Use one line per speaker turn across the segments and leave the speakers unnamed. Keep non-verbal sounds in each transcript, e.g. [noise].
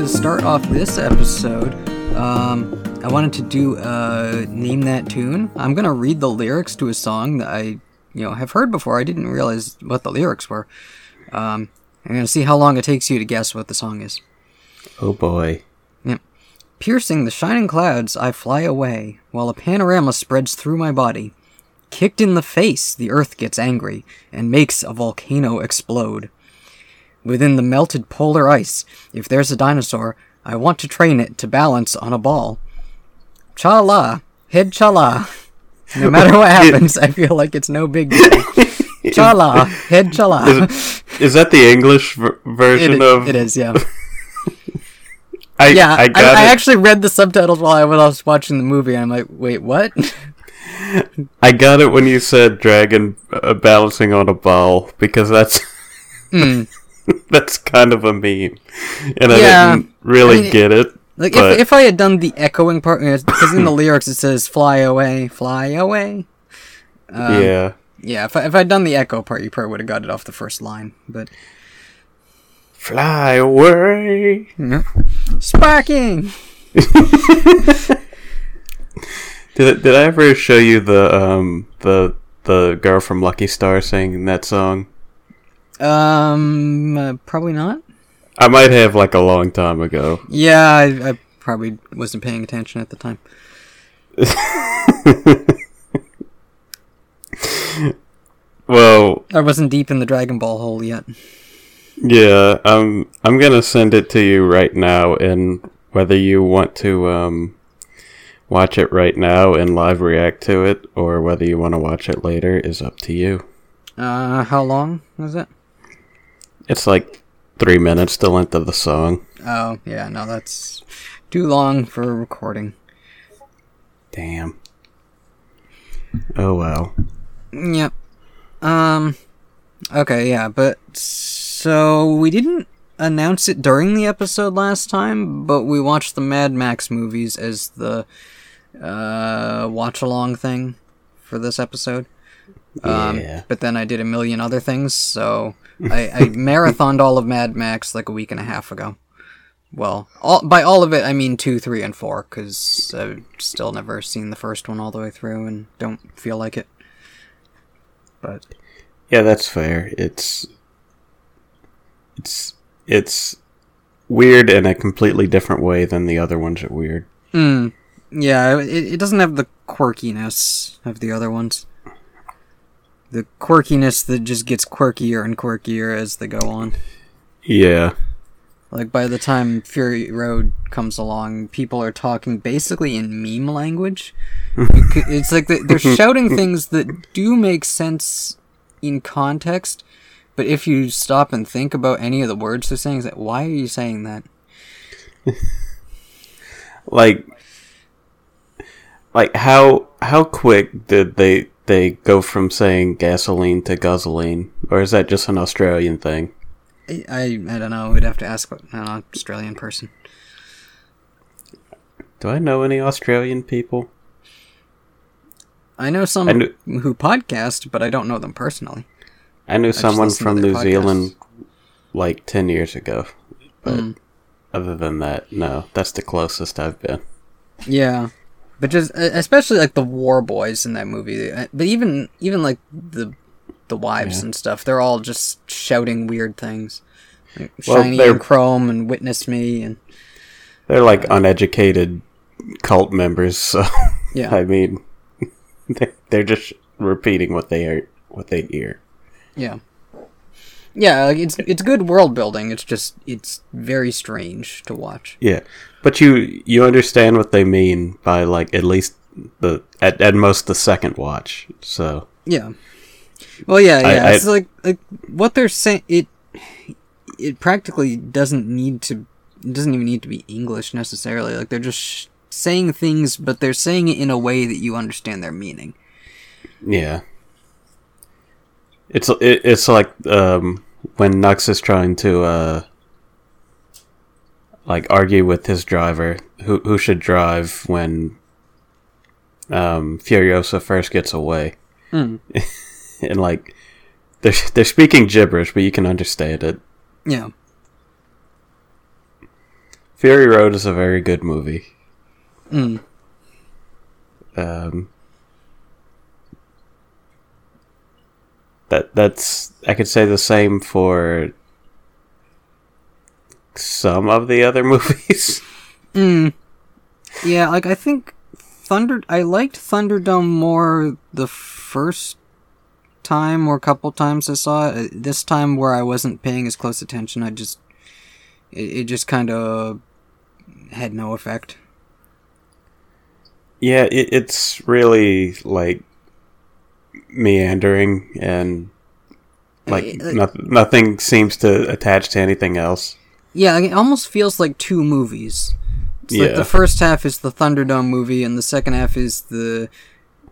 to start off this episode, um, I wanted to do uh, name that tune. I'm gonna read the lyrics to a song that I, you know, have heard before. I didn't realize what the lyrics were. Um, I'm gonna see how long it takes you to guess what the song is.
Oh boy.
Yep. Piercing the shining clouds, I fly away, while a panorama spreads through my body. Kicked in the face, the earth gets angry and makes a volcano explode. Within the melted polar ice, if there's a dinosaur, I want to train it to balance on a ball. Cha la, head cha la. [laughs] No matter what happens, I feel like it's no big deal. [laughs] Cha la, head cha la.
Is that the English ver- version
It,
of?
it is, yeah. [laughs]
I,
Yeah,
I
I, I actually read the subtitles while I was watching the movie, and I'm like, wait, what?
I got it when you said dragon uh, balancing on a ball because that's
Hmm. [laughs]
that's kind of a meme, and I
Yeah,
didn't really
I mean,
get it.
Like
but
if, if I had done the echoing part, because in the [clears throat] lyrics it says "fly away, fly away." Um,
yeah,
yeah. If I, if I'd done the echo part, you probably would have got it off the first line. But
fly away.
sparking. [laughs]
Did did I ever show you the um the the girl from Lucky Star singing that song?
Um, uh, probably not.
I might have like a long time ago.
Yeah, I, I probably wasn't paying attention at the time. [laughs]
Well,
I wasn't deep in the Dragon Ball hole yet.
yeah, um, I'm gonna send it to you right now, and whether you want to um watch it right now and live react to it, or whether you want to watch it later, is up to you.
Uh, how long is it?
It's like three minutes, the length of the song.
Oh, yeah, no, that's too long for recording.
Damn. Oh well.
Yep. Um. Okay, yeah, but so we didn't announce it during the episode last time, but we watched the Mad Max movies as the uh watch along thing for this episode. Um,
Yeah.
But then I did a million other things, so I, I marathoned all of Mad Max like a week and a half ago. Well, all, by all of it, I mean two, three, and four, because I've still never seen the first one all the way through and don't feel like it. But
Yeah, that's fair. It's it's it's weird in a completely different way than the other ones are weird.
mm, yeah, it, it doesn't have the quirkiness of the other ones. The quirkiness that just gets quirkier and quirkier as they go on.
Yeah.
Like by the time Fury Road comes along, people are talking basically in meme language. It's like they're [laughs] shouting things that do make sense in context, but if you stop and think about any of the words they're saying, it's like, why are you saying that? [laughs]
Like like how how quick did they they go from saying gasoline to guzzoline or is that just an Australian thing?
I I, I don't know. We'd have to ask an Australian person.
Do I know any Australian people?
I know some
I knew-
who podcast, but I don't know them personally.
I knew someone from New
podcasts.
Zealand like 10 years ago. But
Mm.
other than that, no. That's the closest I've been.
Yeah, but just uh, especially like the war boys in that movie. uh, But even even like the the wives
Yeah.
and stuff, they're all just shouting weird things. Like,
Well,
Shiny and Chrome and Witness Me and
They're like uneducated cult members, so [laughs]
yeah,
I mean, [laughs] they- they're just repeating what they are, what they hear.
yeah, yeah. Like it's it's good world building. It's just it's very strange to watch.
Yeah, but you you understand what they mean by like at least the at, at most the second watch. So
Yeah. Well, yeah, yeah.
I-
it's like like what they're saying. It it practically doesn't need to. It doesn't even need to be English necessarily. Like they're just sh- saying things, but they're saying it in a way that you understand their meaning.
yeah, it's it, it's like um, when Nux is trying to uh, like argue with his driver who who should drive when um, Furiosa first gets away.
Mm. [laughs]
and like they're they're speaking gibberish, but you can understand it.
Yeah.
Fury Road is a very good movie.
Mm.
Um, that that's I could say the same for some of the other [laughs] movies.
Mm. Yeah, like I think Thunder. I liked Thunderdome more the first time or a couple times I saw it. This time where I wasn't paying as close attention, I just it, it just kind of had no effect.
yeah, it, it's really like meandering and like noth- nothing seems to attach to anything else.
Yeah, it almost feels like two movies. It's like
Yeah.
the first half is the Thunderdome movie, and the second half is the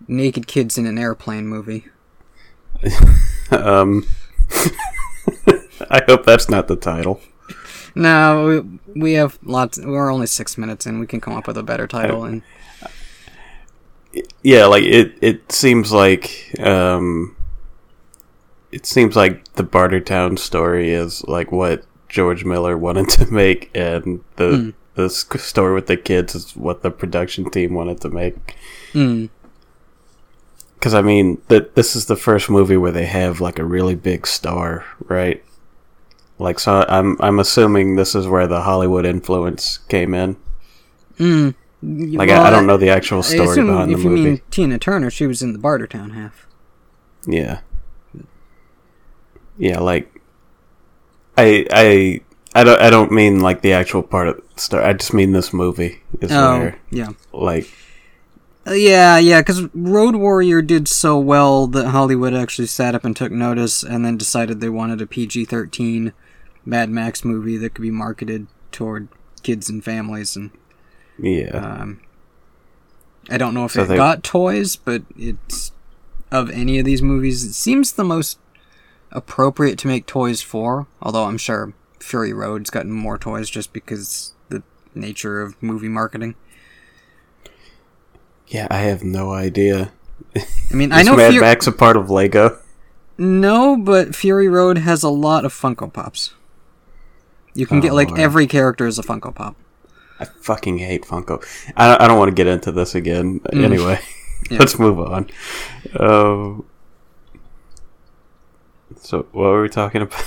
naked kids in an airplane movie. [laughs]
Um, [laughs] I hope that's not the title.
No, we, we have lots. We're only six minutes in. We can come up with a better title. And
yeah like it it seems like um it seems like the bartertown story is like what george miller [laughs] wanted to make and the
Hmm.
the story with the kids is what the production team wanted to make
mm,
because i mean that this is the first movie where they have like a really big star right like so i'm i'm assuming this is where the hollywood influence came in
mm.
Like I, I don't know the actual story
assume
behind the
if you mean Tina Turner, she was in the Bartertown half.
Yeah. Yeah, like I I I don't I don't mean like the actual part of the story. I just mean this movie is
Oh,
where
yeah.
like
Uh, yeah, yeah, because Road Warrior did so well that Hollywood actually sat up and took notice and then decided they wanted a PG 13 Mad Max movie that could be marketed toward kids and families. And
yeah.
um, I don't know if
So
it
they-
got toys, but it's of any of these movies, it seems the most appropriate to make toys for. Although I'm sure Fury Road's gotten more toys just because the nature of movie marketing.
yeah, I have no idea.
I mean, [laughs] I know
Mad
Fury.
Max a part of Lego?
No, but Fury Road has a lot of Funko Pops. You can get
Oh,
like
Lord.
every character as a Funko Pop.
I fucking hate Funko. I don't, I don't want to get into this again.
Mm.
Anyway, [laughs]
Yeah.
let's move on. Uh, so what were we talking about?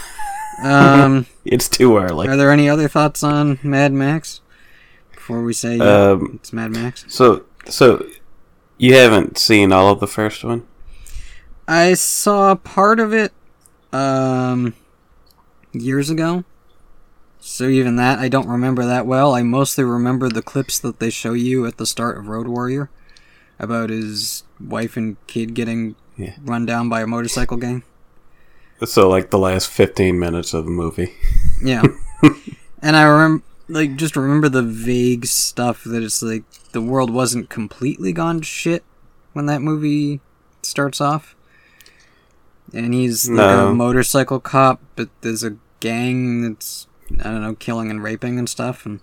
Um, [laughs]
it's too early.
are there any other thoughts on Mad Max before we say yeah,
Um,
it's Mad Max?
So, so you haven't seen all of the first one?
I saw part of it um years ago. So even that I don't remember that well. I mostly remember the clips that they show you at the start of Road Warrior about his wife and kid getting
Yeah.
run down by a motorcycle gang.
So, like the last fifteen minutes of the movie. [laughs]
Yeah. [laughs] and I remember, like, just remember the vague stuff that it's like the world wasn't completely gone to shit when that movie starts off. And he's like
No.
a motorcycle cop, but there's a gang that's, I don't know, killing and raping and stuff. And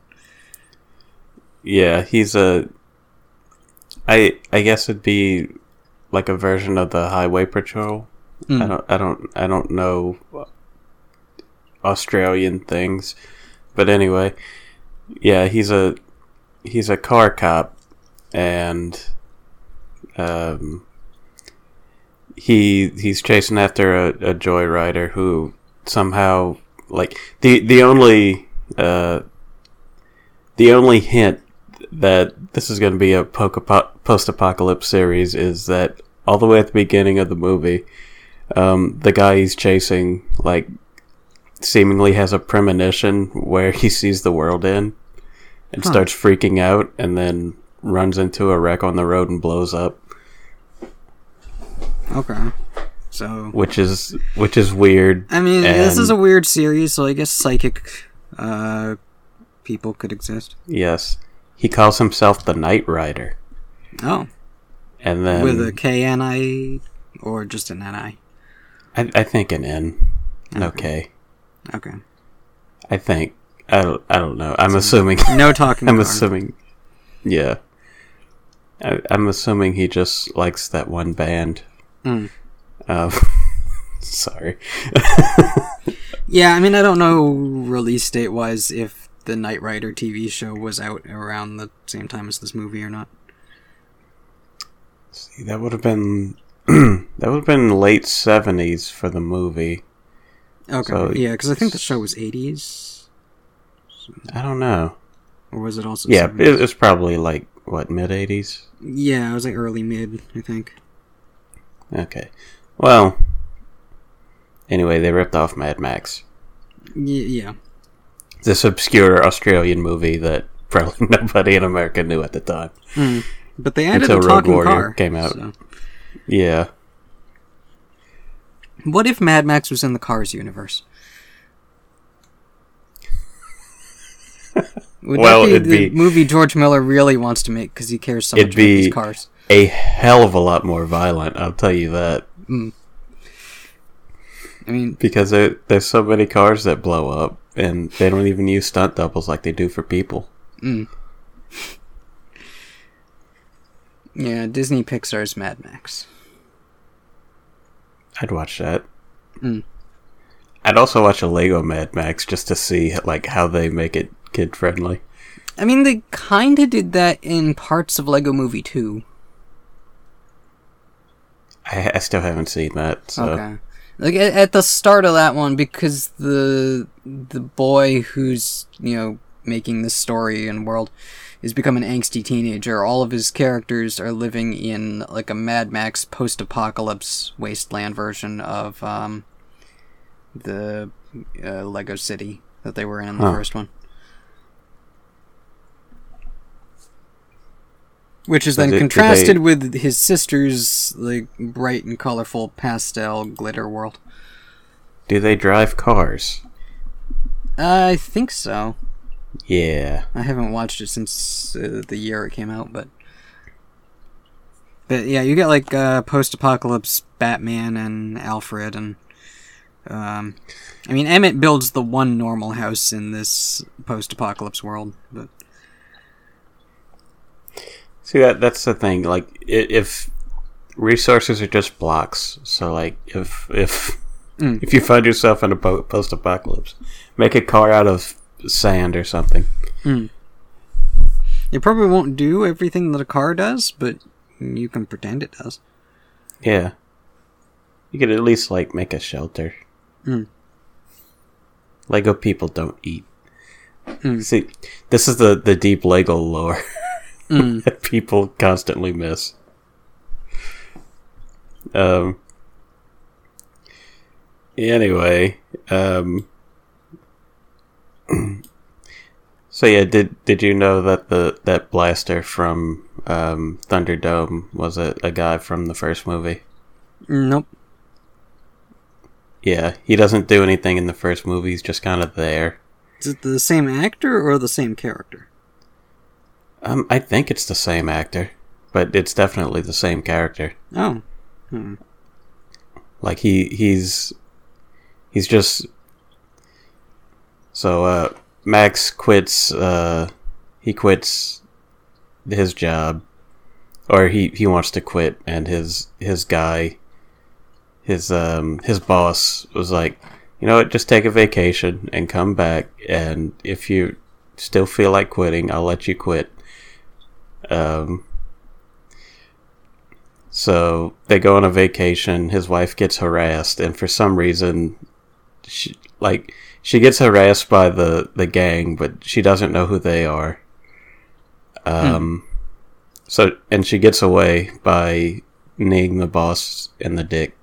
Yeah, he's a. I I guess it'd be like a version of the Highway Patrol.
Mm.
I don't I don't I don't know Australian things, but anyway, yeah, he's a he's a car cop, and um, he he's chasing after a, a joyrider who somehow like the the only uh the only hint that this is going to be a post apocalypse series is that all the way at the beginning of the movie, um, the guy he's chasing, like, seemingly has a premonition where he sees the world in and
Huh.
starts freaking out and then runs into a wreck on the road and blows up,
okay. So,
which is which is weird.
I mean, this is a weird series, so I guess psychic uh, people could exist.
Yes, he calls himself the Night Rider,
Oh,
and then
with a K N I or just an N I?
I, I think an N.
Okay.
Okay,
Okay.
I think I don't, I don't know. I'm assuming. [laughs]
No talking. [laughs]
I'm assuming. Yeah. I, I'm assuming he just likes that one band.
Mm.
Um, [laughs] sorry.
Yeah, I mean, I don't know release date wise if the Knight Rider TV show was out around the same time as this movie or not.
See, that would have been [clears throat] that would have been late seventies for the movie.
Okay,
So-
yeah, because I think the show was eighties,
I don't know.
or was it also?
Yeah,
70s?
it, it's probably like what mid eighties.
yeah, it was like early mid, I think.
Okay. Well. Anyway, they ripped off Mad Max.
Y- yeah,
This obscure Australian movie that [laughs] probably nobody in America knew at the time.
Mm. but they added
Until
a
Road
talking
Warrior
car.
came out.
so-
Yeah.
What if Mad Max was in the Cars universe? [laughs] Would
Well,
that be the
be-
movie George Miller really wants to make because he cares so much about these cars?
A hell of a lot more violent, I'll tell you that.
I mean,
Because there, there's so many cars that blow up, and they don't even use stunt doubles like they do for people.
yeah, Disney Pixar's Mad Max.
I'd watch that.
Mm.
I'd also watch a Lego Mad Max just to see like how they make it kid friendly.
I mean, they kind of did that in parts of Lego Movie 2.
I, I still haven't seen that. So
Okay. Like at, at the start of that one, because the the boy who's you know making this story and world is becoming an angsty teenager. All of his characters are living in like a Mad Max post-apocalypse wasteland version of um, the uh, Lego City that they were in in the
Huh.
first one. Which is then
Did- did
contrasted
they-
with his sister's like bright and colorful pastel glitter world.
do they drive cars?
I think so.
Yeah.
I haven't watched it since uh, the year it came out, but but yeah, you get like uh, post-apocalypse Batman and Alfred, and um, I mean Emmett builds the one normal house in this post-apocalypse world, but
See that that's the thing. Like if resources are just blocks, so like if if
Mm.
if you find yourself in a post-apocalypse, make a car out of sand or something.
it probably won't do everything that a car does, but you can pretend it does.
Yeah. You could at least like make a shelter.
Mm.
Lego people don't eat.
Mm.
See, this is the the deep Lego lore [laughs]
Mm.
that [laughs] people constantly miss. Um. Anyway, um. [clears throat] So yeah, did did you know that the that blaster from um, Thunderdome was a, a guy from the first movie?
Nope.
Yeah, he doesn't do anything in the first movie. He's just kind of there.
Is it the same actor or the same character?
Um, I think it's the same actor, but it's definitely the same character.
Oh. Hmm.
Like he he's he's just so uh Max quits uh he quits his job or he he wants to quit and his his guy his um his boss was like you know what just take a vacation and come back and if you still feel like quitting I'll let you quit um so they go on a vacation. His wife gets harassed, and for some reason, she like she gets harassed by the the gang, but she doesn't know who they are. Um, so and she gets away by kneeing the boss in the dick,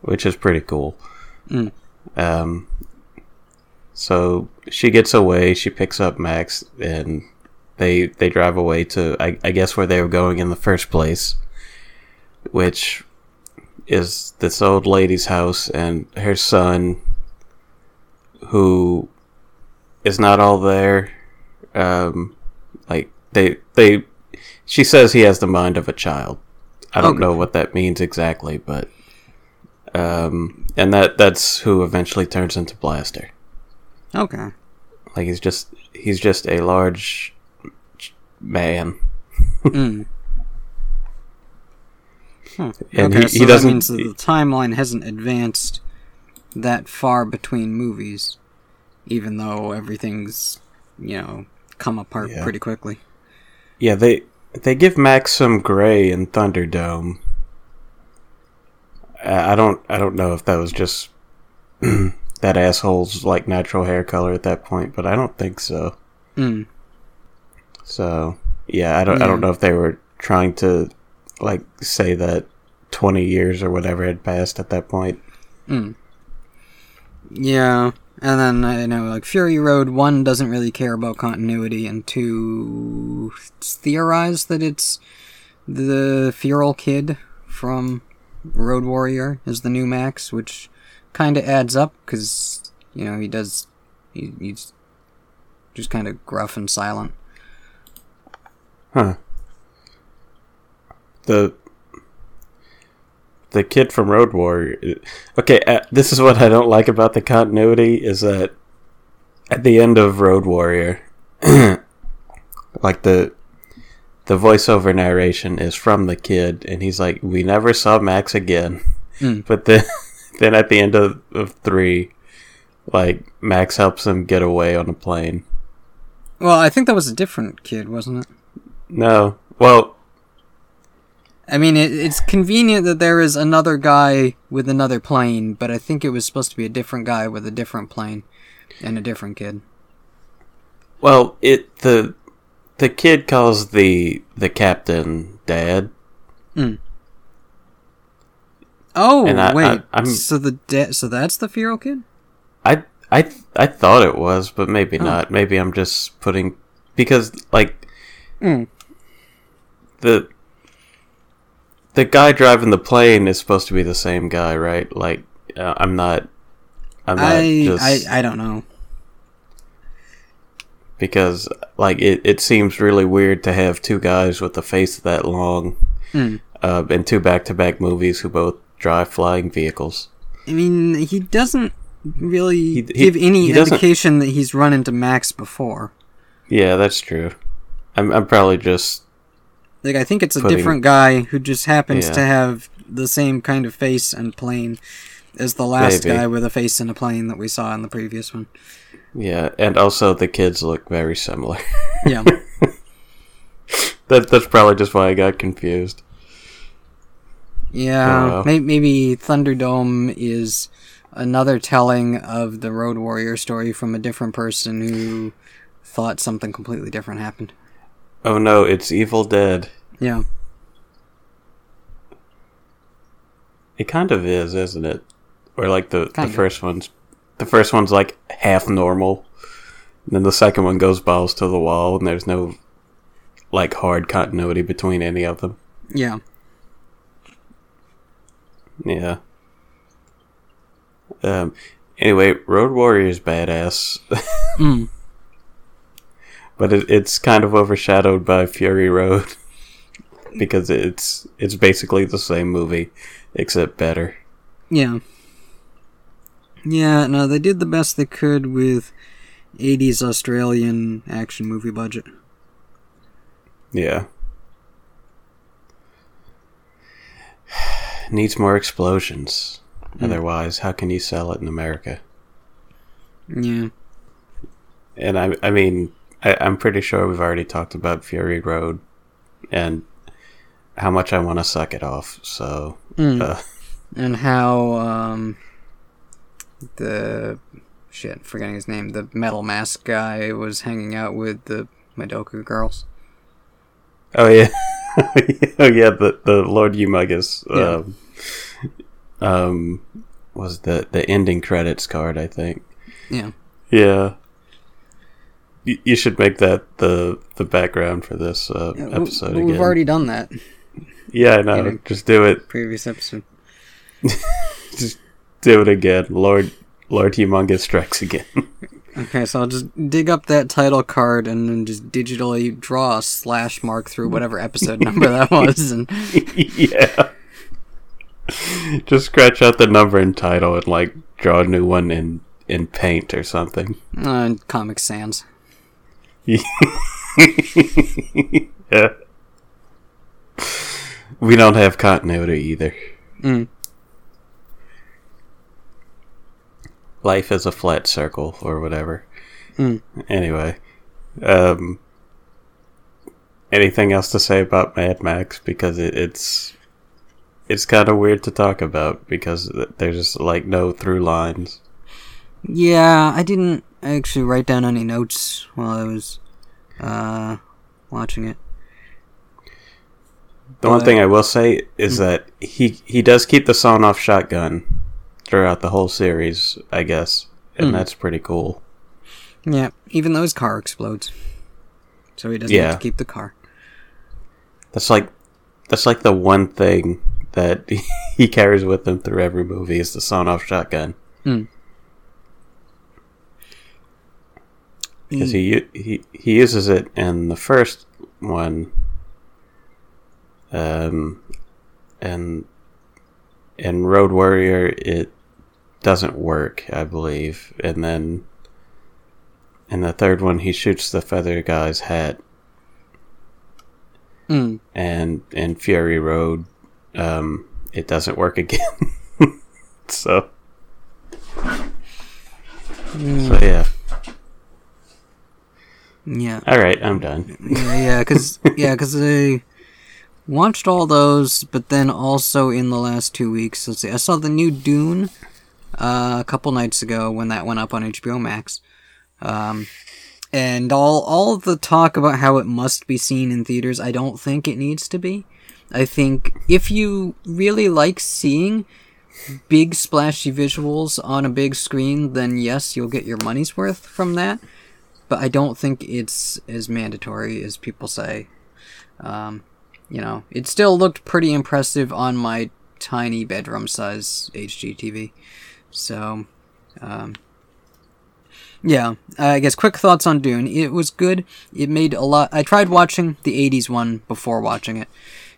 which is pretty cool.
Mm.
Um, so she gets away. She picks up Max, and they they drive away to I, I guess where they were going in the first place which is this old lady's house and her son who is not all there um like they they she says he has the mind of a child i don't
Okay.
know what that means exactly but um and that that's who eventually turns into blaster
Okay.
like he's just he's just a large man
Mm. Hmm.
And
okay,
he-
so
he doesn't-
means that the timeline hasn't advanced that far between movies, even though everything's you know, come apart
Yeah.
pretty quickly.
Yeah, they they give Max some gray in Thunderdome. I I don't I don't know if that was just [clears throat] that asshole's like natural hair color at that point, but I don't think so.
Mm.
So yeah, I don't I don't know if they were trying to like say that twenty years or whatever had passed at that point.
Mm. Yeah, and then I know like Fury Road one doesn't really care about continuity, and two it's theorized that it's the feral kid from Road Warrior is the new Max, which kind of adds up because you know he does he, he's just kind of gruff and silent.
Huh. The the kid from Road Warrior. Okay, uh, this is what I don't like about the continuity is that at the end of Road Warrior, [clears throat] like the the voiceover narration is from the kid, and he's like, "We never saw Max again."
Mm.
But then, [laughs] then at the end of, of three, like Max helps him get away on a plane.
Well, I think that was a different kid, wasn't it?
No, well,
I mean, it, it's convenient that there is another guy with another plane, but I think it was supposed to be a different guy with a different plane and a different kid.
Well, it the the kid calls the the captain dad.
Oh
And I-
wait,
I-
so the da- so that's the feral kid?
I I I thought it was, but maybe
Oh.
not. Maybe I'm just putting because like
Mm.
The the guy driving the plane is supposed to be the same guy, right? Like uh, I'm not. I'm not
I,
just
I I don't know.
because like it, it seems really weird to have two guys with a face that long
Hmm.
uh, in two back to back movies who both drive flying vehicles.
I mean, he doesn't really
He- he-
give any indication that he's run into Max before.
Yeah, that's true. I'm I'm probably just
Like I think it's a
Putting-
different guy who just happens
Yeah.
to have the same kind of face and plane as the last
Maybe.
guy with a face and a plane that we saw in the previous one.
yeah, and also the kids look very similar. [laughs]
Yeah.
that that's probably just why I got confused.
Yeah,
Uh,
may- maybe Thunderdome is another telling of the Road Warrior story from a different person who thought something completely different happened.
Oh no, it's Evil Dead.
Yeah.
It kind of is, isn't it? Or like the, the first one's the first one's like half normal. And then the second one goes balls to the wall and there's no like hard continuity between any of them.
Yeah.
Yeah. Um anyway, Road Warrior is badass. [laughs]
Mm.
But it, it's kind of overshadowed by Fury Road [laughs] because it's it's basically the same movie except better.
Yeah. Yeah, no, they did the best they could with 80s Australian action movie budget.
Yeah. [sighs] Needs more explosions. Hmm. Otherwise, how can you sell it in America?
Yeah.
And I, I mean, I, I'm pretty sure we've already talked about Fury Road and how much I want to suck it off. So,
Mm.
uh,
And how, um, the, shit, forgetting his name, the metal mask guy was hanging out with the Madoka girls.
oh yeah, [laughs] oh yeah, the the Lord Humungus, um, um, was the the ending credits card, I think.
Yeah.
Yeah. You, you should make that the the background for this uh,
Yeah,
episode
we-
again.
We've already done that
yeah, I know.
Yeah.
Just do it.
previous episode. [laughs]
Just do it again. Lord Lord Humungus strikes again. [laughs]
Okay, so I'll just dig up that title card and then just digitally draw a slash mark through whatever episode [laughs] number that was, and
yeah. Just scratch out the number and title and like draw a new one in in paint or something.
uh, Comic Sans. [laughs]
yeah. We don't have continuity either.
Mm.
Life is a flat circle or whatever.
Mm.
Anyway, Um, anything else to say about Mad Max? Because it, it's it's kind of weird to talk about because there's like no through lines.
Yeah, I didn't actually write down any notes while I was uh, watching it.
The one thing I will say is mm-hmm. that he he does keep the sawn off shotgun throughout the whole series, I guess, and mm. that's pretty cool.
Yeah, even though his car explodes, so he doesn't yeah. have to keep the car.
That's like that's like the one thing that [laughs] he carries with him through every movie is the sawn off shotgun.
Mm.
Because he, he he uses it in the first one, um, and in Road Warrior it doesn't work, I believe, and then in the third one he shoots the feather guy's hat,
mm.
and in Fury Road, um, it doesn't work [laughs] again. so, mm. so yeah.
Yeah.
All right, I'm done.
yeah, yeah, because yeah, because I watched all those, but then also in the last two weeks, let's see, I saw the new Dune uh, a couple nights ago when that went up on HBO Max, um, and all all the talk about how it must be seen in theaters. I don't think it needs to be. I think if you really like seeing big splashy visuals on a big screen, then yes, you'll get your money's worth from that but I don't think it's as mandatory as people say. Um, you know, it still looked pretty impressive on my tiny bedroom size HDTV. So, um, yeah, I guess quick thoughts on Dune. It was good. It made a lot. I tried watching the 80s one before watching it.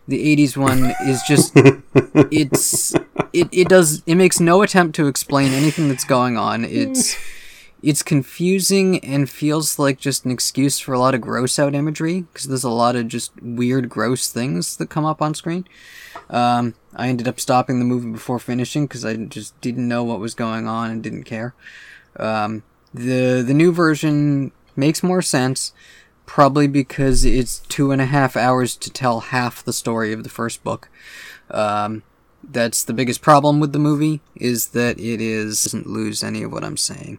The 80s one is just [laughs] it's it, it does it makes no attempt to explain anything that's going on. It's [laughs] it's confusing and feels like just an excuse for a lot of gross out imagery because there's a lot of just weird, gross things that come up on screen. Um, I ended up stopping the movie before finishing because I just didn't know what was going on and didn't care. Um, the the new version makes more sense, probably because it's two and a half hours to tell half the story of the first book. Um, that's the biggest problem with the movie is that it is doesn't lose any of what I'm saying.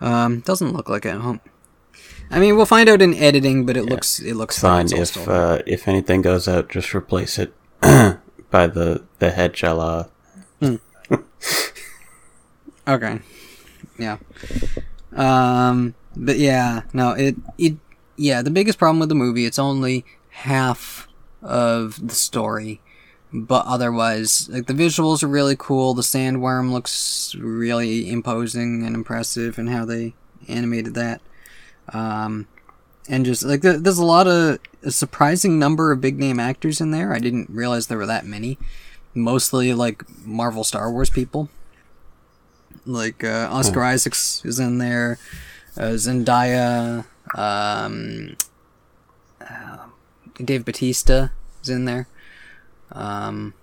Um, doesn't look like it. I mean, we'll find out in editing, but it yeah. looks it looks
fine. If uh, if anything goes out, just replace it [clears throat] by the the head chala.
Hmm. okay. Yeah. Um. But yeah, no. It it yeah. The biggest problem with the movie, it's only half of the story but otherwise, like the visuals are really cool. The sandworm looks really imposing and impressive, and how they animated that. Um, and just like the, there's a lot of a surprising number of big name actors in there. I didn't realize there were that many. Mostly like Marvel Star Wars people. Like uh, Oscar oh. Isaacs is in there. Uh, Zendaya. Um, uh, Dave Bautista is in there. Um,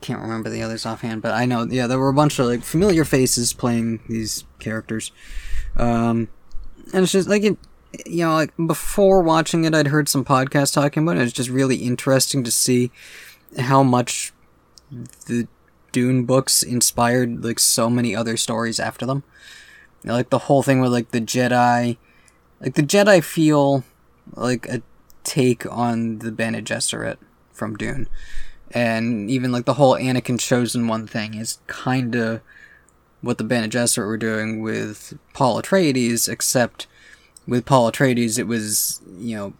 can't remember the others offhand, but I know, yeah, there were a bunch of like familiar faces playing these characters. Um, and it's just like it, you know, like before watching it, I'd heard some podcasts talking about it. It's just really interesting to see how much the Dune books inspired like so many other stories after them. Like the whole thing with like the Jedi, like the Jedi feel like a take on the Bene Gesserit from Dune. And even like the whole Anakin chosen one thing is kind of what the Bene Gesserit were doing with Paul Atreides, except with Paul Atreides, it was you know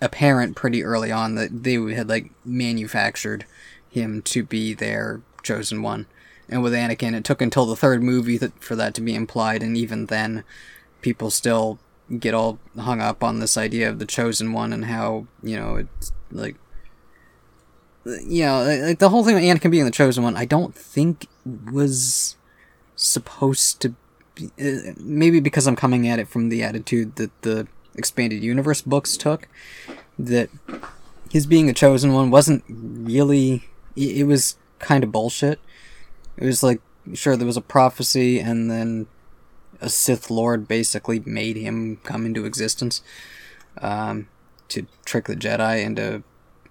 apparent pretty early on that they had like manufactured him to be their chosen one. And with Anakin, it took until the third movie for that to be implied, and even then, people still get all hung up on this idea of the chosen one and how you know it's like you know, like the whole thing with Anakin being the chosen one, I don't think was supposed to be, uh, maybe because I'm coming at it from the attitude that the expanded universe books took, that his being a chosen one wasn't really, it was kind of bullshit. It was like, sure, there was a prophecy, and then a Sith Lord basically made him come into existence um, to trick the Jedi into,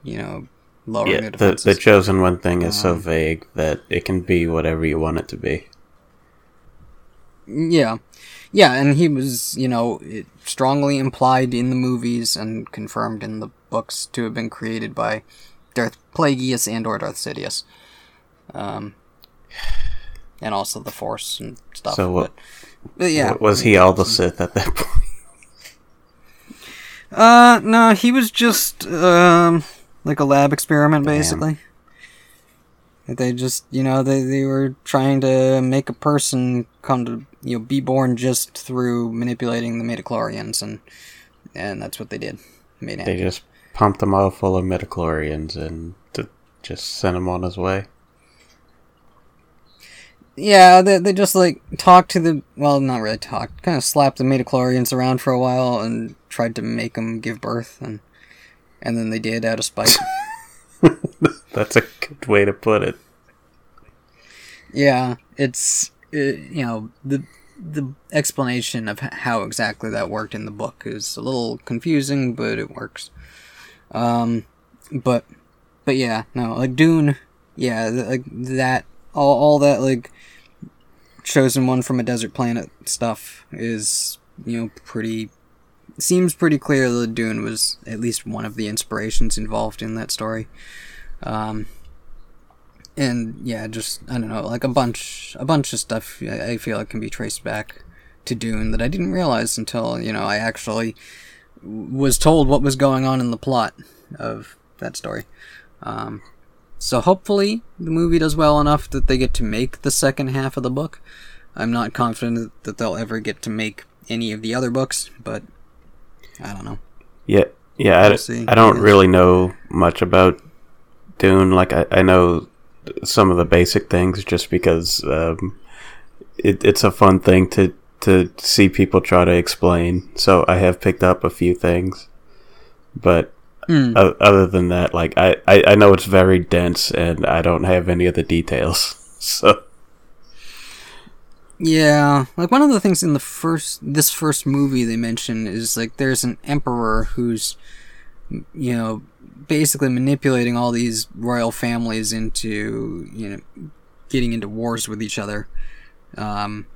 you know, lowering
Yeah,
their
the,
defenses.
the chosen one thing is so
Um,
vague that it can be whatever you want it to be.
Yeah. Yeah, and he was, you know, it strongly implied in the movies and confirmed in the books to have been created by Darth Plagueis and or Darth Sidious. Um, and also the Force and stuff.
So what-
but, but yeah.
Was he all the Sith at that point?
Uh, no, he was just, um, like a lab experiment,
Damn.
basically. They just, you know, they, they were trying to make a person come to, you know, be born just through manipulating the midichlorians, and and that's what they did. Made
They just pumped him all full of midichlorians and t- just sent him on his way.
Yeah, they, they just, like, talked to the, well, not really talked, kind of slapped the midichlorians around for a while and tried to make them give birth, and and then they did out of spite. [laughs]
That's a good way to put it.
Yeah, it's uh, you know the the explanation of how exactly that worked in the book is a little confusing, but it works. Um, but but yeah, no, like Dune, yeah, like that, all all that like chosen one from a desert planet stuff is you know pretty seems pretty clear that Dune was at least one of the inspirations involved in that story. Um, and yeah, just I don't know, like a bunch, a bunch of stuff. I, feel like can be traced back to Dune that I didn't realize until you know I actually was told what was going on in the plot of that story. Um, so hopefully the movie does well enough that they get to make the second half of the book. I'm not confident that they'll ever get to make any of the other books, but I don't know.
Yeah, yeah. I,
We'll see,
I don't
I guess.
really know much about Dune. Like I, I know some of the basic things just because um, it, it's a fun thing to to see people try to explain. So I have picked up a few things, but
Mm.
o- other than that, like I, I, I know it's very dense and I don't have any of the details. [laughs] So
Yeah, like one of the things in the first this first movie they mention is like there's an emperor who's you know basically manipulating all these royal families into you know getting into wars with each other. Um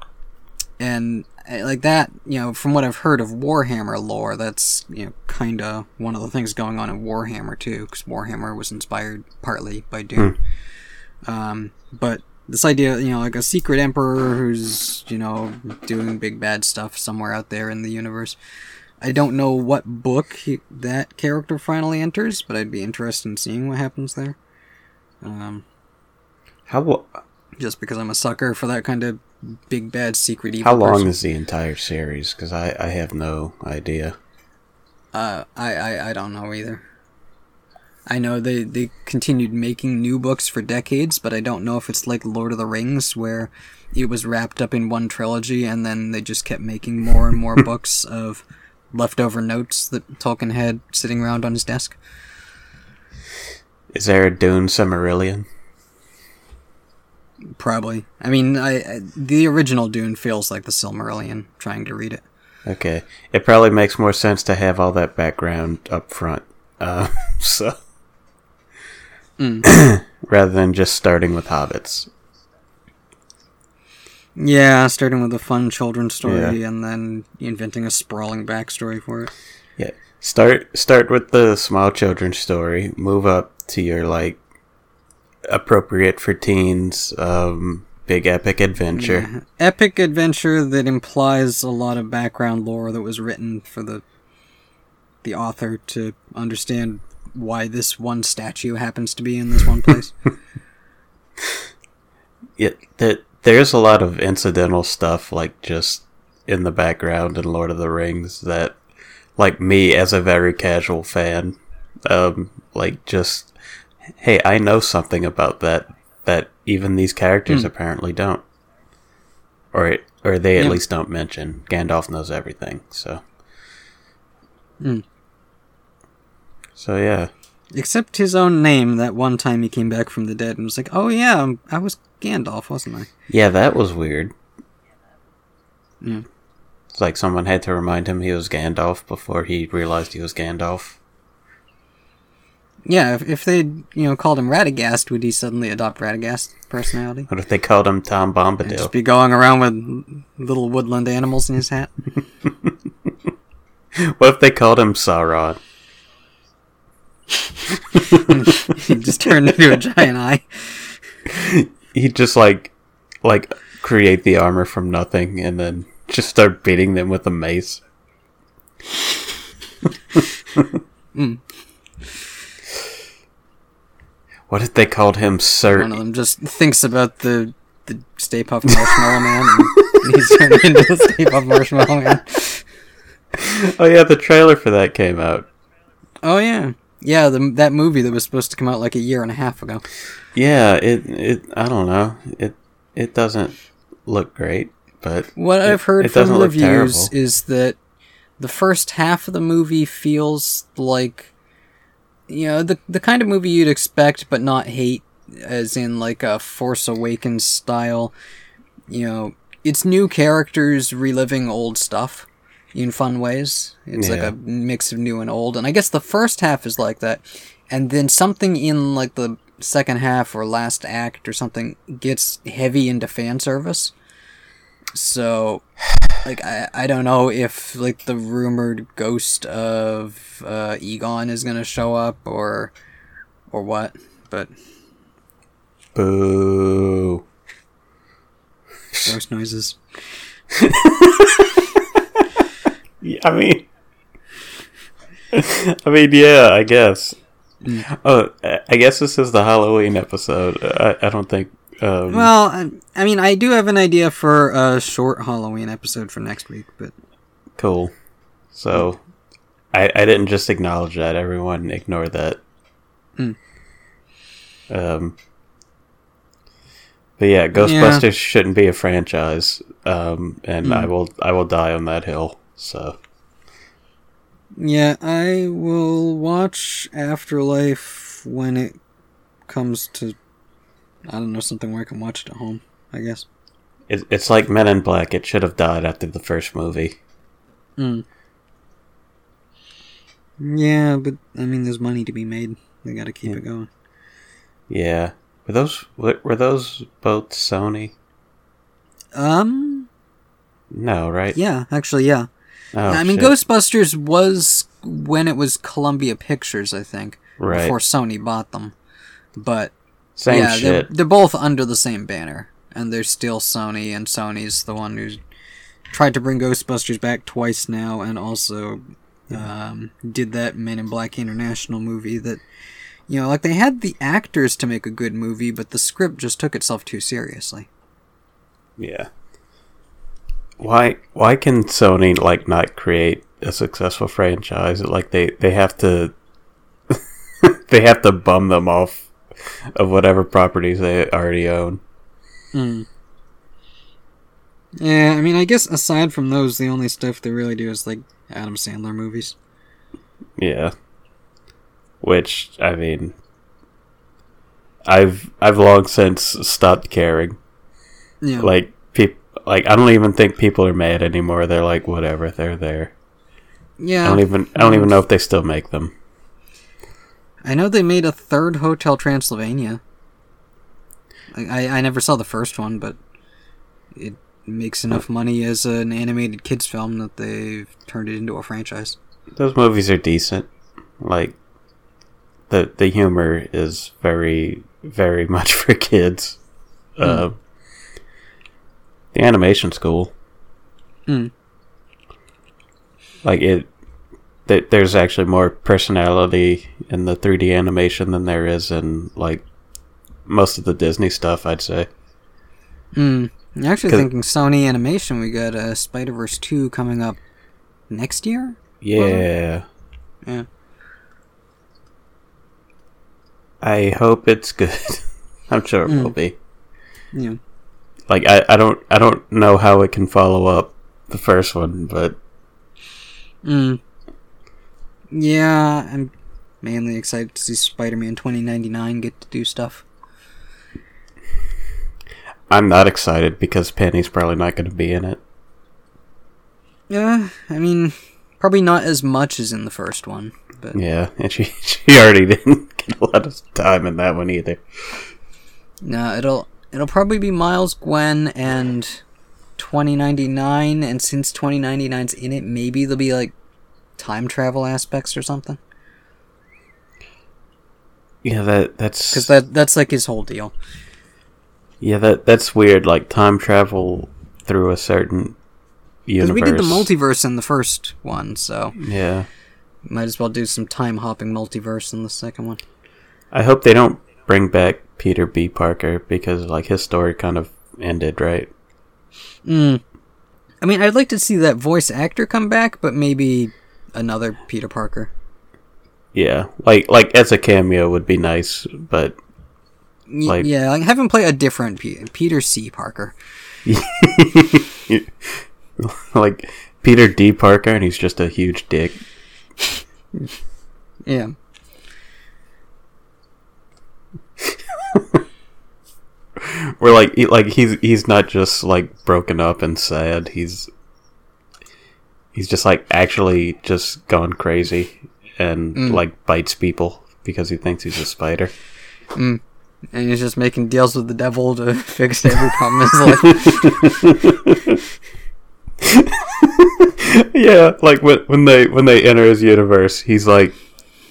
and uh, like that, you know, from what I've heard of Warhammer lore, that's you know kind of one of the things going on in Warhammer too, because Warhammer was inspired partly by Dune. Um, but this idea, you know, like a secret emperor who's you know doing big bad stuff somewhere out there in the universe. I don't know what book he, that character finally enters, but I'd be interested in seeing what happens there. Um,
how lo-
just because I'm a sucker for that kind of big bad secret evil.
how long
person.
is the entire series? Because I, I have no idea.
Uh, I, I, I don't know either. I know they, they continued making new books for decades, but I don't know if it's like Lord of the Rings, where it was wrapped up in one trilogy and then they just kept making more and more [laughs] books of leftover notes that Tolkien had sitting around on his desk.
Is there a Dune Silmarillion?
Probably. I mean, I, I the original Dune feels like the Silmarillion. Trying to read it.
Okay, it probably makes more sense to have all that background up front. Uh, [laughs] so [clears throat] rather than just starting with hobbits.
Yeah, starting with a fun children's story
Yeah.
and then inventing a sprawling backstory for it.
Yeah, start start with the small children's story. Move up to your like appropriate for teens, um, big epic adventure.
Yeah. Epic adventure that implies a lot of background lore that was written for the the author to understand why this one statue happens to be in this one place. [laughs]
Yeah, that there's a lot of incidental stuff like just in the background in Lord of the Rings that like me as a very casual fan um like just hey, I know something about that that even these characters apparently don't. Or or they at
Yeah.
least don't mention. Gandalf knows everything, so
Hmm.
So yeah.
Except his own name that one time he came back from the dead and was like, "Oh yeah, I'm- I was Gandalf, wasn't I?"
Yeah, that was weird.
Mm.
It's like someone had to remind him he was Gandalf before he realized he was Gandalf.
Yeah, if, if they you know called him Radagast, would he suddenly adopt Radagast personality?
What if they called him Tom
And
Bombadil?
just be going around with little woodland animals in his hat? [laughs]
What if they called him Sauron?
He [laughs] just turned into a giant eye.
He'd just like, like create the armor from nothing and then just start beating them with a mace. Hmm. What if they called him Sir?
One of them just thinks about the the Stay Puft Marshmallow Man, and he's turned [laughs] into the Stay Puft Marshmallow Man.
Oh yeah, the trailer for that came out.
Oh yeah, yeah. The, that movie that was supposed to come out like a year and a half ago.
Yeah, it it I don't know. It it doesn't look great, but
What
it-
I've heard from reviews is that the first half of the movie feels like you know the the kind of movie you'd expect but not hate as in like a Force Awakens style. You know, it's new characters reliving old stuff in fun ways. It's like a mix of new and old. And I guess the first half is like that. And then something in like the second half or last act or something gets heavy into fan service. So, like, I, I don't know if, like, the rumored ghost of uh, Egon is gonna show up or, or what, but
Boo.
ghost noises. [laughs]
Yeah, I mean, [laughs] I mean, yeah, I guess. Oh, I guess this is the Halloween episode. I, I don't think. Um,
Well, I, I mean, I do have an idea for a short Halloween episode for next week, but
cool. So, I I didn't just acknowledge that. Everyone ignore that.
Hmm.
Um. But yeah, Ghostbusters shouldn't be a franchise. Um, and I
Hmm.
will I will die on that hill. So
yeah, I will watch Afterlife when it comes to, I don't know, something where I can watch it at home, I guess.
it, it's like Men in Black. It should have died after the first movie.
Mm. Yeah, but I mean, there's money to be made. They gotta keep
Yeah.
it going.
Yeah. Were those were those both Sony?
Um,
No, right?
yeah, actually, yeah.
Oh,
I mean,
shit.
Ghostbusters was when it was Columbia Pictures, I think,
right.
before Sony bought them. But
Same
yeah, they're, they're both under the same banner, and they're still Sony, and Sony's the one who's tried to bring Ghostbusters back twice now, and also um, did that Men in Black International movie that. You know, like they had the actors to make a good movie, but the script just took itself too seriously.
Yeah. Why why can Sony like not create a successful franchise? Like they they have to [laughs] they have to bum them off of whatever properties they already own.
Mm. Yeah, I mean, I guess aside from those, the only stuff they really do is like Adam Sandler movies.
Yeah. Which I mean I've I've long since stopped caring.
Yeah,
Like like I don't even think people are mad anymore. They're like whatever, they're there.
yeah.
I don't even I don't even know if they still make them.
I know they made a third Hotel Transylvania. I, I, I never saw the first one, but it makes enough money as an animated kids film that they've turned it into a franchise.
Those movies are decent. Like the the humor is very very [laughs] much for kids. Uh, the animation's cool.
Hmm.
Like it, th- there's actually more personality in the 3D animation than there is in like most of the Disney stuff. I'd say.
Hmm. I'm actually thinking Sony Animation. We got uh, Spider Verse two coming up next year.
Yeah.
Yeah.
I hope it's good. [laughs] I'm sure it will
Mm.
be.
Yeah.
Like I, I don't I don't know how it can follow up the first one, but
Mm. Yeah, I'm mainly excited to see Spider-Man 2099 get to do stuff.
I'm not excited because Penny's probably not going to be in it.
Yeah, I mean, probably not as much as in the first one, but
Yeah, [laughs] and she she already didn't [laughs] get a lot of time in that one either.
no, it'll it'll probably be Miles, Gwen, and 2099. And since 2099's in it, maybe there'll be like time travel aspects or something.
Yeah, that that's
Because that that's like his whole deal.
yeah that that's weird. Like time travel through a certain universe.
we did the multiverse in the first one, so
Yeah,
might as well do some time hopping multiverse in the second one.
I hope they don't bring back Peter B. Parker because like his story kind of ended, right?
Mm. I mean, I'd like to see that voice actor come back, but maybe another Peter Parker.
Yeah, like like as a cameo would be nice, but Like-
yeah, like have him play a different Pe- Peter C. Parker. [laughs]
like Peter D. Parker, and he's just a huge dick.
Yeah. [laughs]
Where like he, like he's he's not just like broken up and sad. He's he's just like actually just gone crazy and
Mm.
like bites people because he thinks he's a spider.
And he's just making deals with the devil to [laughs] fix every problem in his life. [laughs]
yeah, like when when they when they enter his universe, he's like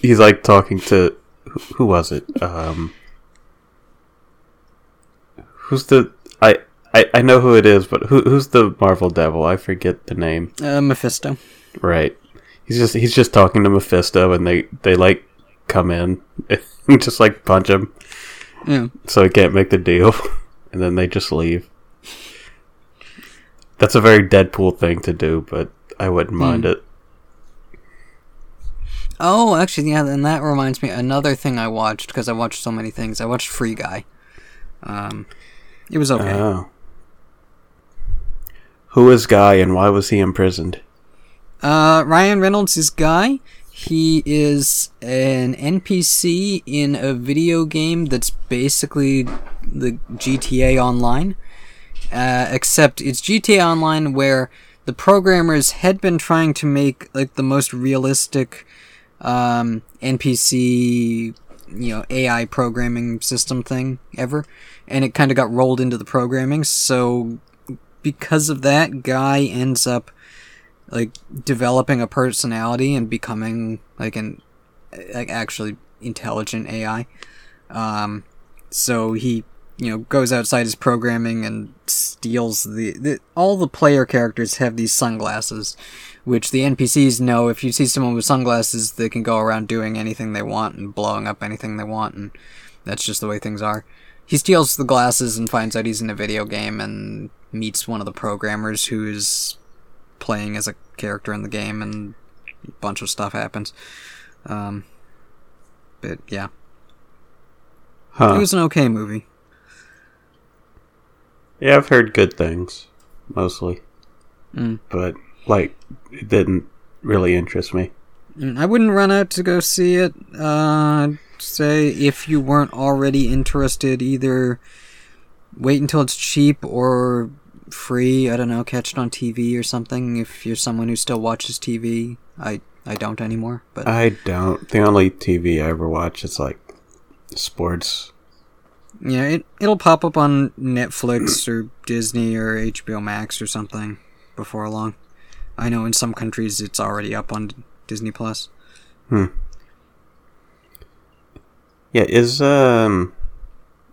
he's like talking to who, who was it? Um, who's the I, I I know who it is, but who who's the Marvel Devil? I forget the name.
Uh, Mephisto.
Right. He's just he's just talking to Mephisto, and they they like come in [laughs] and just like punch him,
Yeah.
so he can't make the deal, [laughs] and then they just leave. That's a very Deadpool thing to do, but I wouldn't mind it.
Oh, actually, yeah, and that reminds me another thing I watched because I watched so many things. I watched Free Guy. Um, it was okay.
Oh. Who is Guy and why was he imprisoned?
Uh, Ryan Reynolds is Guy. He is an NPC in a video game that's basically the GTA Online. Uh, except it's GTA Online where the programmers had been trying to make like the most realistic um, NPC, you know, AI programming system thing ever, and it kind of got rolled into the programming. So because of that, Guy ends up like developing a personality and becoming like an like actually intelligent AI. Um, so he you know goes outside his programming and steals the, the all the player characters have these sunglasses which the npcs know if you see someone with sunglasses they can go around doing anything they want and blowing up anything they want and that's just the way things are he steals the glasses and finds out he's in a video game and meets one of the programmers who's playing as a character in the game and a bunch of stuff happens um but yeah
Huh.
it was an okay movie
yeah, I've heard good things, mostly.
Mm.
But, like, it didn't really interest me.
Mm, I wouldn't run out to go see it. Uh, say if you weren't already interested, either wait until it's cheap or free. I don't know, catch it on TV or something. If you're someone who still watches TV, I I don't anymore. But
I don't. The only TV I ever watch is, like, sports.
yeah, it it'll pop up on Netflix or Disney or HBO Max or something before long. I know in some countries it's already up on Disney Plus. Hmm.
Yeah, is, um...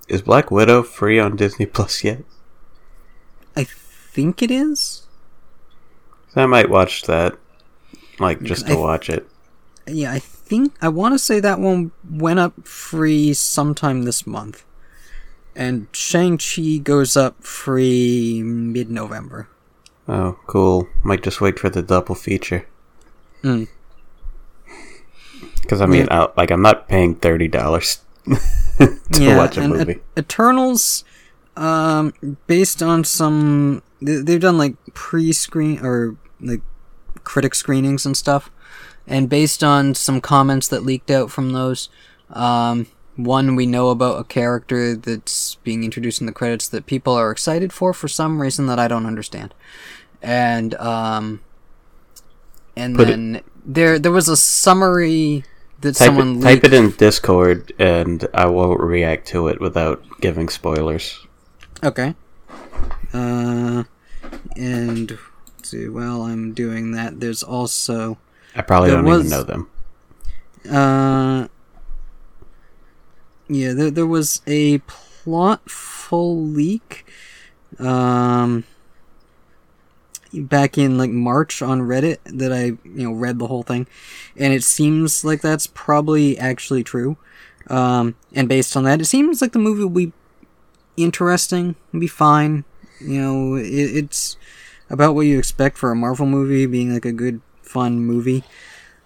Is Black Widow free on Disney Plus yet?
I think it is.
I might watch that. Like, just to
I-
watch it.
Yeah, I think I want to say that one went up free sometime this month, and Shang Chi goes up free mid November.
Oh, cool. Might just wait for the double feature.
Mm.
Because I mean,
Yeah.
I, like, I'm not paying thirty dollars [laughs] to watch a movie.
Et- Eternals, um, based on some they- they've done like pre-screen or like critic screenings and stuff, and based on some comments that leaked out from those, um, one we know about a character that's being introduced in the credits that people are excited for for some reason that I don't understand, and um, and
Put it-
then there there was a summary that
Type
someone
it, type it in Discord, and I won't react to it without giving spoilers.
Okay. Uh, and see. While I'm doing that, there's also
I probably
There
don't
was-
even know them.
uh, yeah, there there was a plotful leak, um, back in like March on Reddit that I you know read the whole thing, and it seems like that's probably actually true. Um, and based on that, it seems like the movie will be interesting, be fine. You know, it, it's about what you expect for a Marvel movie, being like a good, fun movie.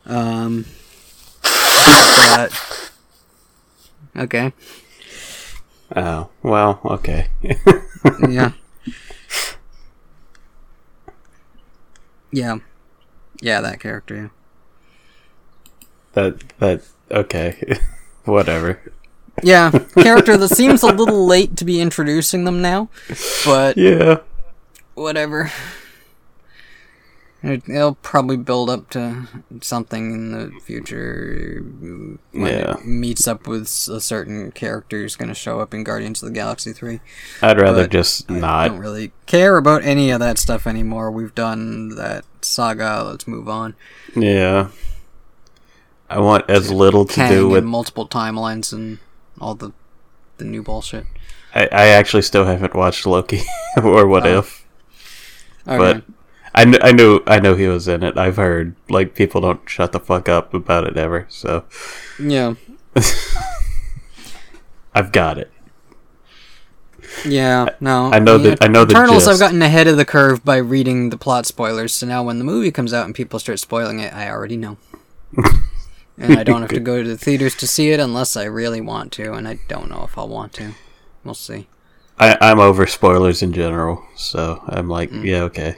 Um, but okay,
Oh well, okay.
yeah, [laughs] yeah, yeah, that character. Yeah.
that that okay, [laughs] whatever.
Yeah, [laughs] character that seems a little late to be introducing them now, but
Yeah,
whatever. It, it'll probably build up to something in the future when
Yeah.
it meets up with a certain character who's going to show up in Guardians of the Galaxy 3.
I'd rather
But
just
I
not.
don't really care about any of that stuff anymore. We've done that saga. Let's move on.
Yeah, I want as little to do with.
multiple timelines and all the the new bullshit.
I, I actually still haven't watched Loki [laughs] or What
Oh.
If,
Okay.
but I, kn- I knew I know he was in it. I've heard like people don't shut the fuck up about it ever, so
yeah. [laughs]
I've got it.
Yeah, no.
I know the- I know the
Eternals. I've gotten ahead of the curve by reading the plot spoilers, so now when the movie comes out and people start spoiling it, I already know. [laughs] and I don't have to go to the theaters to see it unless I really want to, and I don't know if I'll want to. We'll see.
I, I'm over spoilers in general, so I'm like,
Mm.
yeah, okay.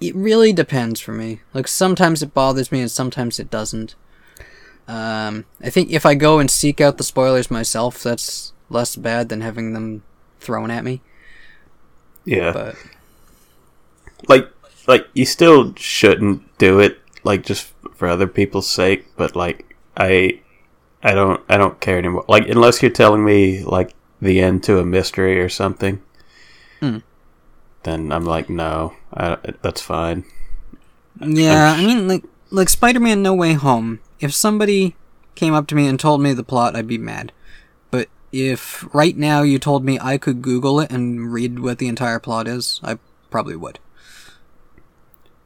It really depends for me. Like sometimes it bothers me and sometimes it doesn't. Um, I think if I go and seek out the spoilers myself, that's less bad than having them thrown at me.
Yeah,
But
like like you still shouldn't do it like just for other people's sake but like i i don't i don't care anymore like unless you're telling me like the end to a mystery or something
Hmm.
Then i'm like no I, that's fine
Yeah,
I'm
I mean, like, like Spider-Man: No Way Home. If somebody came up to me and told me the plot, I'd be mad. But if right now you told me I could Google it and read what the entire plot is, I probably would.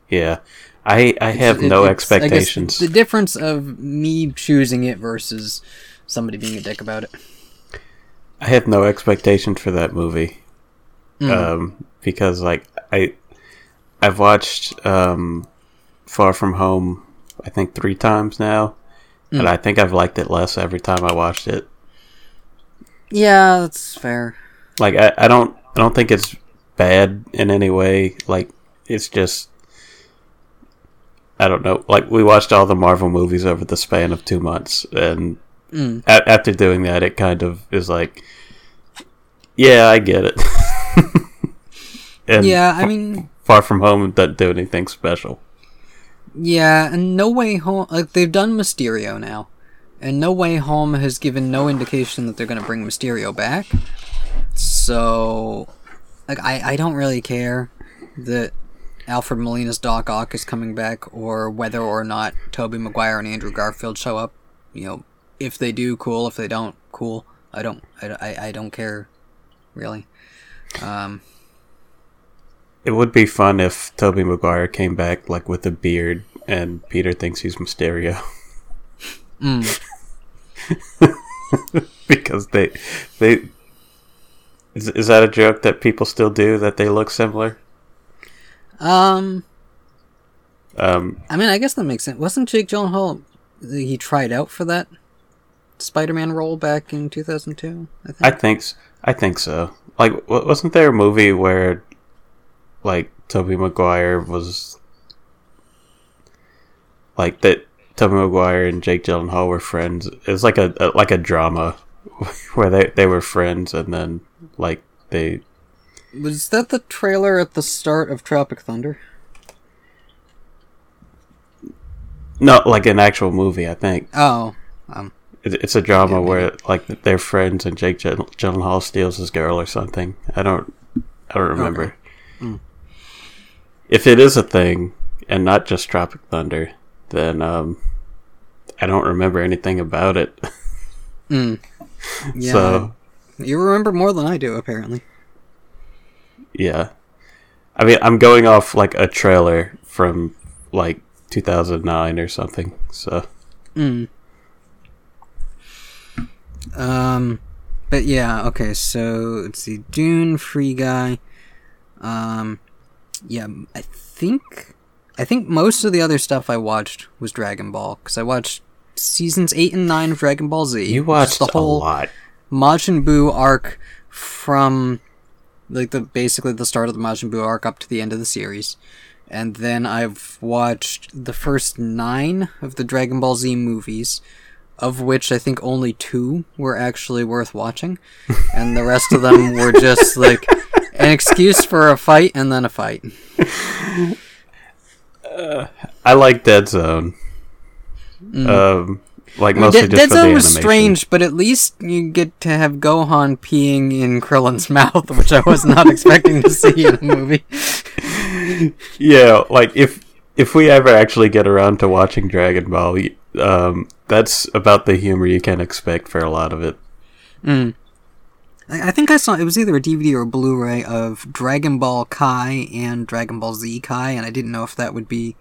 yeah i i have
It-
no
it's-
expectations
the difference of me choosing it versus somebody being a dick about it.
I have no expectations for that movie.
Mm.
Um, because like I I've watched um Far From Home I think 3 times now
Mm.
and I think I've liked it less every time I watched it.
yeah, that's fair.
Like I, I don't I don't think it's bad in any way. Like it's just I don't know. Like we watched all the Marvel movies over the span of 2 months and
Mm.
a- after doing that, it kind of is like, yeah, I get it. [laughs] and
Yeah, I mean,
Far From Home doesn't do anything special.
Yeah, and No Way Home, like they've done Mysterio now, and No Way Home has given no indication that they're going to bring Mysterio back. So, like, I I don't really care that Alfred Molina's Doc Ock is coming back, or whether or not Tobey Maguire and Andrew Garfield show up. You know, if they do, cool. If they don't, cool. I don't I, I, I don't care, really. Um,
It would be fun if Tobey Maguire came back like with a beard and Peter thinks he's Mysterio
mm, [laughs]
because they they is, is that a joke that people still do that they look similar?
um,
Um,
I mean, I guess that makes sense. Wasn't Jake Gyllenhaal? He tried out for that Spider-Man role back in 2002. I think.
I think I think so. Like, wasn't there a movie where like Tobey Maguire was like that? Tobey Maguire and Jake Gyllenhaal were friends. It was like a, a like a drama [laughs] where they they were friends, and then like they
Was that the trailer at the start of Tropic Thunder?
No, like an actual movie. I think
Oh, um,
It- it's a drama
Yeah,
where like they're friends and Jake Gyllen- Gyllenhaal steals his girl or something. I don't. I don't remember.
Mm.
If it is a thing and not just Tropic Thunder, then um, I don't remember anything about it. [laughs] [laughs]
mm. yeah.
So
you remember more than I do, apparently.
yeah, I mean, I'm going off like a trailer from like 2009 or something. So
Mm. Um, but yeah, okay. So let's see, Dune, Free Guy. Um, yeah, I think I think most of the other stuff I watched was Dragon Ball because I watched seasons eight and nine of Dragon Ball Z.
you watched
the whole
a lot.
Majin Buu arc from like the basically the start of the Majin Buu arc up to the end of the series. And then I've watched the first nine of the Dragon Ball Z movies, of which I think only two were actually worth watching. [laughs] And the rest of them were just like an excuse for a fight and then a fight.
I like Dead Zone. Um, like mostly
Dead,
just
Dead
for the
Zone was
animation.
strange, but at least you get to have Gohan peeing in Krillin's mouth, which I was not expecting to see in a movie.
Yeah, like if if we ever actually get around to watching Dragon Ball, um, that's about the humor you can expect for a lot of it.
Mm. I think I saw it was either a DVD or a Blu-ray of Dragon Ball Kai and Dragon Ball Z Kai, and I didn't know if that would be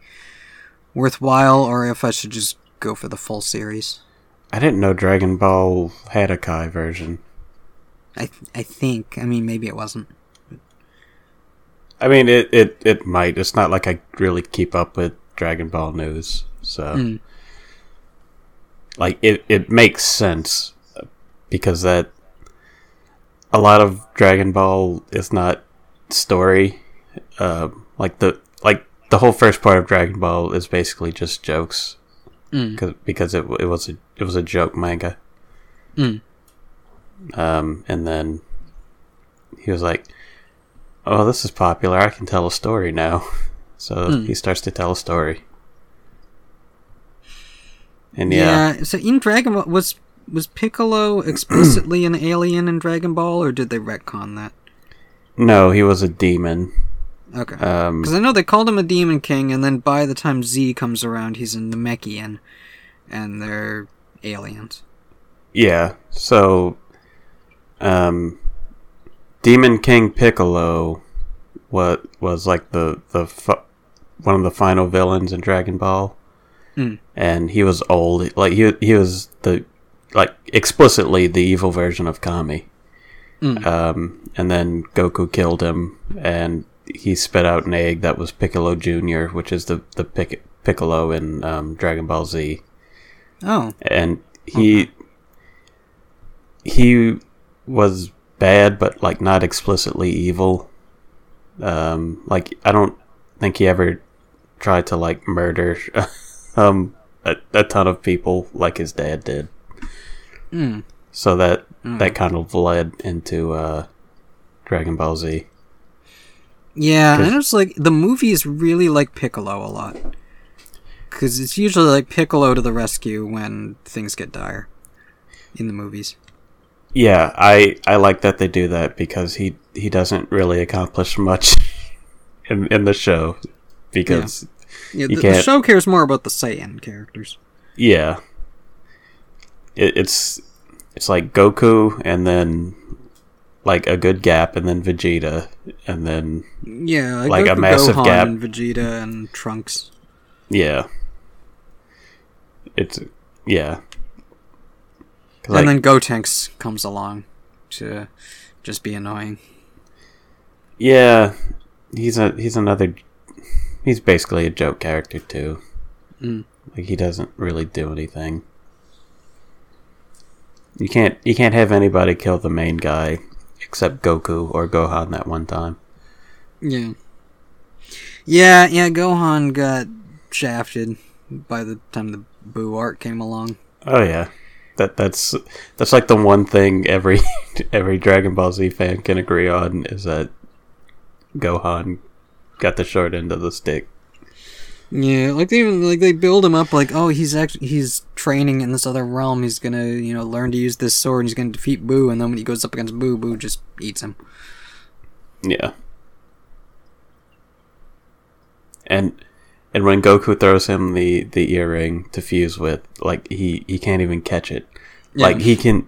worthwhile or if I should just go for the full series.
I didn't know Dragon Ball had a Kai version.
I I think. I mean, maybe it wasn't.
I mean, it, it, it might. It's not like I really keep up with Dragon Ball news, so
Mm.
like it it makes sense because that a lot of Dragon Ball is not story. Um, like the like the whole first part of Dragon Ball is basically just jokes
Mm.
cause, because it it was a it was a joke manga.
Mm.
Um, and then he was like, "Oh, this is popular. I can tell a story now." [laughs] So
Mm.
he starts to tell a story. And yeah,
So in Dragon Ball was was Piccolo explicitly an alien in Dragon Ball, or did they retcon that?
no, he was a demon.
Okay.
Um,
Because I know they called him a Demon King, and then by the time Z comes around, he's a Namekian, and they're aliens.
Yeah. So, um, Demon King Piccolo, what was like the the fu- one of the final villains in Dragon Ball,
Mm.
and he was old. Like he he was the like explicitly the evil version of Kami.
Mm.
Um, and then Goku killed him, and he spit out an egg that was Piccolo Junior, which is the the Pic- Piccolo in um, Dragon Ball Z.
Oh,
and he he was bad but like not explicitly evil. Um like i don't think he ever tried to like murder [laughs] um a, a ton of people like his dad did
mm.
so that
Mm.
that kind of led into uh dragon ball z
Yeah, And it's like the movies really like Piccolo a lot, because it's usually like Piccolo to the rescue when things get dire in the movies.
yeah i i like that they do that because he he doesn't really accomplish much [laughs] in in the show because
Yeah,
You
the, the show cares more about the Saiyan characters.
Yeah. It, it's it's like Goku and then like a good gap and then Vegeta and then
Yeah,
Like a
Goku,
massive
Gohan,
gap.
and Vegeta and Trunks.
yeah. It's yeah.
and
like,
then Gotenks comes along to just be annoying.
yeah, he's a he's another he's basically a joke character too.
Mm.
Like he doesn't really do anything. You can't you can't have anybody kill the main guy except Goku or Gohan that one time.
Yeah. Yeah, yeah, Gohan got shafted by the time the Buu art came along.
Oh yeah, that that's that's like the one thing every [laughs] every Dragon Ball Z fan can agree on is that Gohan got the short end of the stick.
Yeah, like they even like they build him up like, oh, he's actually he's training in this other realm. He's gonna you know learn to use this sword. And He's gonna defeat Buu, and then when he goes up against Buu, Buu just eats him.
Yeah. And and when Goku throws him the the earring to fuse with, like he he can't even catch it.
Yeah.
Like he can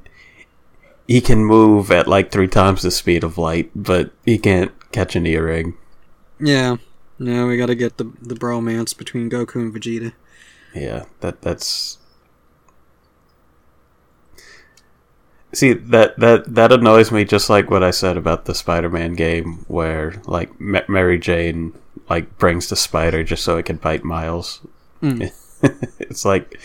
he can move at like three times the speed of light, but he can't catch an earring.
Yeah, no, we gotta get the the bromance between Goku and Vegeta.
Yeah, that that's See that that that annoys me just like what I said about the Spider-Man game where like M- Mary Jane like brings the spider just so it can bite Miles.
Mm. [laughs]
it's like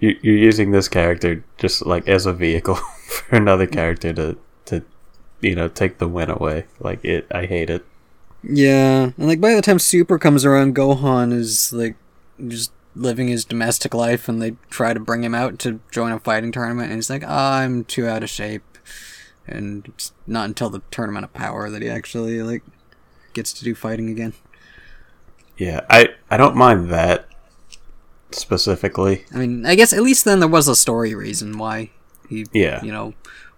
you you're using this character just like as a vehicle [laughs] for another character to to you know take the win away. Like it I hate it.
Yeah, and like by the time Super comes around, Gohan is like just living his domestic life, and they try to bring him out to join a fighting tournament, and he's like, "Ah, "I'm too out of shape," and it's not until the tournament of power that he actually like gets to do fighting again.
Yeah, I I don't mind that specifically.
I mean, I guess at least then there was a story reason why he,
Yeah.
you know,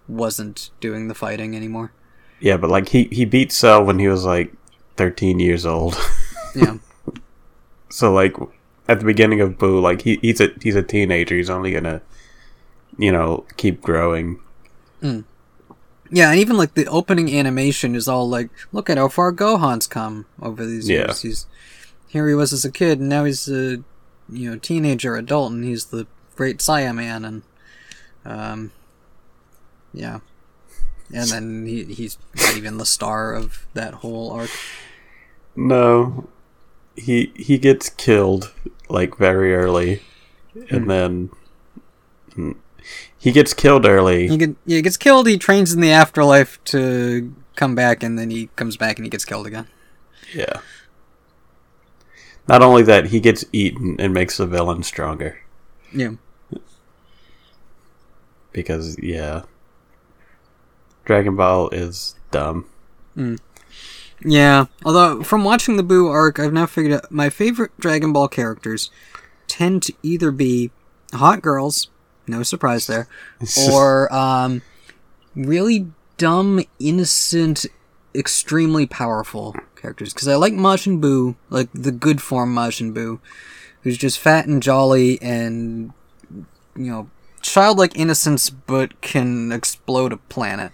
wasn't doing the fighting anymore.
Yeah, but like he he beat Cell when he was like 13 years old. [laughs]
Yeah.
So like at the beginning of Buu, like he, he's a he's a teenager. He's only gonna, you know, keep growing.
Yeah, and even like the opening animation is all like, look at how far Gohan's come over these
Yeah.
years. He's here he was as a kid, and now he's a you know teenager adult, and he's the great Saiyan man, and um, yeah, and then he he's not even the star of that whole arc.
No, he he gets killed like very early, and then mm, he gets killed early.
He get yeah, he gets killed. He trains in the afterlife to come back, and then he comes back and he gets killed again.
Yeah. Not only that, he gets eaten and makes the villain stronger
Yeah.
because yeah, Dragon Ball is dumb.
Yeah, although from watching the Buu arc, I've now figured out my favorite Dragon Ball characters tend to either be hot girls, no surprise there, [laughs] or um, really dumb, innocent, extremely powerful characters. Because I like Majin Buu, like the good form Majin Buu, who's just fat and jolly and you know childlike innocence, but can explode a planet.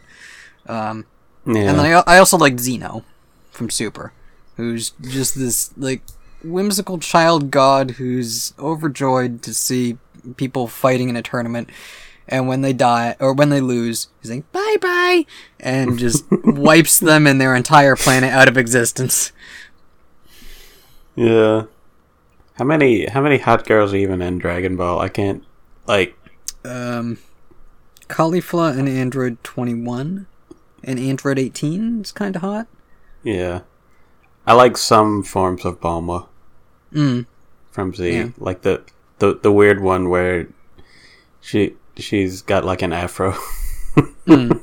Um,
Yeah,
and then I, I also like Zeno from Super, who's just this like whimsical child god who's overjoyed to see people fighting in a tournament. And when they die or when they lose, he's like bye bye, and just [laughs] wipes them and their entire planet out of existence.
yeah. How many how many hot girls are even in Dragon Ball? I can't like.
Um, Caulifla and Android twenty one, and Android eighteen is kind of hot.
Yeah, I like some forms of Bulma
Mm.
from Z,
Yeah.
like the, the the weird one where she she's got like an afro. [laughs]
Mm.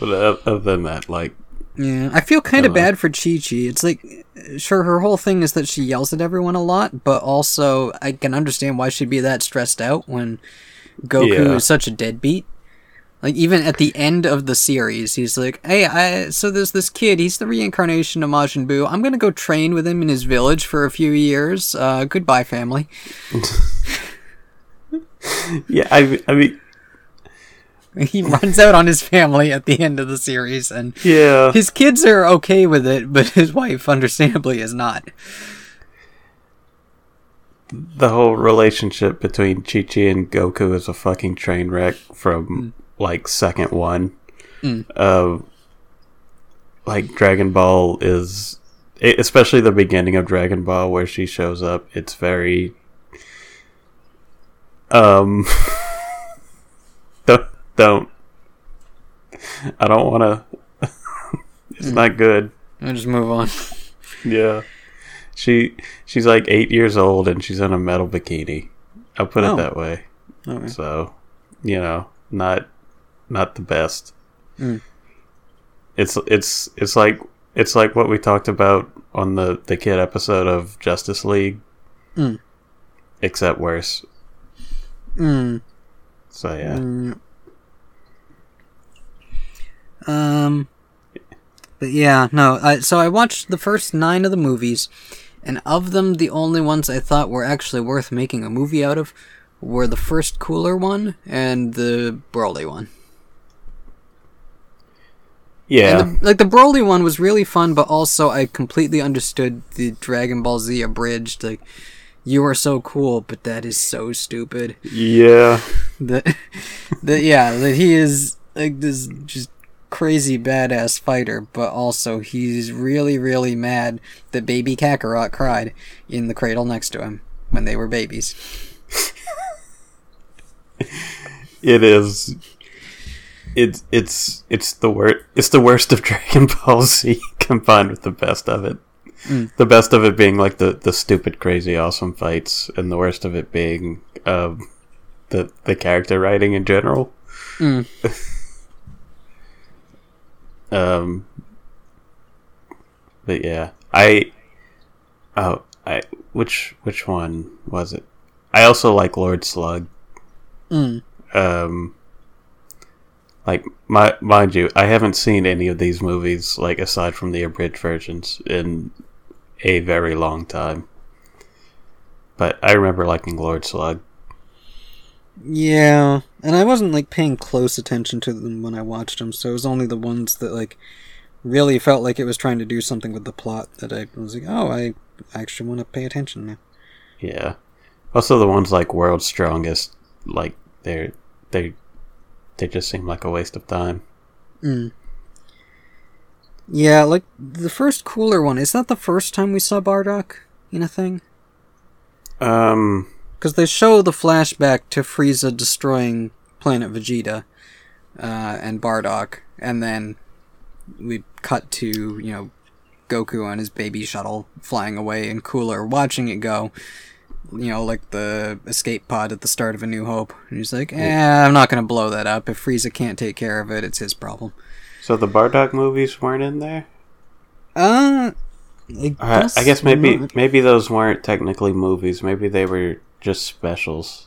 But other than that, like
Yeah, I feel kind of
Dunno.
bad for Chi Chi. It's like, sure, her whole thing is that she yells at everyone a lot, but also I can understand why she'd be that stressed out when Goku
Yeah.
is such a deadbeat. Like even at the end of the series, he's like, "Hey, I so there's this kid. He's the reincarnation of Majin Buu. I'm gonna go train with him in his village for a few years. Uh, goodbye, family." [laughs]
yeah, I I mean [laughs]
He runs out on his family at the end of the series, and
yeah,
his kids are okay with it, but [laughs] his wife, understandably, is not.
the whole relationship between Chi Chi and Goku is a fucking train wreck from like second one.
Mm.
Uh, like Dragon Ball is, especially the beginning of Dragon Ball where she shows up. It's very, um, [laughs] don't don't. I don't want to. [laughs] it's not good.
I'll just move on.
Yeah. She she's like eight years old and she's in a metal bikini. I'll put
Oh.
it that way.
Okay.
So, you know, not not the best.
Mm.
It's it's it's like it's like what we talked about on the the kid episode of Justice League,
Mm.
except worse.
Mm.
So yeah,
Mm. Um, but yeah, no. I, so I watched the first nine of the movies, and of them, the only ones I thought were actually worth making a movie out of were the first Cooler one and the Broly one.
Yeah,
And the, like the Broly one was really fun, but also I completely understood the Dragon Ball Z abridged. Like, you are so cool, but that is so stupid.
yeah, [laughs]
that that yeah that he is like this just crazy badass fighter but also he's really really mad that baby kakarot cried in the cradle next to him when they were babies [laughs]
it is. It's it's it's the worst. It's the worst of [laughs] Dragon Ball Z combined with the best of it.
Mm.
The best of it being like the the stupid, crazy, awesome fights, and the worst of it being um, the the character writing in general.
Mm. [laughs]
Um, but yeah, I oh I which which one was it? I also like Lord Slug.
Mm.
Um, like my mind you, I haven't seen any of these movies like aside from the abridged versions in a very long time. But I remember liking Lord Slug.
yeah and i wasn't like paying close attention to them when i watched them so it was only the ones that like really felt like it was trying to do something with the plot that i was like oh i actually want to pay attention now
Yeah. Also, the ones like World's Strongest, like they're they they just seem like a waste of time.
Mm. Yeah, like the first cooler one. Is that the first time we saw Bardock in a thing?
Um,
Because they show the flashback to Frieza destroying planet Vegeta uh, and Bardock, and then we cut to you know Goku on his baby shuttle flying away, and Cooler watching it go. You know, like the escape pod at the start of A New Hope. And he's like, "Eh, I'm not gonna blow that up. If Frieza can't take care of it, it's his problem."
so the Bardock movies weren't in there.
Uh, I
Uh,
guess,
I guess maybe
not.
maybe those weren't technically movies. Maybe they were just specials.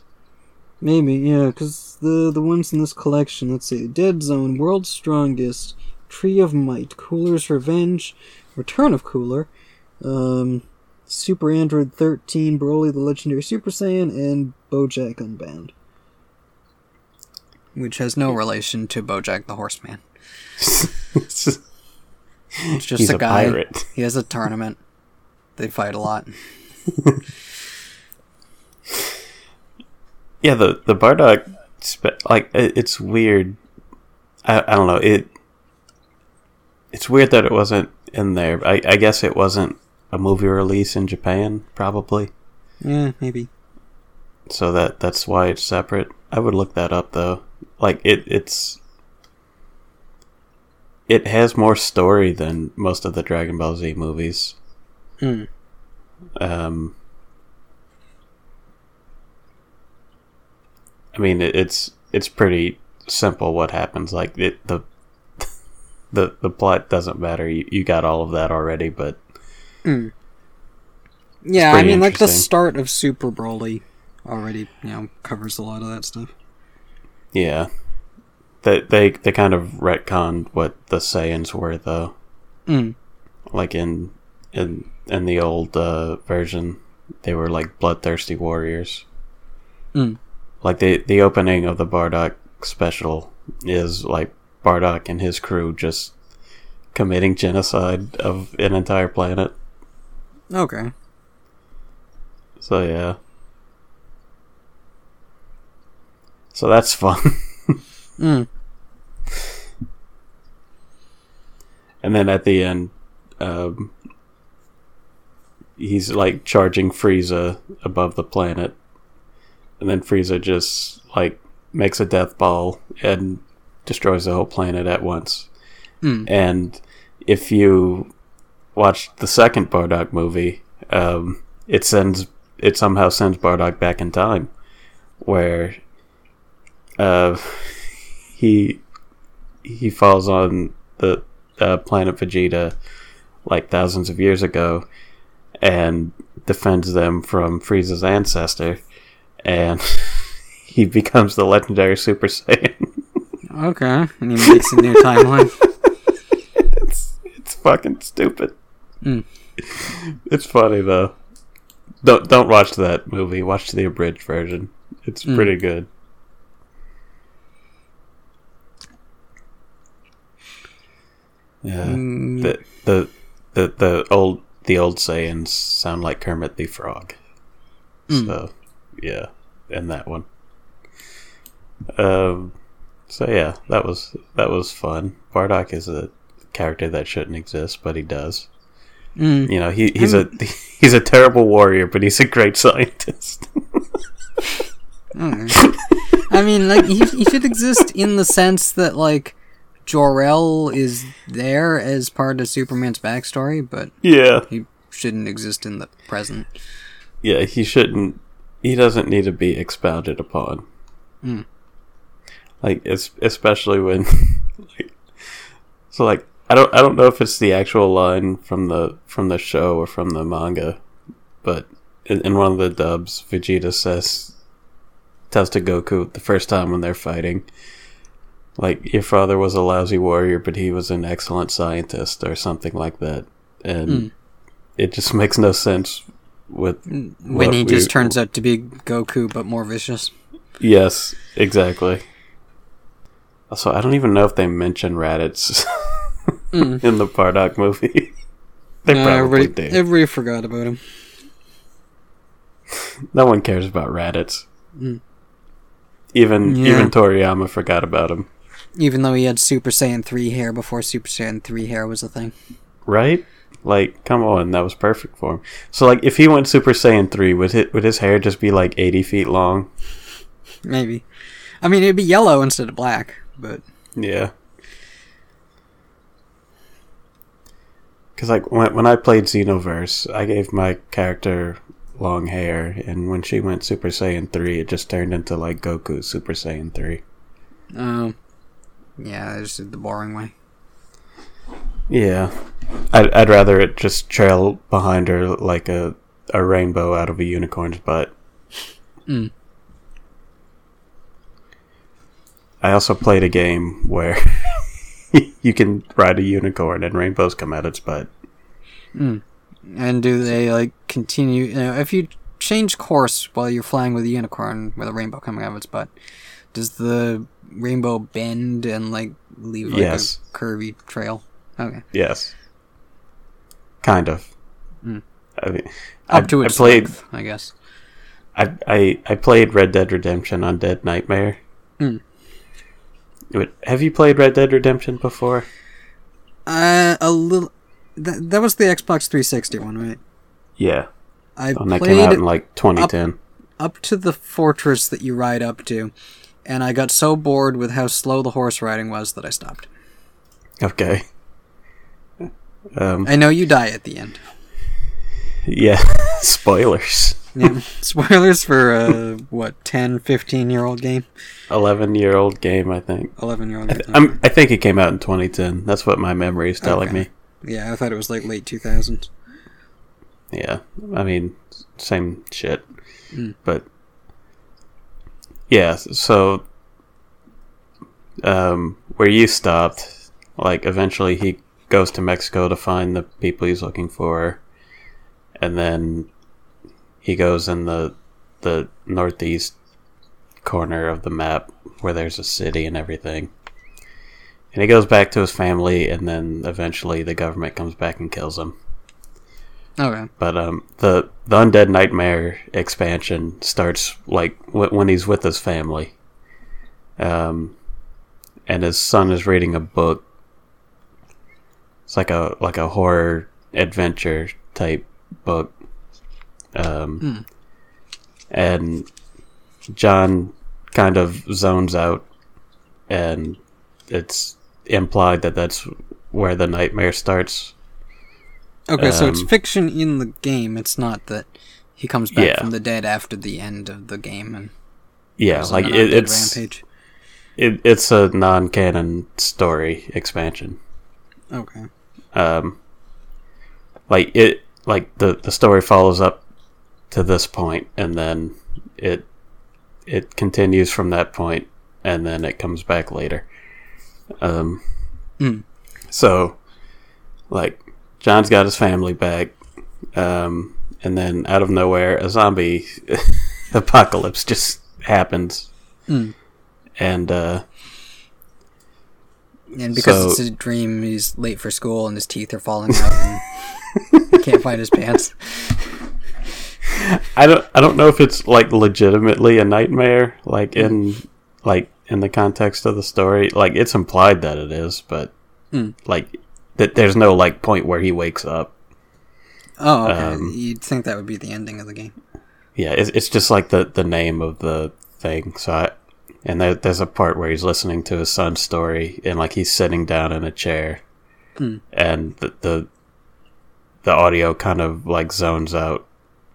Maybe, yeah, because the the ones in this collection, let's see, Dead Zone, World's Strongest, Tree of Might, Cooler's Revenge, Return of Cooler, um, Super Android 13, Broly the Legendary Super Saiyan, and Bojack Unbound. Which has no relation to Bojack the Horseman.
It's just-
It's just
He's
a,
a
guy.
pirate. [laughs]
He has a tournament. They fight a lot. [laughs]
yeah, the the Bardock, spe- like it, it's weird. I I don't know it. It's weird that it wasn't in there. I I guess it wasn't a movie release in Japan, probably.
Yeah, maybe.
So that that's why it's separate. I would look that up though. Like it it's it has more story than most of the Dragon Ball Z movies.
Hmm.
Um I mean it, it's it's pretty simple what happens like it the [laughs] the the plot doesn't matter. You, you got all of that already, but
Yeah, I mean, like the start of Super Broly already, you know, covers a lot of that stuff.
yeah. They they they kind of retconned what the Saiyans were though.
Mm.
like in in in the old uh, version they were like bloodthirsty warriors
Mm.
like the the opening of the bardock special is like bardock and his crew just committing genocide of an entire planet
Okay.
so yeah so that's fun [laughs]
Mm.
and then at the end um he's like charging Frieza above the planet and then Frieza just like makes a death ball and destroys the whole planet at once
Mm.
and if you watch the second Bardock movie um it sends it somehow sends Bardock back in time where uh [laughs] he he falls on the uh, planet Vegeta like thousands of years ago and defends them from Frieza's ancestor and [laughs] he becomes the legendary Super Saiyan.
Okay, and he makes a new timeline. [laughs]
it's it's fucking stupid.
Mm.
It's funny though. Don't don't watch that movie. Watch the abridged version. It's
Mm.
pretty good. Yeah.
Mm,
The, the the the old the old Saiyans sound like Kermit the Frog.
Mm.
So yeah, and that one. Um. So yeah, that was that was fun. Bardock is a character that shouldn't exist, but he does.
Mm.
You know, he he's a [laughs] he's a terrible warrior, but he's a great scientist.
Okay. I mean, like he, he should exist in the sense that like Jor-El is there as part of Superman's backstory, but
yeah,
he shouldn't exist in the present.
yeah, he shouldn't. He doesn't need to be expounded upon.
Mm.
Like, es- especially when, [laughs] like, so like I don't I don't know if it's the actual line from the from the show or from the manga, but in, in one of the dubs, Vegeta says tells to Goku the first time when they're fighting. Like your father was a lousy warrior, but he was an excellent scientist, or something like that, and
Mm.
it just [laughs] makes no sense with
When
What
he
we-
just turns out to be Goku, but more vicious.
Yes, exactly. Also, I don't even know if they mention Raditz [laughs]
Mm.
in the Bardock movie. [laughs] they
Uh,
probably
everybody,
did.
everybody forgot about him.
no one cares about Raditz.
Mm.
Even
Yeah.
even Toriyama forgot about him,
Even though he had Super Saiyan 3 hair before Super Saiyan 3 hair was a thing.
right? Like, come on, that was perfect for him. So, like, if he went Super Saiyan three, would it would his hair just be like eighty feet long?
Maybe. I mean, it'd be yellow instead of black, but.
Yeah. Because like when when I played Xenoverse, I gave my character long hair, and when she went Super Saiyan three, it just turned into like Goku Super Saiyan three.
Um. yeah, I just did the boring way.
Yeah, I'd I'd rather it just trail behind her like a a rainbow out of a unicorn's butt.
Mm.
I also played a game where [laughs] [laughs] you can ride a unicorn and rainbows come out its butt.
Mm. And do they, like, continue. You know, if you change course while you're flying with a unicorn with a rainbow coming out of its butt, does the rainbow bend and, like, leave, like,
Yes.
a curvy trail? Okay.
Yes. Kind of.
Mm.
I mean,
Up
I,
to
I
its
played.
length, I guess.
I, I I played Red Dead Redemption Undead Nightmare.
Mm.
Have you played Red Dead Redemption before?
Uh, a little. That, that was the Xbox 360 one, right?
Yeah,
I
when that came out
played
in like 2010.
up to the fortress that you ride up to, and I got so bored with how slow the horse riding was that I stopped.
Okay. Um.
I know you die at the end.
Yeah. [laughs] Spoilers.
Yeah. Spoilers for a what 10, 15 year old game,
11 year old game, I think.
eleven year old.
I, th- I'm, I think it came out in 2010. That's what my memory is telling
Okay.
me.
Yeah, I thought it was like late two thousands.
Yeah, I mean, same shit.
Mm.
But yeah, so um, where you stopped, like eventually he goes to Mexico to find the people he's looking for, and then he goes in the the northeast corner of the map where there's a city and everything. And he goes back to his family, and then eventually the government comes back and kills him.
Okay.
But um, the the undead nightmare expansion starts like w- when he's with his family, um, and his son is reading a book. It's like a like a horror adventure type book, um,
Hmm.
and John kind of zones out, and it's implied that that's where the nightmare starts.
Okay, so it's
Um,
fiction in the game. It's not that he comes back
Yeah.
from the dead after the end of the game and
Yeah, like
an
it, it's
rampage.
it, it's a non-canon story expansion.
Okay.
Um, like it like the the story follows up to this point and then it it continues from that point and then it comes back later um
Mm.
so like john's got his family back um and then out of nowhere a zombie [laughs] apocalypse just happens
Mm.
and uh
And because
So-
it's a dream, he's late for school and his teeth are falling out and he can't find his pants. [laughs]
I don't I don't know if it's like legitimately a nightmare, like in like in the context of the story. Like it's implied that it is, but
Hmm.
like that there's no like point where he wakes up.
Oh, okay.
Um,
You'd think that would be the ending of the game.
Yeah, it's it's just like the the name of the thing. So I and there, there's a part where he's listening to his son's story and like he's sitting down in a chair
Hmm.
and the, the the audio kind of like zones out.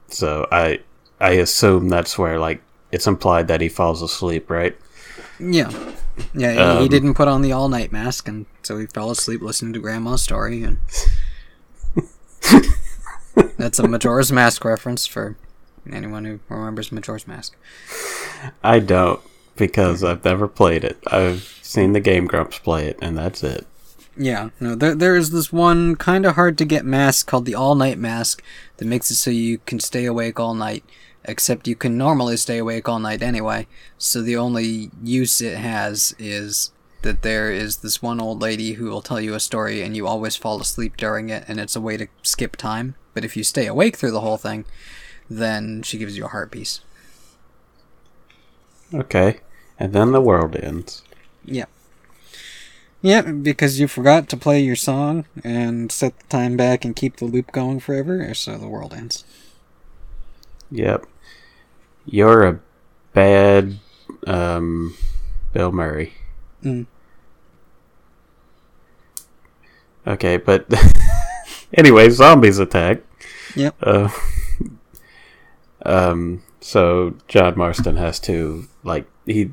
So I I assume that's where like it's implied that he falls asleep, right?
Yeah. Yeah, he- he
Um,
didn't put on the all night mask, and so he fell asleep listening to Grandma's story. And [laughs] that's a Majora's Mask reference for anyone who remembers Majora's Mask.
I don't because I've never played it. I've seen the Game Grumps play it, and that's it.
Yeah, no, there there is this one kind of hard to get mask called the all night mask that makes it so you can stay awake all night. Except you can normally stay awake all night anyway. So the only use it has is that there is this one old lady who will tell you a story and you always fall asleep during it, and it's a way to skip time. But if you stay awake through the whole thing, then she gives you a heart piece.
Okay, and then the world ends.
Yeah. Yeah, because you forgot to play your song and set the time back and keep the loop going forever, or so the world ends.
Yep, you're a bad um, Bill Murray.
Mm.
Okay, but [laughs] anyway, zombies attack.
Yep.
Uh, um. So John Marston has to like he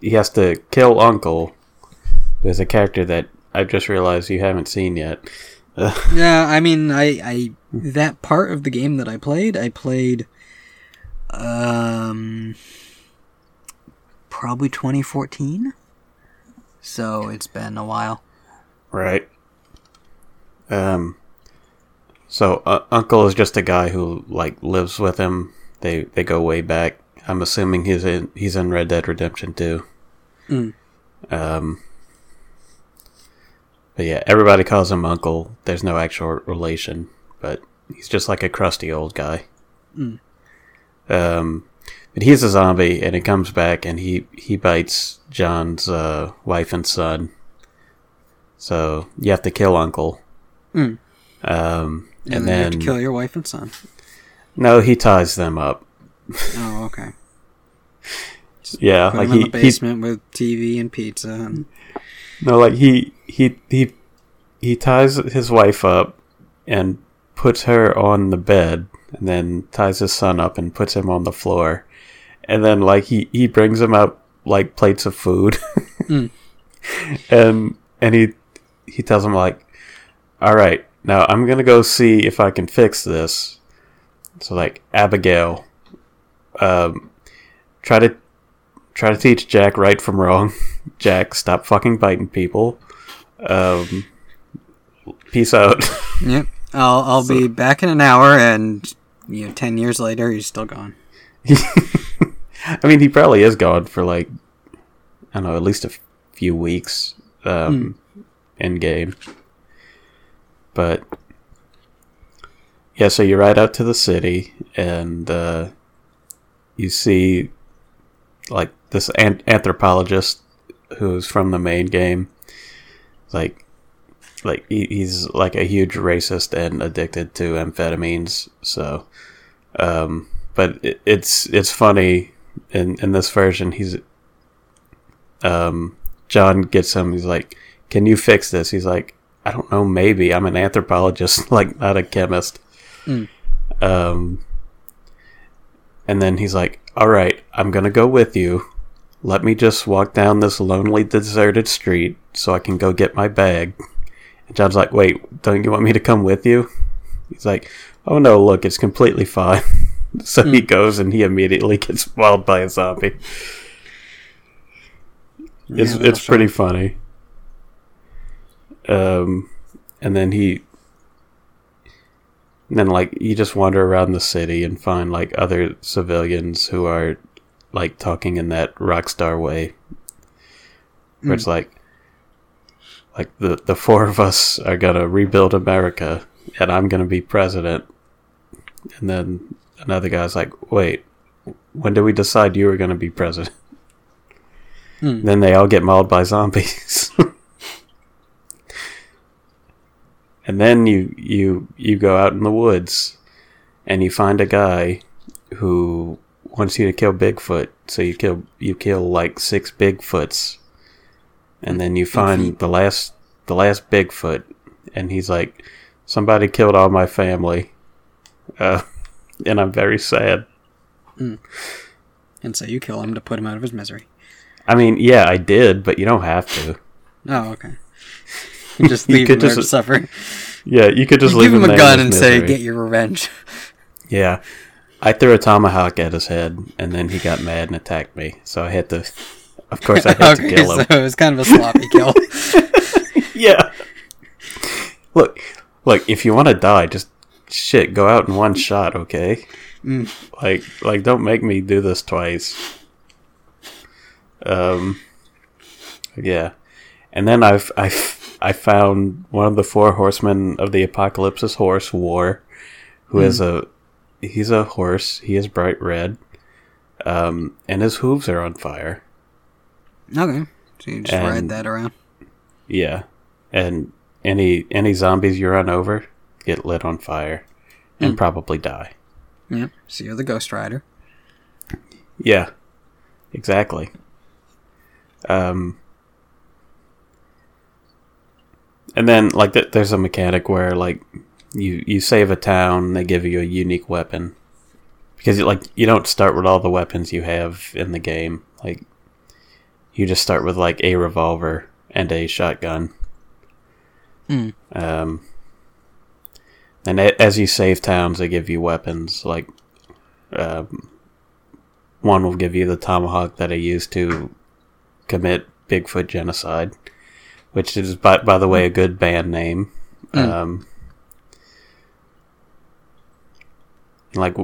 he has to kill Uncle. There's a character that I've just realized you haven't seen yet. [laughs]
Yeah, I mean, I, I that part of the game that I played, I played, um, probably 2014. So it's been a while.
right. Um. So uh, Uncle is just a guy who like lives with him. They they go way back. I'm assuming he's in he's in Red Dead Redemption 2.
Mm.
Um. But yeah, everybody calls him Uncle. There's no actual relation, but he's just like a crusty old guy.
Mm.
Um, but he's a zombie, and he comes back, and he he bites John's uh, wife and son. So you have to kill Uncle.
Mm.
Um,
And,
and,
then, you have to kill your wife and son.
no, he ties them up.
Oh, okay. [laughs]
Yeah, like he,
the
he
basement with TV and pizza. And,
No, like he he he he ties his wife up and puts her on the bed, and then ties his son up and puts him on the floor, and then like he he brings him up like plates of food, [laughs]
Mm.
and and he he tells him like, all right, now I'm gonna go see if I can fix this. So like Abigail, um, try to try to teach Jack right from wrong. [laughs] Jack, stop fucking biting people. Um, peace out. [laughs]
yep. I'll I'll be back in an hour, and you know, ten years later, he's still gone. [laughs]
I mean, he probably is gone for like I don't know, at least a f- few weeks um, in game. But yeah, so you ride out to the city and uh, you see like this an- anthropologist who's from the main game. Like, like he- he's like a huge racist and addicted to amphetamines. So, um, but it, it's it's funny in in this version. He's um, John gets him. He's like, "Can you fix this?" He's like, "I don't know. Maybe I'm an anthropologist, [laughs] like not a chemist."
Mm.
Um, and then he's like, "All right, I'm gonna go with you. Let me just walk down this lonely, deserted street so I can go get my bag." And John's like, "Wait, don't you want me to come with you?" He's like, "Oh no, look, it's completely fine." [laughs] so he goes and he immediately gets [laughs] mauled by a zombie. It's
Yeah,
it's
that's
pretty funny. Um, and then he, and then like you just wander around the city and find like other civilians who are like talking in that Rockstar way, where it's like, like the the four of us are gonna rebuild America, and I'm gonna be president, and then another guy's like, wait, when did we decide you were gonna be president?
Hmm.
Then they all get mauled by zombies. [laughs] and then you you you go out in the woods and you find a guy who wants you to kill Bigfoot. So you kill you kill like six Bigfoots. And then you find the last the last Bigfoot and he's like somebody killed all my family. Uh, [laughs] and I'm very sad.
And so you kill him to put him out of his misery.
I mean, yeah, I did, but you don't have to.
Oh, okay. You just [laughs]
You
leave
could
him there to suffer.
Yeah, you could just
You
leave
give him a gun and say, "Get your revenge."
Yeah. I threw a tomahawk at his head, and then he got mad and attacked me. So I had to, of course, I had to [laughs] kill him.
so it was kind of a sloppy kill. [laughs] [laughs]
Yeah. Look, look. If you want to die, just shit. Go out in one shot, okay?
Mm.
Like, like, don't make me do this twice. Um. Yeah, and then I've I've I found one of the four horsemen of the apocalypse's horse, War, who is a he's a horse. He is bright red, um, and his hooves are on fire.
okay, so you just ride that around.
Yeah, and any any zombies you run over get lit on fire and probably die.
Yep. So you're the Ghost Rider.
Yeah, exactly. Um, and then like th- there's a mechanic where like you you save a town, they give you a unique weapon because like you don't start with all the weapons you have in the game. Like you just start with like a revolver and a shotgun.
Hmm.
Um, and a- as you save towns, they give you weapons like um, one will give you the tomahawk that I used to commit Bigfoot genocide, which is, by, by the way, a good band name.
Mm.
Um, like,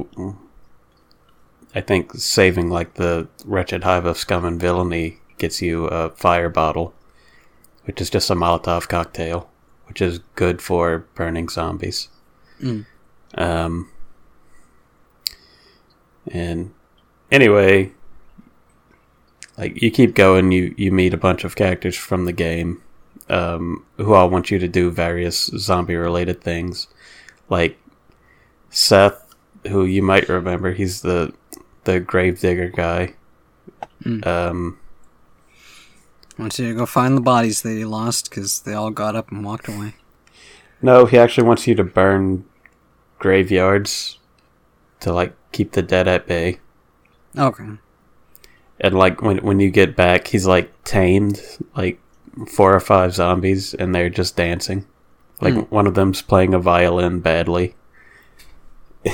I think saving like the wretched hive of scum and villainy gets you a fire bottle, which is just a Molotov cocktail, which is good for burning zombies.
Mm.
Um, and anyway, like you keep going, you you meet a bunch of characters from the game, um, who all want you to do various zombie related things, like Seth, who you might remember, he's the the gravedigger guy.
Mm.
Um,
Wants you to go find the bodies that he lost because they all got up and walked away.
no, he actually wants you to burn graveyards to like keep the dead at bay.
Okay.
and like when when you get back, he's like tamed like four or five zombies, and they're just dancing. Like
Hmm.
one of them's playing a violin badly, [laughs]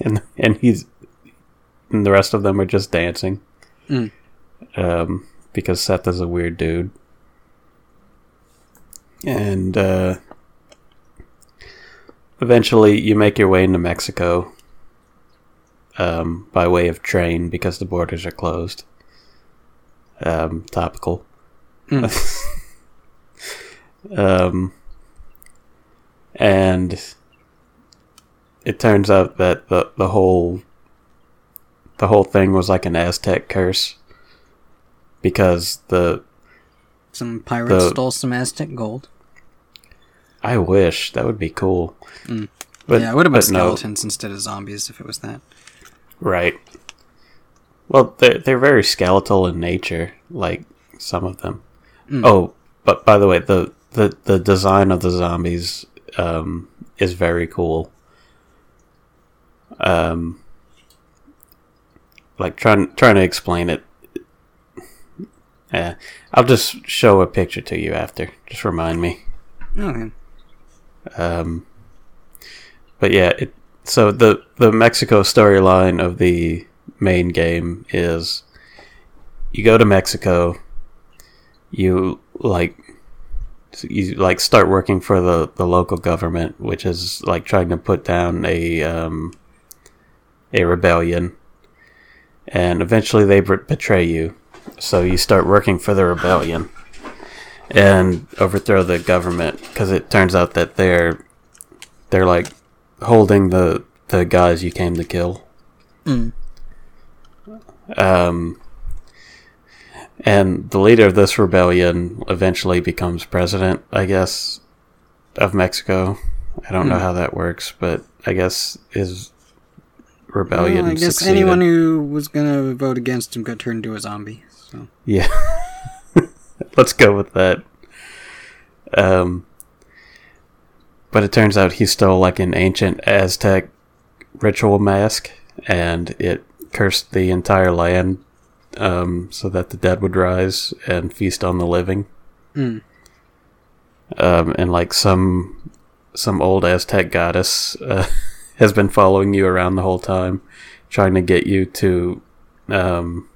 and and he's and the rest of them are just dancing.
Hmm.
Um, because Seth is a weird dude, and uh, eventually you make your way into Mexico um, by way of train because the borders are closed. Um, topical.
Mm. [laughs]
um, and it turns out that the the whole the whole thing was like an Aztec curse because the
Some pirates
The-
stole some Aztec gold.
I wish that would be cool.
Mm.
But,
yeah, it would have been
but no.
skeletons instead of zombies if it was that.
Right. Well, they're, they're very skeletal in nature, like some of them.
Mm.
Oh, but by the way, the, the, the design of the zombies um, is very cool. Um, like trying trying to explain it. Yeah, I'll just show a picture to you after. Just remind me.
Okay.
Um, but yeah, it, so the the Mexico storyline of the main game is you go to Mexico, you like you like start working for the the local government, which is like trying to put down a um, a rebellion, and eventually they betray you. So you start working for the rebellion and overthrow the government because it turns out that they're they're like holding the the guys you came to kill.
Mm.
Um, and the leader of this rebellion eventually becomes president, I guess, of Mexico. I don't know
Hmm.
how that works, but I guess his rebellion.
Well, I guess
succeeded.
anyone who was gonna vote against him got turned into a zombie. So
Yeah. [laughs] Let's go with that. Um, but it turns out he stole like an ancient Aztec ritual mask, and it cursed the entire land um, so that the dead would rise and feast on the living.
Mm.
Um, and like some some old Aztec goddess uh, [laughs] has been following you around the whole time, trying to get you to um,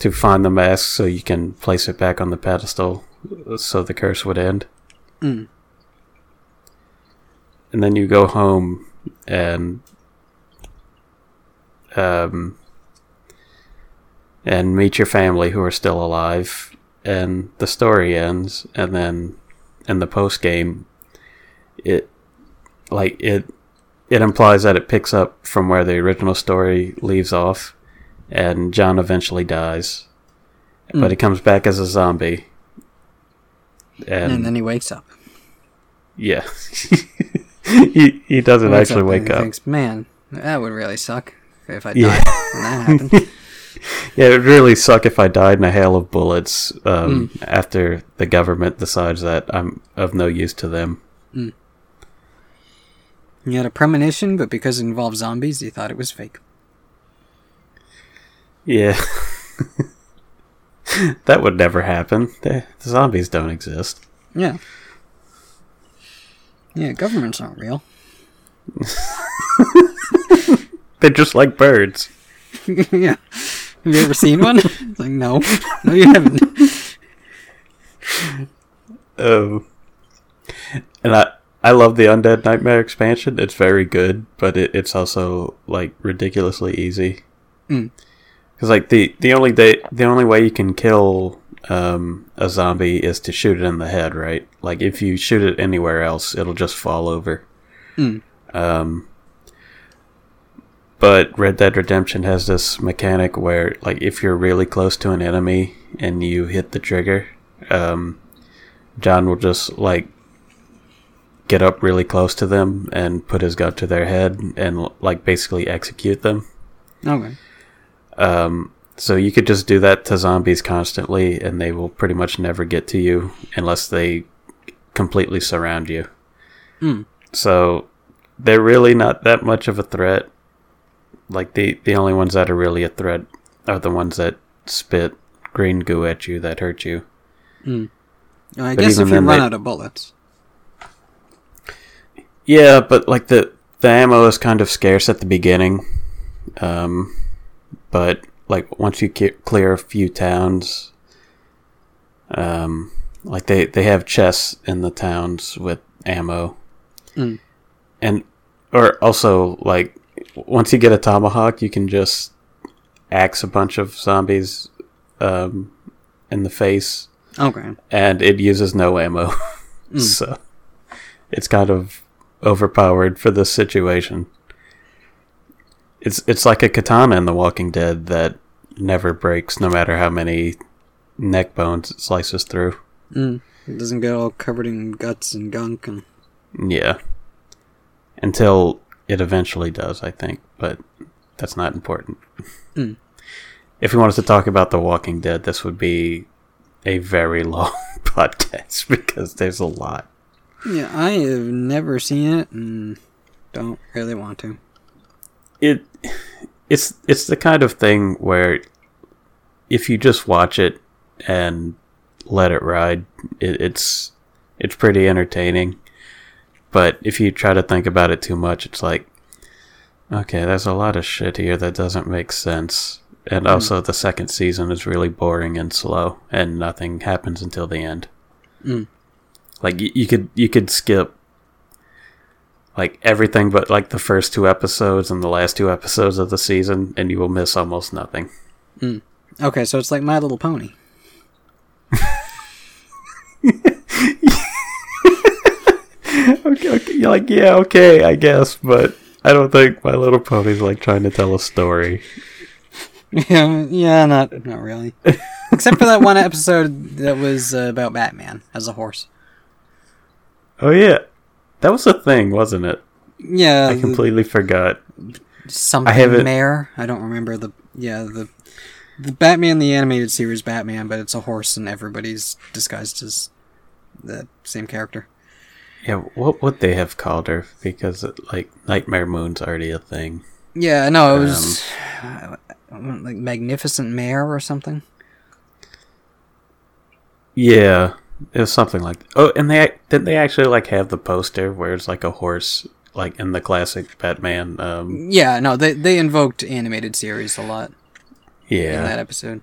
to find the mask so you can place it back on the pedestal so the curse would end.
Mm.
And then you go home and um and meet your family who are still alive and the story ends and then in the post game it like it it implies that it picks up from where the original story leaves off and John eventually dies but
Mm.
he comes back as a zombie and,
and then he wakes up.
yeah [laughs] he he doesn't
Wakes
actually
and
wake up
Thinks, Man, that would really suck if I died
Yeah.
when that happened. [laughs]
Yeah, it would really suck if I died in a hail of bullets um,
Mm.
after the government decides that I'm of no use to them.
He had a premonition, but because it involved zombies, he thought it was fake.
Yeah. [laughs] that would never happen. The, the zombies don't exist.
Yeah. Yeah, government's aren't real. [laughs]
They're just like birds. [laughs]
yeah. Have you ever seen one? It's like, no. No, you haven't.
Um, and I I love the Undead Nightmare expansion. It's very good, but it, it's also like ridiculously easy.
Mm.
Because like the the only day the only way you can kill um, a zombie is to shoot it in the head, right? Like if you shoot it anywhere else, it'll just fall over.
Mm.
Um, but Red Dead Redemption has this mechanic where, like, if you're really close to an enemy and you hit the trigger, um, John will just like get up really close to them and put his gun to their head and like basically execute them.
Okay.
Um, so you could just do that to zombies constantly, and they will pretty much never get to you unless they completely surround you.
Hmm.
So they're really not that much of a threat. Like the the only ones that are really a threat are the ones that spit green goo at you that hurt you.
Mm. I
But
guess if you run
they-
out of bullets.
Yeah, but like the the ammo is kind of scarce at the beginning. Um, but like once you ke- clear a few towns, um, like they they have chests in the towns with ammo,
Mm.
and or also like once you get a tomahawk, you can just axe a bunch of zombies um, in the face,
Okay.
and it uses no ammo. [laughs]
Mm.
so it's kind of overpowered for this situation. It's it's like a katana in The Walking Dead that never breaks, no matter how many neck bones it slices through.
Mm. It doesn't get all covered in guts and gunk and.
Yeah, until it eventually does, I think, but that's not important.
Mm.
If we wanted to talk about The Walking Dead, this would be a very [laughs] long [laughs] podcast because there's a lot.
Yeah, I have never seen it and don't really want to.
it it's it's the kind of thing where if you just watch it and let it ride, it, it's it's pretty entertaining. But if you try to think about it too much, it's like, okay, there's a lot of shit here that doesn't make sense. And also, the second season is really boring and slow, and nothing happens until the end.
Mm.
Like you, you could you could skip like everything but like the first two episodes and the last two episodes of the season, and you will miss almost nothing.
Okay, so it's like My Little Pony. [laughs]
okay, okay, you're like yeah, okay, I guess, but I don't think My Little Pony's like trying to tell a story. [laughs]
Yeah, yeah, not not really. [laughs] Except for that one episode that was uh, about Batman as a horse.
Oh yeah, that was a thing, wasn't it?
Yeah,
I
the-
completely forgot.
something
I haven't-
mare. I don't remember the yeah the the Batman the animated series Batman, but it's a horse and everybody's disguised as the same character.
Yeah, what would they have called her? Because like Nightmare Moon's already a thing.
Yeah, no, it was uh, like Magnificent Mare or something.
Yeah, it was something like. Oh, and they didn't they actually like have the poster where it's like a horse, like in the classic Batman. Um,
Yeah, no, they they invoked animated series a lot
Yeah, in
that episode.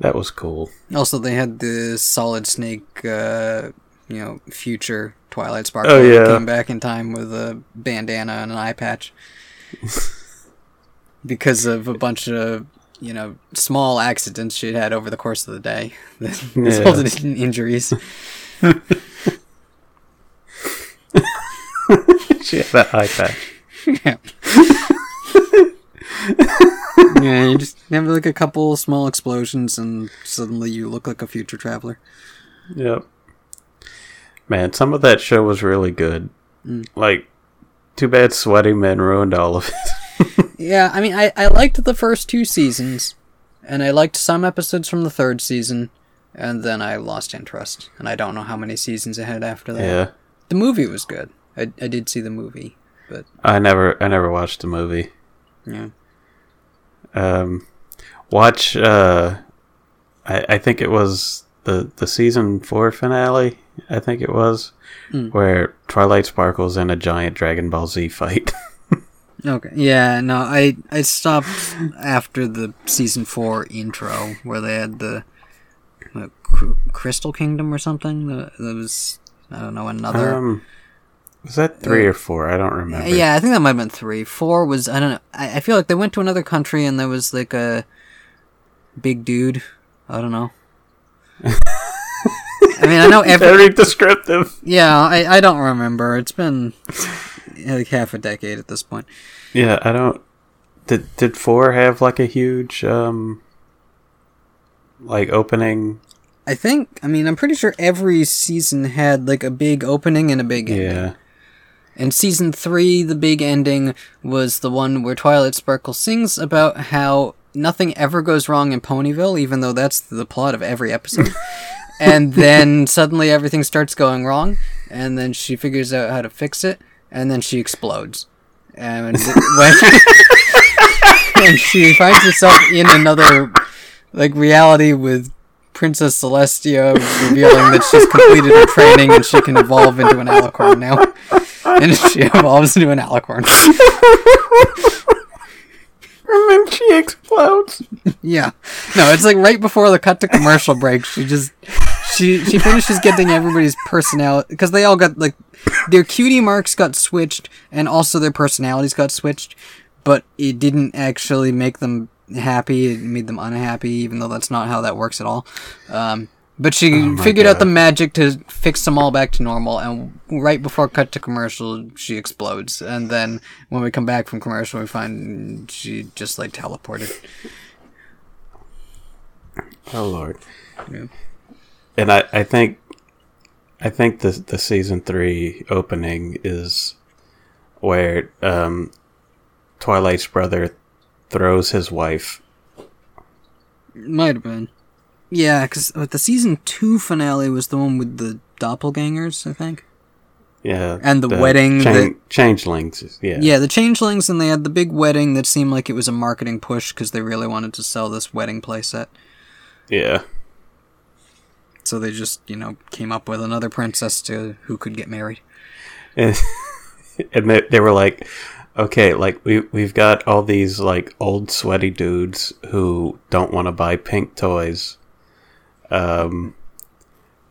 that was cool.
Also, they had the Solid Snake, uh, you know, future Twilight Sparkle
Oh, yeah.
came back in time with a bandana and an eye patch [laughs] because of a bunch of you know small accidents she'd had over the course of the day [laughs] that resulted in injuries. [laughs]
she had that eye patch.
yeah. [laughs] yeah, you just have like a couple small explosions, and suddenly you look like a future traveler.
Yep. Man, some of that show was really good.
Mm.
Like, too bad Sweaty Men ruined all of it.
Yeah, I mean, I, I liked the first two seasons, and I liked some episodes from the third season, and then I lost interest, and I don't know how many seasons it had after that.
yeah,
The movie was good. I, I did see the movie, but
I never, I never watched the movie.
yeah.
Um, watch. Uh, I, I think it was the the season four finale. I think it was
Mm.
where Twilight Sparkle's in a giant Dragon Ball Z fight. [laughs]
Okay. Yeah, no, I I stopped after the season four intro where they had the uh, Cr- Crystal Kingdom or something. That, was I don't know another.
um, was that three or four? I don't remember.
Yeah, I think that might have been three. Four was I don't know. I, I feel like they went to another country and there was like a big dude. I don't know. [laughs] I mean, I know every.
Very descriptive.
Yeah, I I don't remember. It's been [laughs] like half a decade at this point.
Yeah, I don't. Did did four have like a huge um, like opening?
I think. I mean, I'm pretty sure every season had like a big opening and a big ending.
Yeah,
And season three, the big ending was the one where Twilight Sparkle sings about how nothing ever goes wrong in Ponyville, even though that's the plot of every episode. [laughs] and then suddenly everything starts going wrong, and then she figures out how to fix it, and then she explodes. And when, [laughs] and she finds herself in another like reality with Princess Celestia revealing that she's completed her training and she can evolve into an alicorn now. [laughs] And she evolves into an alicorn.
and then she explodes. [laughs]
Yeah. No, it's like right before the cut to commercial break. She just she she finishes getting everybody's personality because they all got like their cutie marks got switched and also their personalities got switched, but it didn't actually make them happy. It made them unhappy, even though that's not how that works at all. Um, but she
my
figured out the magic to fix them all back to normal, and right before cut to commercial, she explodes. And then when we come back from commercial, we find she just like teleported.
Oh lord.
Yeah.
And I, I think I think the the season three opening is where um, Twilight's brother throws his wife.
Might have been. Yeah, because the season two finale was the one with the doppelgangers, I think.
Yeah,
And the wedding that-
changelings. Yeah,
Yeah, the changelings, and they had the big wedding that seemed like it was a marketing push because they really wanted to sell this wedding playset.
yeah.
So they just, you know, came up with another princess to who could get married.
and, [laughs] and they, they were like, okay, like we we've got all these like old sweaty dudes who don't want to buy pink toys, um,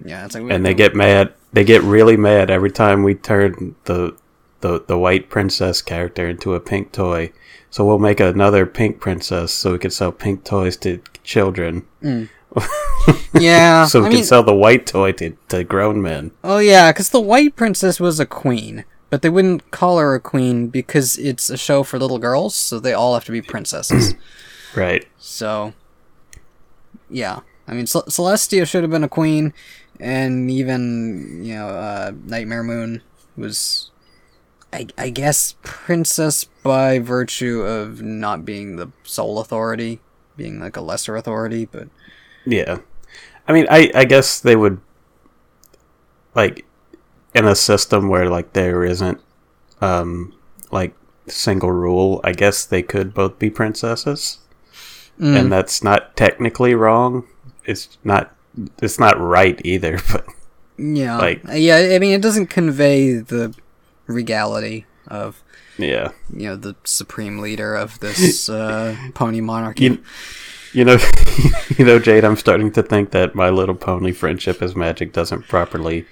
Yeah, it's like
and they get mad. They get really mad every time we turn the the the white princess character into a pink toy. So we'll make another pink princess so we can sell pink toys to children.
Yeah. [laughs]
so we
I
can
mean,
sell the white toy to, to grown men.
oh yeah, because the white princess was a queen, but they wouldn't call her a queen because it's a show for little girls, so they all have to be princesses. [clears throat]
Right.
So, yeah. I mean, Cel- Celestia should have been a queen, and even, you know, uh, Nightmare Moon was, I, I guess, princess by virtue of not being the sole authority, being like a lesser authority, but.
Yeah. I mean, I, I guess they would, like, in a system where, like, there isn't, um, like, single rule, I guess they could both be princesses.
Mm.
And that's not technically wrong. It's not, it's not right either, [laughs] but
Yeah.
like-
yeah, I mean, it doesn't convey the regality of,
yeah.
you know, the supreme leader of this [laughs] uh, pony monarchy.
You, you know, [laughs] you know, Jade, I'm starting to think that My Little Pony Friendship is Magic doesn't properly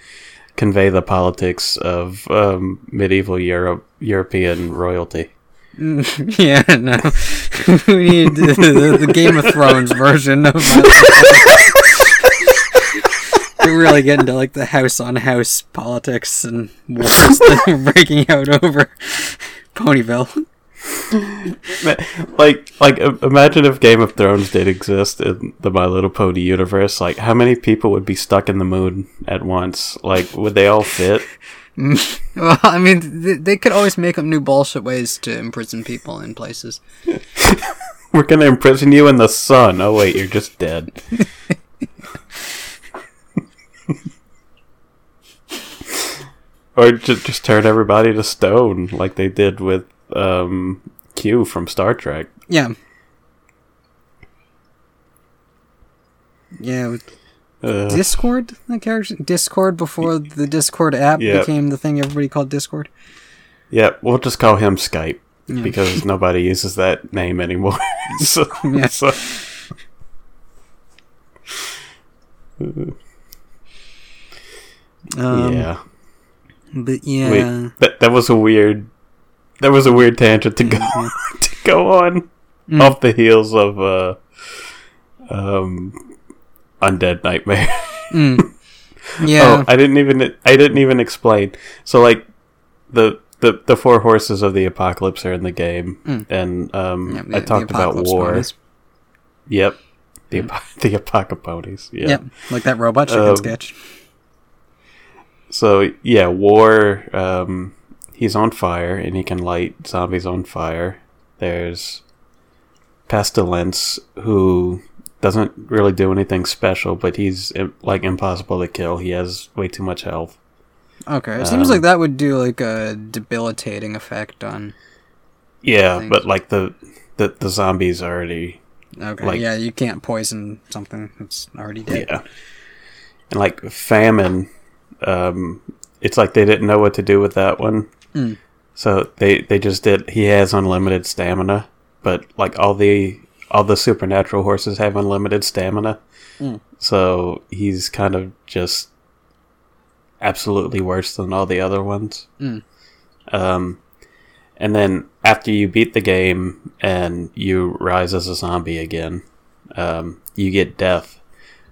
convey the politics of um, medieval Europe, European royalty. [laughs]
yeah, no. [laughs] we need the, the Game of Thrones version of my We really getting into like the house on house politics and wars breaking out over Ponyville. [laughs]
like like im- imagine if Game of Thrones did exist in the My Little Pony universe like how many people would be stuck in the moon at once? Like would they all fit? [laughs]
Well, I mean, they, they could always make up new bullshit ways to imprison people in places. [laughs]
we're gonna imprison you in the sun. Oh wait you're just dead. Or just just turn everybody to stone like they did with um Q from Star Trek
Yeah. Yeah,
uh,
Discord, that character? Discord before the Discord app
Yeah.
became the thing everybody called Discord?
yeah we'll just call him Skype
Yeah.
because [laughs] nobody uses that name anymore [laughs] so,
Yeah. [laughs]
so
Um,
yeah
But yeah.
Wait, that that was a weird. That was a weird tangent to go [laughs] to go on
Mm.
off the heels of uh, um, undead nightmare.
Mm. [laughs] Yeah.
Oh, I didn't even I didn't even explain. So like the the the four horses of the apocalypse are in the game,
Mm.
and um,
Yeah,
I
the- the
talked about war.
ponies.
Yep, the apo- [laughs] the apocaponies. Yeah.
Yep, like that robot chicken
Um,
sketch.
So yeah, war. Um, he's on fire, and he can light zombies on fire. There's pestilence, who doesn't really do anything special, but he's like impossible to kill. He has way too much health.
Okay, it seems
um,
like that would do like a debilitating effect on.
Yeah, but like the the the zombies already.
Okay,
Like-
yeah, you can't poison something that's already dead.
Yeah, and like famine. Um, it's like they didn't know what to do with that one.
Mm.
So they they just did. He has unlimited stamina, but like all the all the supernatural horses have unlimited stamina.
Mm.
So he's kind of just absolutely worse than all the other ones.
Mm.
Um, and then after you beat the game and you rise as a zombie again, um, you get Death,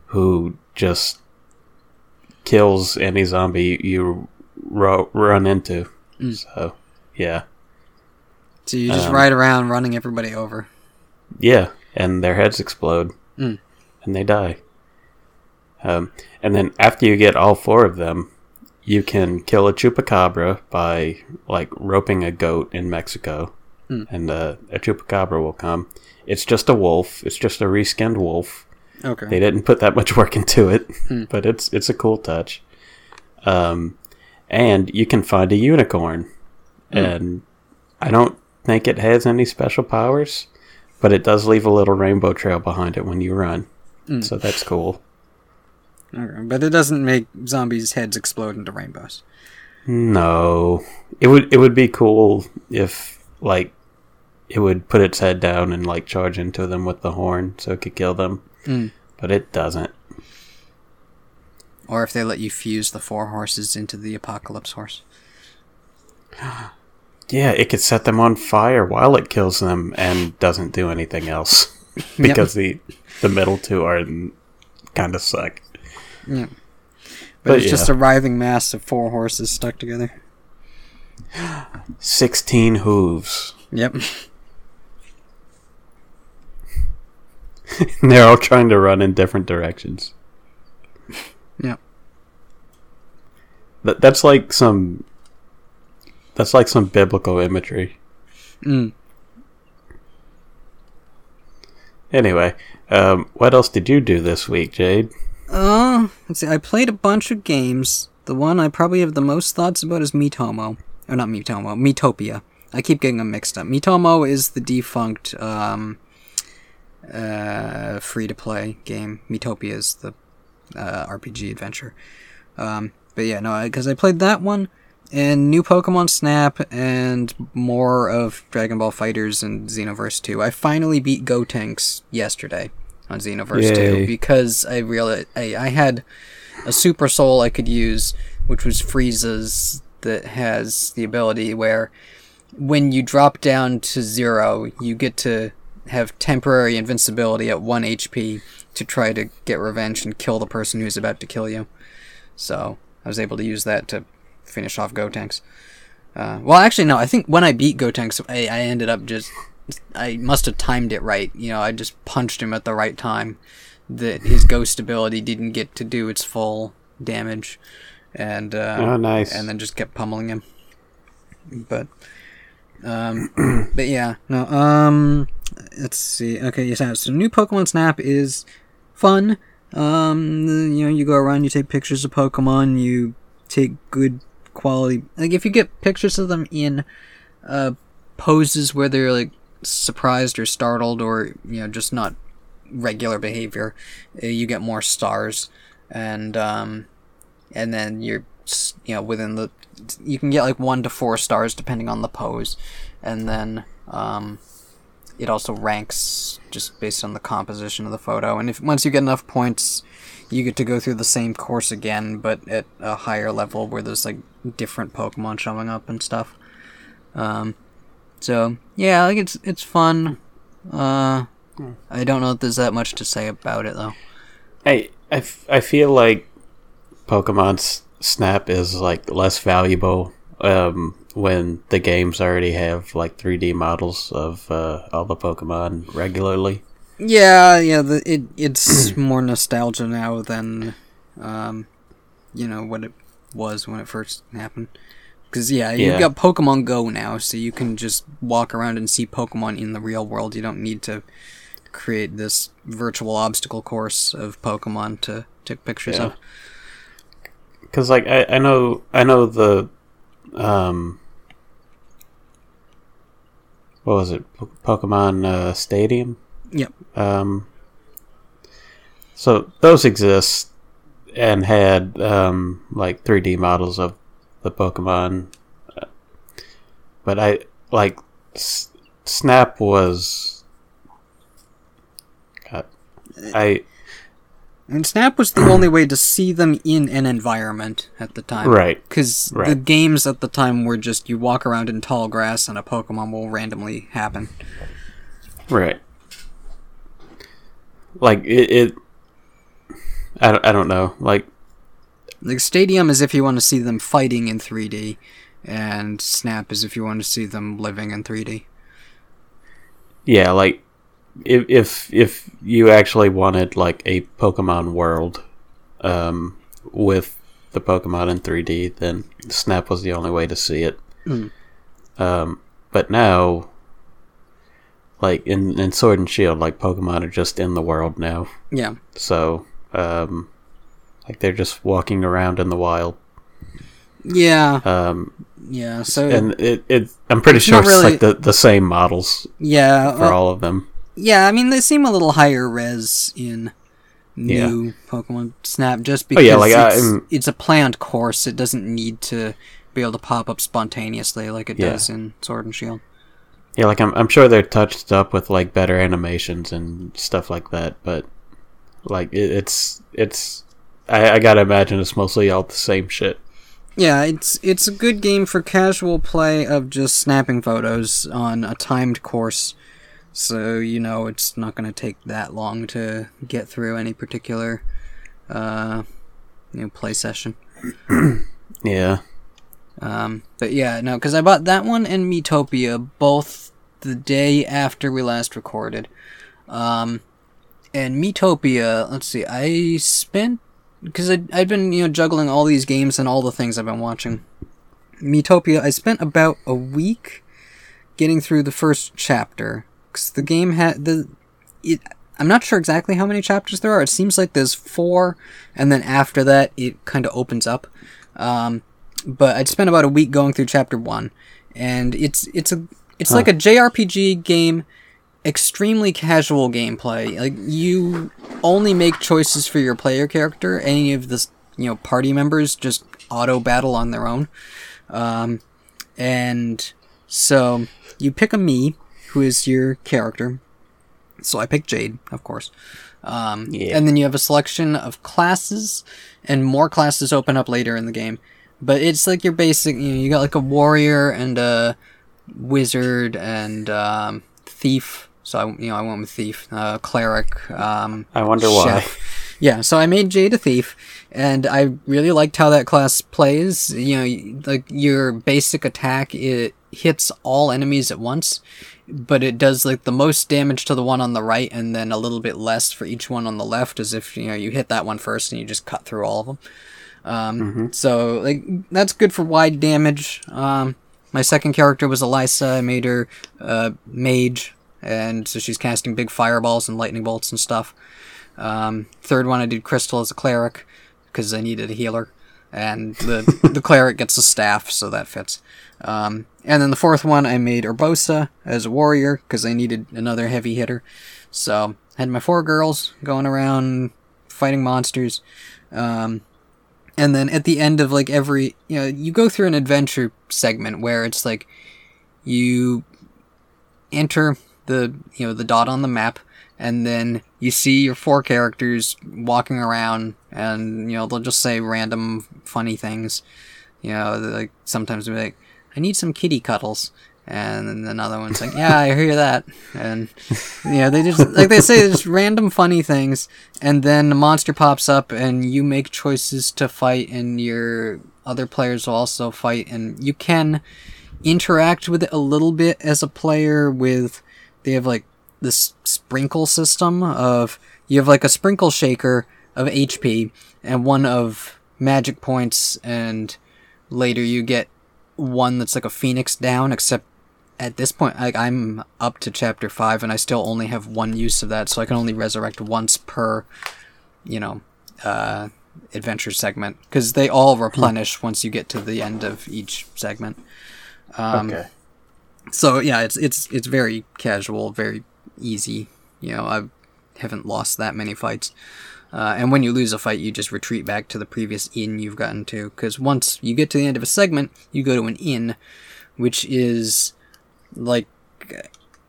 who just kills any zombie you ro- run into.
Mm.
So, yeah.
So you just
Um,
ride around running everybody over.
Yeah, and their heads explode,
Mm.
and they die. Um, and then after you get all four of them, you can kill a chupacabra by like roping a goat in Mexico,
Mm.
and uh, a chupacabra will come. It's just a wolf. It's just a reskinned wolf.
Okay.
They didn't put that much work [laughs] into it,
Hmm.
but it's it's a cool touch. Um, and you can find a unicorn,
Hmm.
and I don't think it has any special powers, but it does leave a little rainbow trail behind it when you run,
Hmm.
so that's cool.
okay. But it doesn't make zombies' heads explode into rainbows.
No, it would it would be cool if like it would put its head down and like charge into them with the horn so it could kill them,
Mm.
but it doesn't.
Or if they let you fuse the four horses into the apocalypse horse.
Yeah, it could set them on fire while it kills them and doesn't do anything else [laughs] because the the middle two are kind of suck.
Yeah. But,
But
it's just a writhing mass of four horses stuck together. [gasps]
Sixteen hooves.
Yep.
And [laughs] They're all trying to run in different directions.
Yep.
That that's like some that's like some biblical imagery.
Mm.
Anyway, um, what else did you do this week, Jade?
Uh, let's see. I played a bunch of games. The one I probably have the most thoughts about is Miitomo. Or not Miitomo, Miitopia. I keep getting them mixed up. Miitomo is the defunct um, uh, free to play game. Miitopia is the uh, RPG adventure. Um, but yeah, no, because I played that one and new Pokemon Snap and more of Dragon Ball FighterZ and Xenoverse 2. I finally beat Gotenks yesterday on Xenoverse 2 because I realized I, I had a Super Soul I could use, which was Frieza's that has the ability where when you drop down to zero, you get to have temporary invincibility at 1 HP to try to get revenge and kill the person who's about to kill you. So I was able to use that to finish off Gotenks. Uh, well, actually, no. I think when I beat Gotenks, I, I ended up just. I must have timed it right. You know, I just punched him at the right time. That his ghost ability didn't get to do its full damage, and uh,
Oh, nice.
and then just kept pummeling him. But, um, [clears throat] but yeah, no. Um, let's see. Okay, yes, so new Pokemon Snap is fun. Um, you know, you go around, you take pictures of Pokemon, you take good quality. Like if you get pictures of them in uh poses where they're like surprised or startled or you know just not regular behavior, uh, you get more stars, and um, and then you're you know within the you can get like one to four stars depending on the pose, and then um, it also ranks just based on the composition of the photo. And if once you get enough points, you get to go through the same course again, but at a higher level where there's like different Pokemon showing up and stuff. Um, so yeah, like it's it's fun. Uh, I don't know if there's that much to say about it though.
I, I, f- I feel like Pokemon Snap is like less valuable um, when the games already have like 3D models of uh, all the Pokemon regularly.
Yeah, yeah. The, it it's [clears throat] more nostalgia now than, um, you know what it was when it first happened. Because yeah, you've got Pokemon Go now, so you can just walk around and see Pokemon in the real world. You don't need to create this virtual obstacle course of Pokemon to take pictures
Yeah.
of.
Because like I, I know I know the um what was it? Pokemon uh, Stadium?
Yep.
um so those exist and had um like 3D models of the Pokemon. But I like S- Snap was God, I
And Snap was the only way to see them in an environment at the time.
right
Because the games at the time were just you walk around in tall grass and a Pokemon will randomly happen.
Right. Like it, it I, don't- I don't know. Like
Like Stadium is if you want to see them fighting in 3D, and Snap is if you want to see them living in 3D.
yeah, like if if if you actually wanted like a Pokemon world um with the Pokemon in 3D, then Snap was the only way to see it.
Mm.
Um but now like in in Sword and Shield, like Pokemon are just in the world now.
Yeah.
So, um like they're just walking around in the wild.
Yeah.
Um
Yeah. So
and it, it I'm pretty sure it's
really-
like the, the same models
yeah.
for
well,
all of them.
Yeah. I mean, they seem a little higher res in
Yeah.
new Pokemon Snap just
Oh,
because
yeah, like,
it's, it's a planned course. It doesn't need to be able to pop up spontaneously like it
Yeah.
does in Sword and Shield.
Yeah, like I'm, I'm sure they're touched up with like better animations and stuff like that, but like it, it's it's I, I gotta imagine it's mostly all the same shit.
Yeah, it's it's a good game for casual play of just snapping photos on a timed course. So you know it's not going to take that long to get through any particular uh you know play session. [clears throat]
Yeah,
Um, but yeah, no, because I bought that one and Miitopia both the day after we last recorded. Um, and Miitopia, let's see, I spent because I'd been you know juggling all these games and all the things I've been watching. Miitopia, I spent about a week getting through the first chapter because the game had the it. I'm not sure exactly how many chapters there are. It seems like there's four, and then after that, it kind of opens up. Um, but I'd spent about a week going through chapter one, and it's it's a it's like a JRPG game, extremely casual gameplay. Like you only make choices for your player character. Any of the you know party members just auto battle on their own, um, and so you pick a Mii who is your character. So I picked Jade, of course. Um,
Yeah.
And then you have a selection of classes, and more classes open up later in the game. But it's like your basic, you know, you got like a warrior and a wizard and um, thief. So I, you know, I went with thief, uh, cleric. Um,
I wonder why.
Yeah, so I made Jade a thief, and I really liked how that class plays. You know, like your basic attack, it hits all enemies at once, but it does like the most damage to the one on the right, and then a little bit less for each one on the left, as if you know you hit that one first and you just cut through all of them. Um, So like that's good for wide damage. Um, my second character was Elisa. I made her uh, mage, and so she's casting big fireballs and lightning bolts and stuff. Um, third one, I did Crystal as a cleric because I needed a healer, and the the cleric gets a staff, so that fits. Um, and then the fourth one, I made Urbosa as a warrior because I needed another heavy hitter. So had my four girls going around fighting monsters. Um, and then at the end of like every, you know, you go through an adventure segment where it's like you enter the you know the dot on the map and then you see your four characters walking around and you know they'll just say random funny things you know like sometimes be like i need some kitty cuddles. And another one's like yeah i hear that. And you know they just like they say just random funny things. And then a monster pops up and you make choices to fight and your other players will also fight. And you can interact with it a little bit as a player with they have like this sprinkle system of you have like a sprinkle shaker of HP and one of magic points and later you get one that's like a phoenix down except at this point like I'm up to chapter 5 and I still only have one use of that so I can only resurrect once per you know uh adventure segment because they all replenish once you get to the end of each segment um,
okay.
so yeah, it's it's it's very casual, very easy. You know, I haven't lost that many fights. Uh, and when you lose a fight, you just retreat back to the previous inn you've gotten to. Because once you get to the end of a segment, you go to an inn, which is like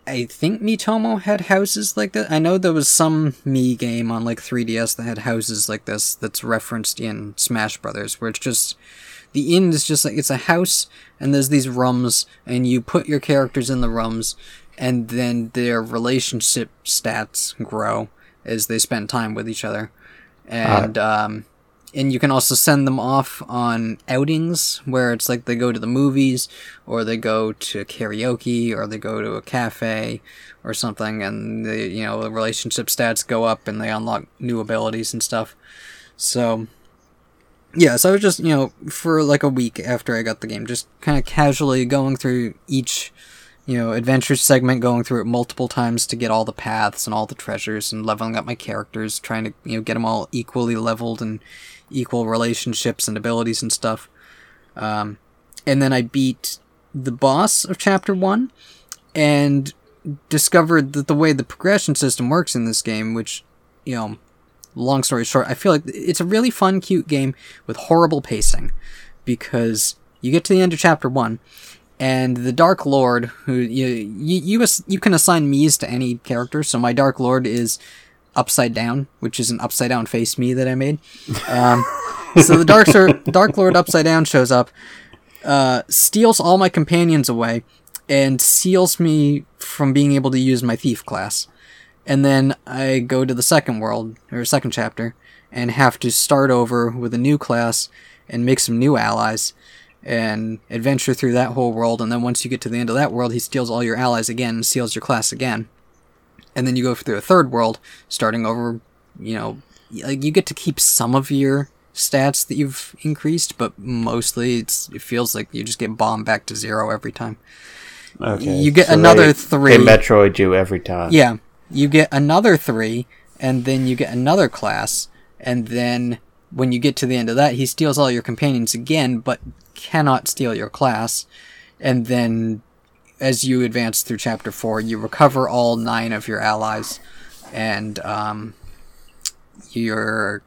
I think Miitomo had houses like that. I know there was some Mii game on like 3DS that had houses like this that's referenced in Smash Brothers, where it's just the inn is just like it's a house and there's these rooms and you put your characters in the rooms and then their relationship stats grow as they spend time with each other and um and you can also send them off on outings where it's like they go to the movies or they go to karaoke or they go to a cafe or something. And the you know the relationship stats go up and they unlock new abilities and stuff. So yeah, so I was just, you know, for like a week after I got the game, just kind of casually going through each, you know, adventure segment, going through it multiple times to get all the paths and all the treasures and leveling up my characters, trying to, you know, get them all equally leveled and equal relationships and abilities and stuff. Um, and then I beat the boss of chapter one and discovered that the way the progression system works in this game, which, you know, long story short, I feel like it's a really fun, cute game with horrible pacing because you get to the end of chapter one, and the Dark Lord, who you you you, you can assign Mii's to any character. So my Dark Lord is upside down, which is an upside down face Mii that I made. Um, [laughs] so the Dark Sir, Dark Lord upside down shows up, uh, steals all my companions away, and seals me from being able to use my thief class. And then I go to the second world or second chapter and have to start over with a new class and make some new allies and adventure through that whole world. And then once you get to the end of that world, he steals all your allies again and seals your class again. And then you go through a third world, starting over. You know, like you get to keep some of your stats that you've increased, but mostly it's it feels like you just get bombed back to zero every time.
Okay.
You get
so
another
they,
three.
They Metroid you every time.
Yeah, you get another three, and then you get another class, and then when you get to the end of that, he steals all your companions again, but cannot steal your class. And then, as you advance through chapter four, you recover all nine of your allies, and um, your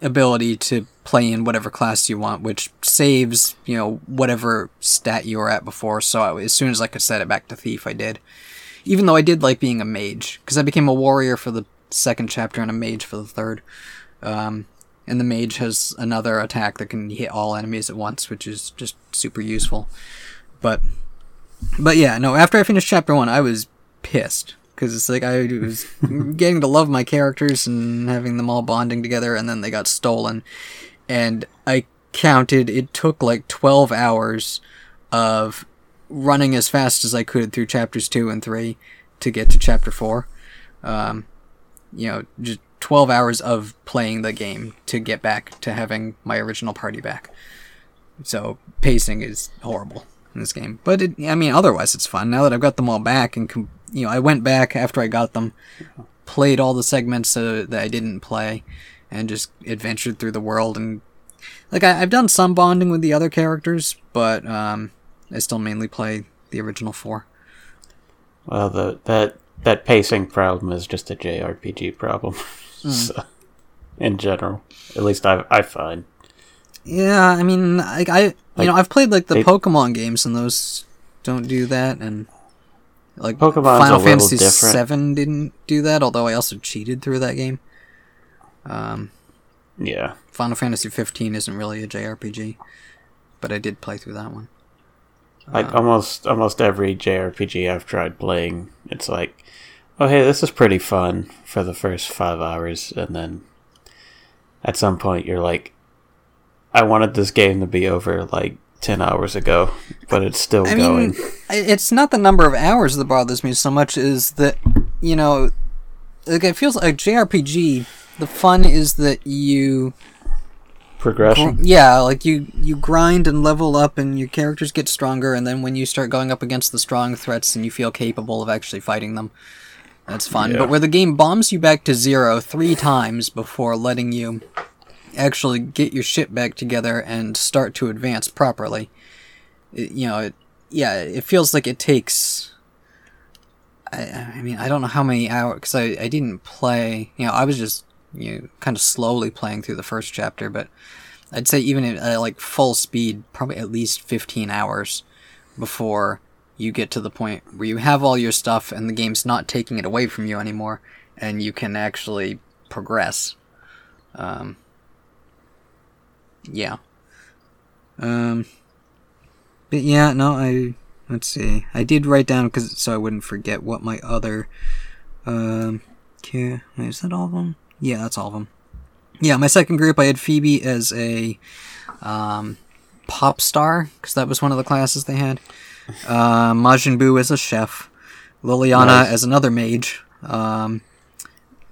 ability to play in whatever class you want, which saves you know whatever stat you were at before. So I, as soon as I could set it back to thief, I did even though I did like being a mage because I became a warrior for the second chapter and a mage for the third. Um, and the mage has another attack that can hit all enemies at once, which is just super useful. But, but yeah, no. After I finished chapter one, I was pissed because it's like I was [laughs] getting to love my characters and having them all bonding together, and then they got stolen, and I counted it took like twelve hours of running as fast as I could through chapters two and three to get to chapter four. Um, you know, just 12 hours of playing the game to get back to having my original party back. So pacing is horrible in this game, but it, I mean, otherwise it's fun. Now that I've got them all back, and com- you know, I went back after I got them, played all the segments uh, that I didn't play, and just adventured through the world. And like I, I've done some bonding with the other characters, but um, I still mainly play the original four.
Well, the that that pacing problem is just a JRPG problem. [laughs] so, in general, at least I I find.
Yeah, I mean, like I, you
Like,
know, I've played like the
they-
Pokemon games, and those don't do that, and like
Pokemon's
Final Fantasy
different.
Seven didn't do that. Although I also cheated through that game. Um,
Yeah.
Final Fantasy 15 isn't really a JRPG, but I did play through that one.
Like almost almost every JRPG I've tried playing, it's like, oh hey, this is pretty fun for the first five hours, and then at some point you're like, I wanted this game to be over like ten hours ago, but it's still
I
going.
mean, it's not the number of hours that bothers me so much as that you know, like it feels like JRPG. The fun is that you
Progression.
Gr- yeah, like you you grind and level up, and your characters get stronger. And then when you start going up against the strong threats, and you feel capable of actually fighting them, that's fun.
Yeah.
But where the game bombs you back to zero three times before letting you actually get your shit back together and start to advance properly, it, you know, it, yeah, it feels like it takes. I, I mean, I don't know how many hours because I, I didn't play. You know, I was just you know, kind of slowly playing through the first chapter, but I'd say even at uh, like full speed, probably at least 15 hours before you get to the point where you have all your stuff and the game's not taking it away from you anymore, and you can actually progress. Um, yeah. Um, but yeah, no, I let's see. I did write down because so I wouldn't forget what my other um. Wait, is that all of them? Yeah, that's all of them. Yeah, my second group, I had Phoebe as a um, pop star because that was one of the classes they had. Uh, Majin Buu as a chef, Liliana
Nice.
as another mage, um,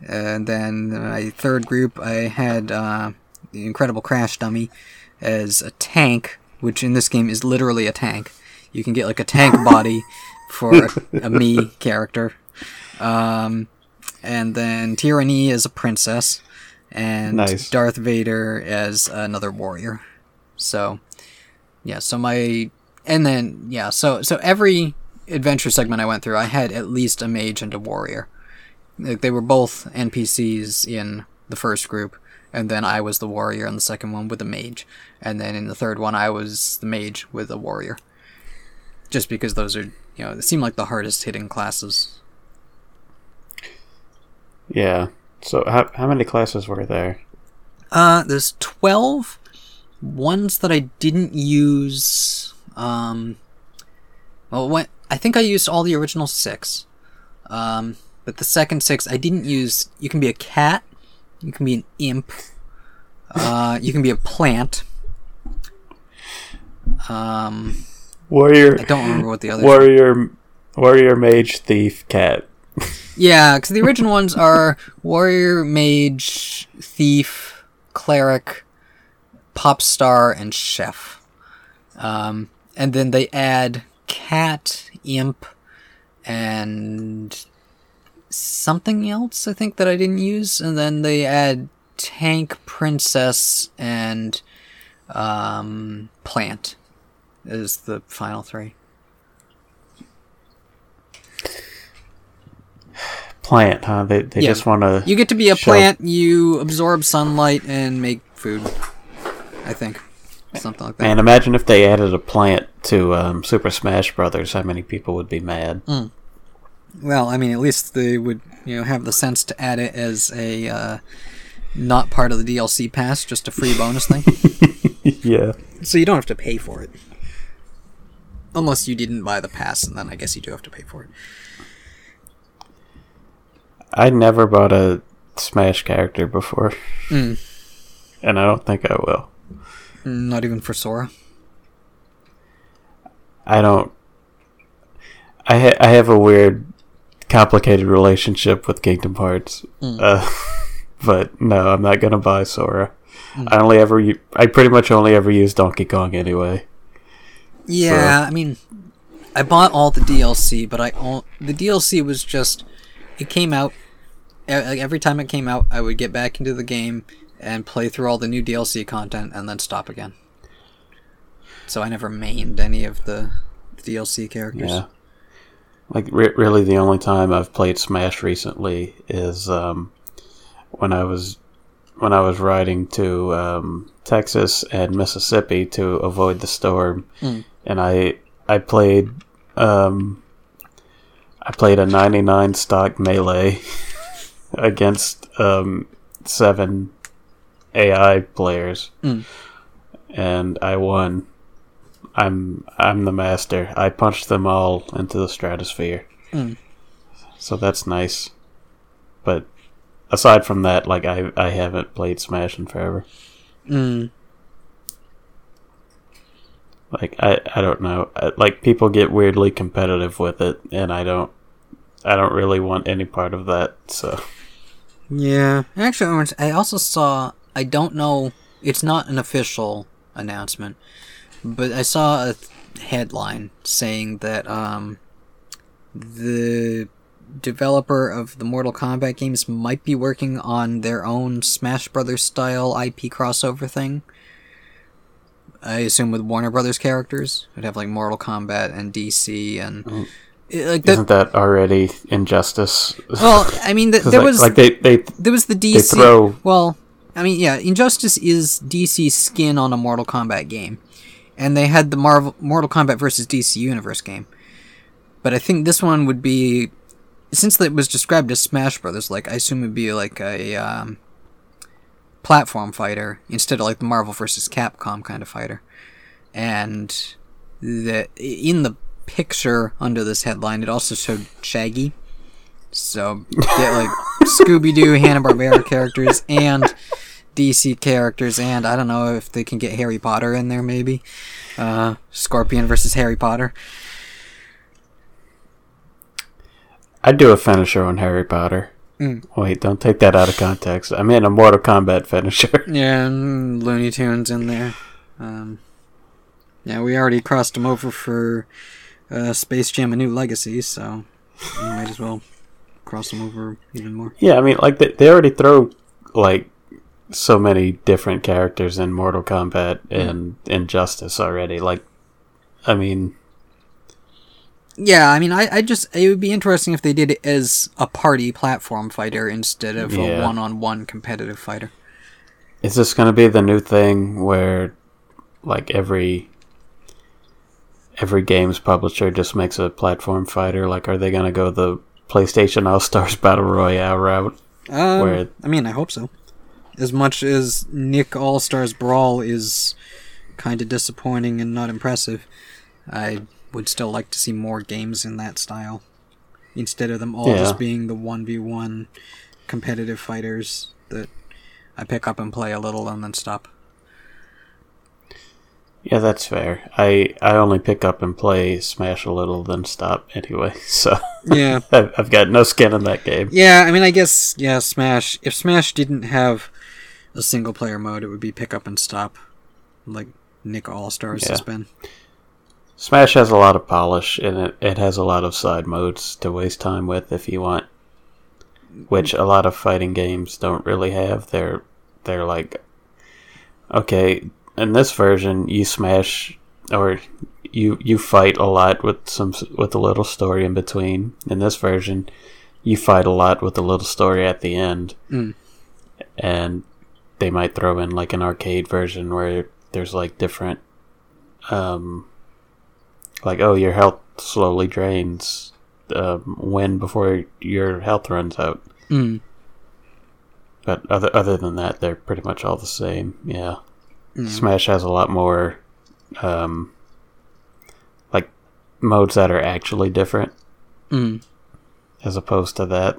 and then my third group, I had uh, the Incredible Crash Dummy as a tank, which in this game is literally a tank. You can get like a tank [laughs] body for a, a Mii character. Um, and then Tyranny as a princess, and
Nice.
Darth Vader as another warrior. So, yeah. So my and then yeah. So so every adventure segment I went through, I had at least a mage and a warrior. Like they were both NPCs in the first group, and then I was the warrior in the second one with the mage, and then in the third one I was the mage with the warrior. Just because those are, you know, they seem like the hardest hitting classes.
Yeah. So how how many classes were there?
Uh, there's 12 ones that I didn't use. Um, well, when, I think I used all the original six. Um, but the second six I didn't use. You can be a cat, you can be an imp, uh, you can be a plant. Um,
Warrior
I don't remember what the other.
warrior warrior mage thief cat.
Yeah, because the original ones are warrior, mage, thief, cleric, pop star, and chef. Um, and then they add cat, imp, and something else I think that I didn't use, and then they add tank, princess, and um, plant is the final three.
Plant, huh? They they
Yeah.
just want to.
You get to be a
Show-
plant, you absorb sunlight and make food. I think. Something like that.
Man, imagine if they added a plant to um, Super Smash Brothers. How many people would be mad?
Well, I mean, at least they would, you know, have the sense to add it as a uh, not part of the DLC pass, just a free bonus thing. [laughs]
yeah.
so you don't have to pay for it. Unless you didn't buy the pass, and then I guess you do have to pay for it.
I never bought a Smash character before,
Mm.
and I don't think I will.
Not even for Sora.
I don't. I ha- I have a weird, complicated relationship with Kingdom Hearts.
Mm.
Uh, [laughs] but no, I'm not gonna buy Sora.
Mm.
I only ever. u- I pretty much only ever use Donkey Kong anyway.
Yeah, I mean, I bought all the DLC, but I all, the DLC was just it came out every time it came out, I would get back into the game and play through all the new DLC content and then stop again. So I never mained any of the DLC characters.
Yeah. Like re- really, the only time I've played Smash recently is um, when I was when I was riding to um, Texas and Mississippi to avoid the storm,
Mm.
and I I played um, I played a 99 stock melee [laughs] against um, seven AI players,
Mm.
and I won. I'm I'm the master. I punched them all into the stratosphere.
Mm.
So that's nice. But aside from that, like I I haven't played Smash in forever.
Mm.
Like I I don't know. I, like people get weirdly competitive with it, and I don't. I don't really want any part of that. So
Yeah. Actually, I also saw. I don't know. It's not an official announcement, but I saw a th- headline saying that um, the developer of the Mortal Kombat games might be working on their own Smash Brothers style IP crossover thing. I assume with Warner Brothers characters, it'd have like Mortal Kombat and DC and
Mm.
like that.
isn't that already injustice?
Well, I mean, th- [laughs] there
like,
was
like they they
there was the DC.
throw-
Well, I mean, yeah, Injustice is DC's skin on a Mortal Kombat game, and they had the Marvel Mortal Kombat versus DC Universe game. But I think this one would be, since it was described as Smash Brothers, like I assume it'd be like a um, platform fighter instead of like the Marvel versus Capcom kind of fighter. And the in the picture under this headline, it also showed Shaggy. So get like Scooby Doo, [laughs] Hanna Barbera characters, and DC characters, and I don't know if they can get Harry Potter in there, maybe. Uh, Scorpion versus Harry Potter.
I'd do a finisher on Harry Potter.
Mm.
Wait, don't take that out of context. I mean a Mortal Kombat finisher. [laughs]
Yeah, and Looney Tunes in there. Um, yeah, we already crossed them over for uh, Space Jam: A New Legacy, so we might as well cross them over even more.
yeah, I mean like they, they already throw like so many different characters in Mortal Kombat and Injustice already. Like, I mean,
Yeah, I mean, I, I just it would be interesting if they did it as a party platform fighter instead of a one-on-one competitive fighter.
Is this going to be the new thing where, like every every games publisher just makes a platform fighter? Like, are they going to go the PlayStation All Stars [laughs] Battle Royale route?
Um,
Where-
I mean, I hope so. As much as Nick All Stars Brawl is kind of disappointing and not impressive, I would still like to see more games in that style. Instead of them all
Yeah.
just being the 1v1 competitive fighters that I pick up and play a little and then stop.
Yeah, that's fair. I I only pick up and play Smash a little, then stop anyway. [laughs] So
Yeah. [laughs]
I've, I've got no skin in that game.
Yeah, I mean, I guess, yeah, Smash. If Smash didn't have a single player mode, it would be pick up and stop. Like Nick All Stars
Yeah.
has been.
Smash has a lot of polish, and it, it has a lot of side modes to waste time with if you want, which a lot of fighting games don't really have. They're they're like, okay, in this version you smash or you you fight a lot with some with a little story in between. In this version, you fight a lot with a little story at the end,
Mm.
and they might throw in like an arcade version where there's like different um like oh your health slowly drains um, when before your health runs out
Mm.
but other other than that they're pretty much all the same yeah
Mm.
smash has a lot more um like modes that are actually different
Mm.
as opposed to that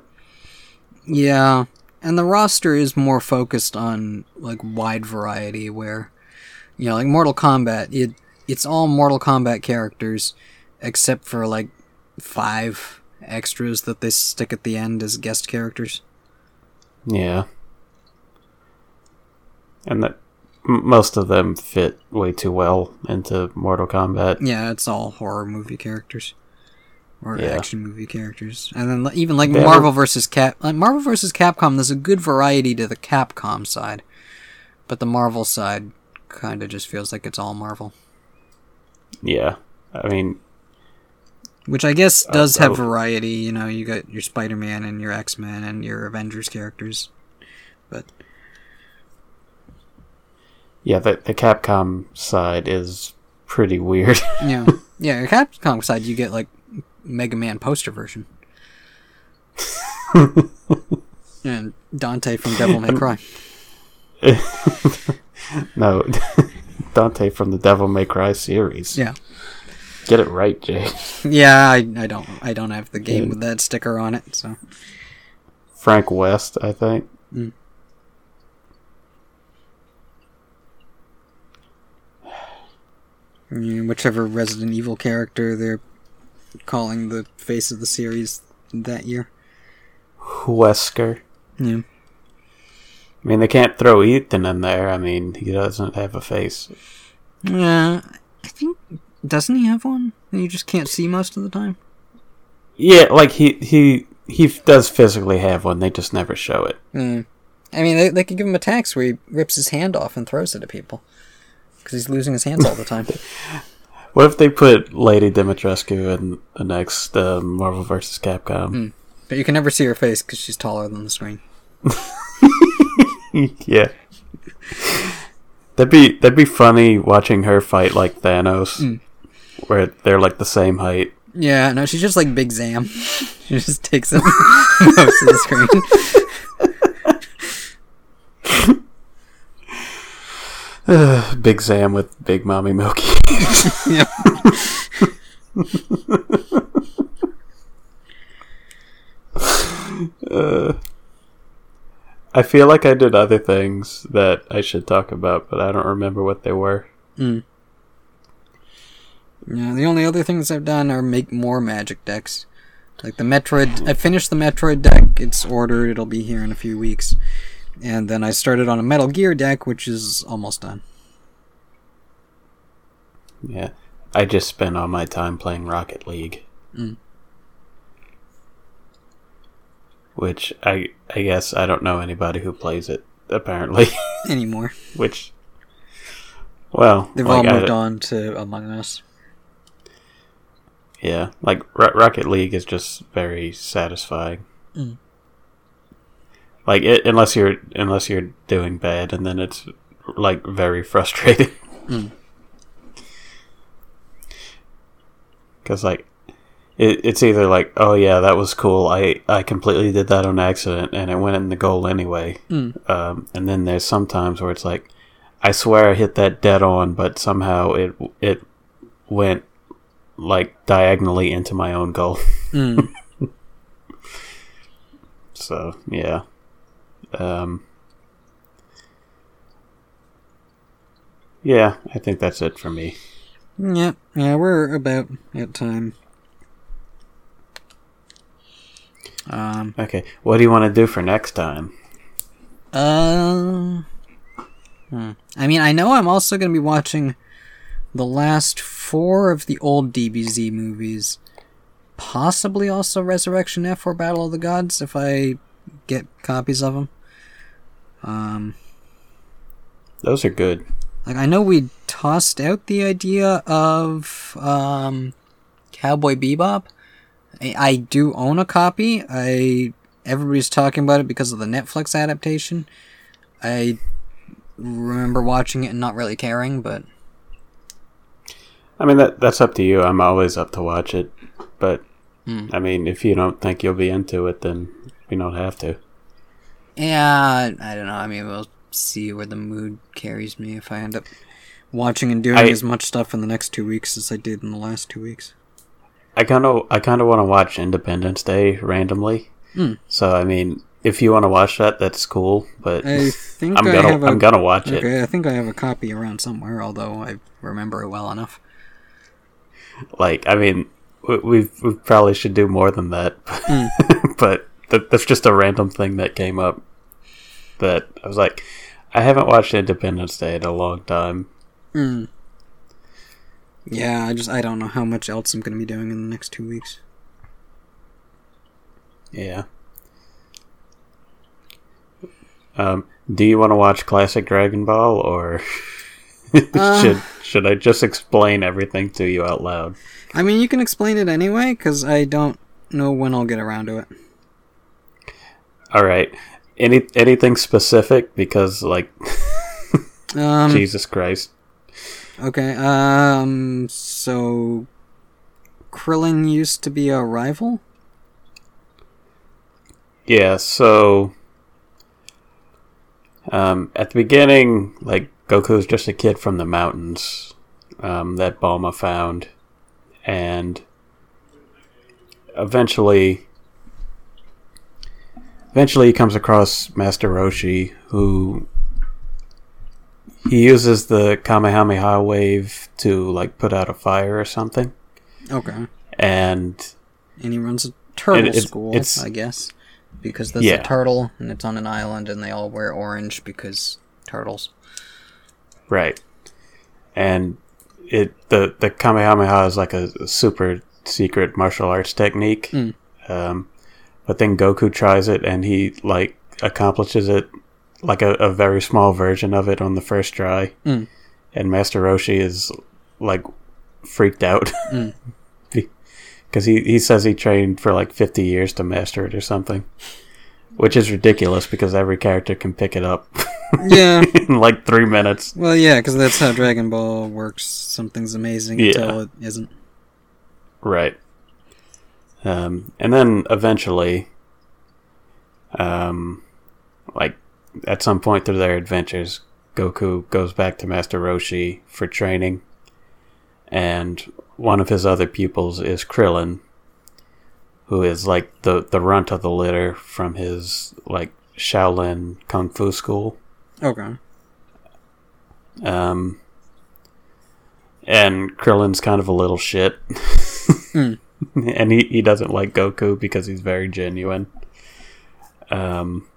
Yeah, and the roster is more focused on like wide variety where you know, like Mortal Kombat, it it's all Mortal Kombat characters except for like five extras that they stick at the end as guest characters.
yeah and that most of them fit way too well into mortal kombat
Yeah, it's all horror movie characters or
Yeah.
action movie characters. And then even like
They
Marvel versus Cap like Marvel versus Capcom there's a good variety to the Capcom side. But the Marvel side kind of just feels like it's all Marvel.
yeah i mean
Which I guess does
Uh,
have variety. You know, you got your Spider Man and your X Men and your Avengers characters. But
Yeah, the the Capcom side is pretty weird. [laughs]
yeah, yeah, your Capcom side you get like Mega Man poster version [laughs] and Dante from Devil May Cry. [laughs]
no, Dante from the Devil May Cry series.
Yeah,
Get it right, Jay.
yeah. I, I don't I don't have the game
Yeah.
with that sticker on it. So
Frank West, I think.
yeah, whichever Resident Evil character they're calling the face of the series that year.
Wesker.
Yeah.
I mean, they can't throw Ethan in there. I mean, he doesn't have a face.
Yeah, I think doesn't he have one that you just can't see most of the time?
Yeah, like he he he does physically have one. They just never show it.
Hmm. I mean, they, they could give him attacks where he rips his hand off and throws it at people because he's losing his hands all the time. [laughs]
What if they put Lady Dimitrescu in the next uh, Marvel vs. Capcom?
but you can never see her face because she's taller than the screen. [laughs]
yeah. That'd be that'd be funny watching her fight like Thanos,
Mm.
where they're like the same height.
Yeah, no, she's just like Big Zam. [laughs] she just takes up most of the screen. [sighs]
Big Zam with Big Mommy Milky. [laughs] Uh, I feel like I did other things that I should talk about, but I don't remember what they were.
Mm. Yeah, the only other things I've done are make more magic decks. Like the Metroid, I finished the Metroid deck. It's ordered. It'll be here in a few weeks. And then I started on a Metal Gear deck, which is almost done.
Yeah, I just spent all my time playing Rocket League,
Mm.
which I I guess I don't know anybody who plays it apparently. [laughs]
Anymore.
which, well,
They've
like,
all
I-
moved on to Among Us.
Yeah, like Ro- Rocket League is just very satisfying.
Mm.
Like it, unless you're unless you're doing bad, and then it's like very frustrating. [laughs]
Mm.
Because like it, it's either like, oh yeah, that was cool. I I completely did that on accident, and it went in the goal anyway.
Mm.
Um, and then there's sometimes where it's like, I swear I hit that dead on, but somehow it it went like diagonally into my own goal.
Mm. [laughs]
So yeah. Um, yeah, I think that's it for me.
yeah, yeah, we're about at time. Um,
Okay, what do you want to do for next time?
Uh, hmm. I mean, I know I'm also going to be watching the last four of the old DBZ movies. Possibly also Resurrection F or Battle of the Gods if I get copies of them. Um,
Those are good.
like I know we tossed out the idea of um, Cowboy Bebop. I, I do own a copy. I everybody's talking about it because of the Netflix adaptation. I remember watching it and not really caring, but
I mean that that's up to you. I'm always up to watch it, but
Hmm.
I mean, if you don't think you'll be into it, then you don't have to.
Yeah, I don't know. I mean, we'll see where the mood carries me if I end up watching and doing
I-
as much stuff in the next two weeks as I did in the last two weeks.
I kind of I kind of want to watch Independence Day randomly.
Hmm.
So I mean, if you want to watch that, that's cool. But
I think
I'm gonna
have a
I'm gonna watch it.
Okay, I think I have a copy around somewhere, although I remember it well enough.
Like I mean, we we, probably should do more than that.
Hmm. [laughs]
but that, that's just a random thing that came up. That I was like, I haven't watched Independence Day in a long time.
Hmm. Yeah, I just I don't know how much else I'm gonna be doing in the next two weeks.
Yeah. Um, do you want to watch classic Dragon Ball, or [laughs]
Uh.
should should I just explain everything to you out loud?
I mean, you can explain it anyway, because I don't know when I'll get around to it.
All right. Any anything specific? Because like [laughs]
Um,
Jesus Christ.
Okay. Um. So, Krillin used to be a rival.
Yeah. So, um, at the beginning, like Goku's just a kid from the mountains um, that Bulma found, and eventually, eventually he comes across Master Roshi, who he uses the Kamehameha wave to like put out a fire or something,
Okay.
and
And he runs a turtle
It- it-
school,
it's-
I guess, because there's
Yeah.
a turtle and it's on an island, and they all wear orange because turtles.
Right. And it the the Kamehameha is like a, a super secret martial arts technique.
Mm.
Um, but then Goku tries it and he like accomplishes it like a, a very small version of it on the first try.
Mm.
And Master Roshi is like freaked out [laughs]
Mm.
because he, he says he trained for like 50 years to master it or something. Which is ridiculous because every character can pick it up [laughs]
Yeah.
in like three minutes.
well, yeah, because that's how Dragon Ball works. Something's amazing
Yeah.
until it isn't.
Right. Um, and then eventually, um, like at some point through their adventures, Goku goes back to Master Roshi for training, and one of his other pupils is Krillin, who is like the the runt of the litter from his like Shaolin kung fu school.
Okay.
Um, and Krillin's kind of a little shit.
Hmm. [laughs]
and he, he doesn't like Goku because he's very genuine. Um,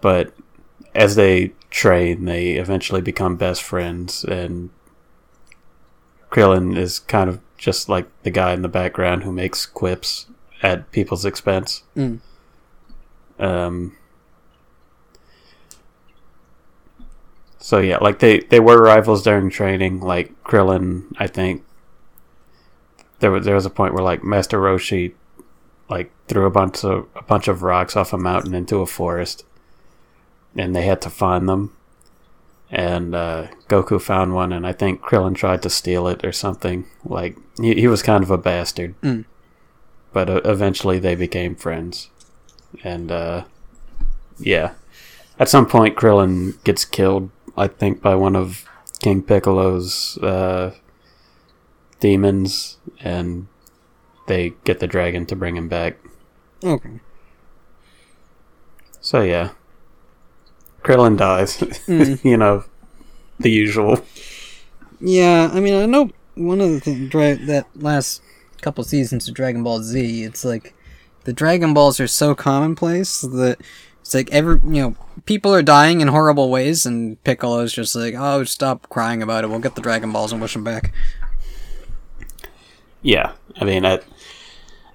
but as they train, they eventually become best friends, and Krillin is kind of just like the guy in the background who makes quips at people's expense.
Mm.
Um, so yeah, like they, they were rivals during training. Like Krillin, I think there was there was a point where like Master Roshi like threw a bunch of a bunch of rocks off a mountain into a forest, and they had to find them. And uh, Goku found one, and I think Krillin tried to steal it or something. Like he, he was kind of a bastard,
Mm.
but uh, eventually they became friends. And uh, yeah, at some point Krillin gets killed. I think by one of King Piccolo's uh, demons, and they get the dragon to bring him back.
Okay.
So yeah, Krillin dies.
Mm. [laughs]
you know, the usual.
Yeah, I mean, I know one of the things dra- that last couple seasons of Dragon Ball Z, it's like the Dragon Balls are so commonplace that it's like every you know people are dying in horrible ways, and Piccolo's just like, oh, stop crying about it. We'll get the Dragon Balls and wish them back.
Yeah, I mean at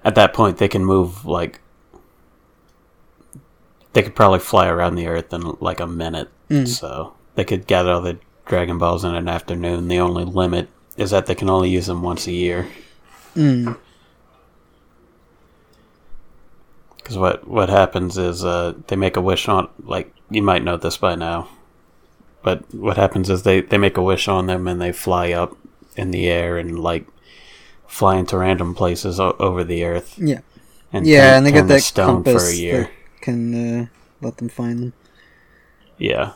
at that point they can move like they could probably fly around the earth in like a minute. So they could gather all the Dragon Balls in an afternoon. The only limit is that they can only use them once a year.
Mm.
Because what what happens is uh, they make a wish on like you might know this by now, but what happens is they they make a wish on them and they fly up in the air and like fly into random places o- over the earth.
Yeah.
And
yeah,
turn-
and they get that
stone
compass
for a year.
that can uh, let them find them.
Yeah.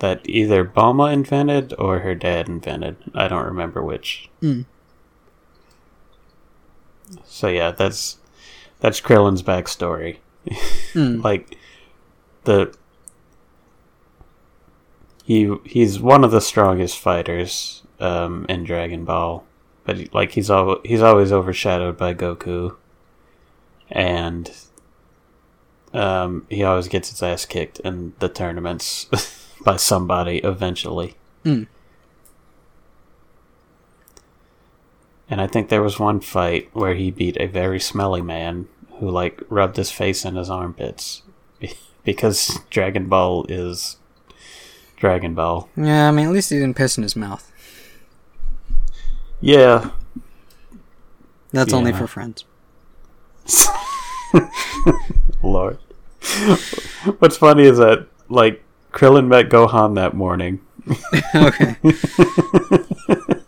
That either Bulma invented or her dad invented. I don't remember which.
Mm.
So yeah, that's that's Krillin's backstory.
Mm. [laughs]
like the he he's one of the strongest fighters um, in Dragon Ball, but like he's al- he's always overshadowed by Goku, and um, he always gets his ass kicked in the tournaments [laughs] by somebody eventually.
Mm.
And I think there was one fight where he beat a very smelly man who like rubbed his face in his armpits [laughs] because Dragon Ball is Dragon Ball.
Yeah, I mean, at least he didn't piss in his mouth.
Yeah,
That's only for friends. [laughs]
Lord. What's funny is that like Krillin met Gohan that morning. [laughs]
okay. [laughs]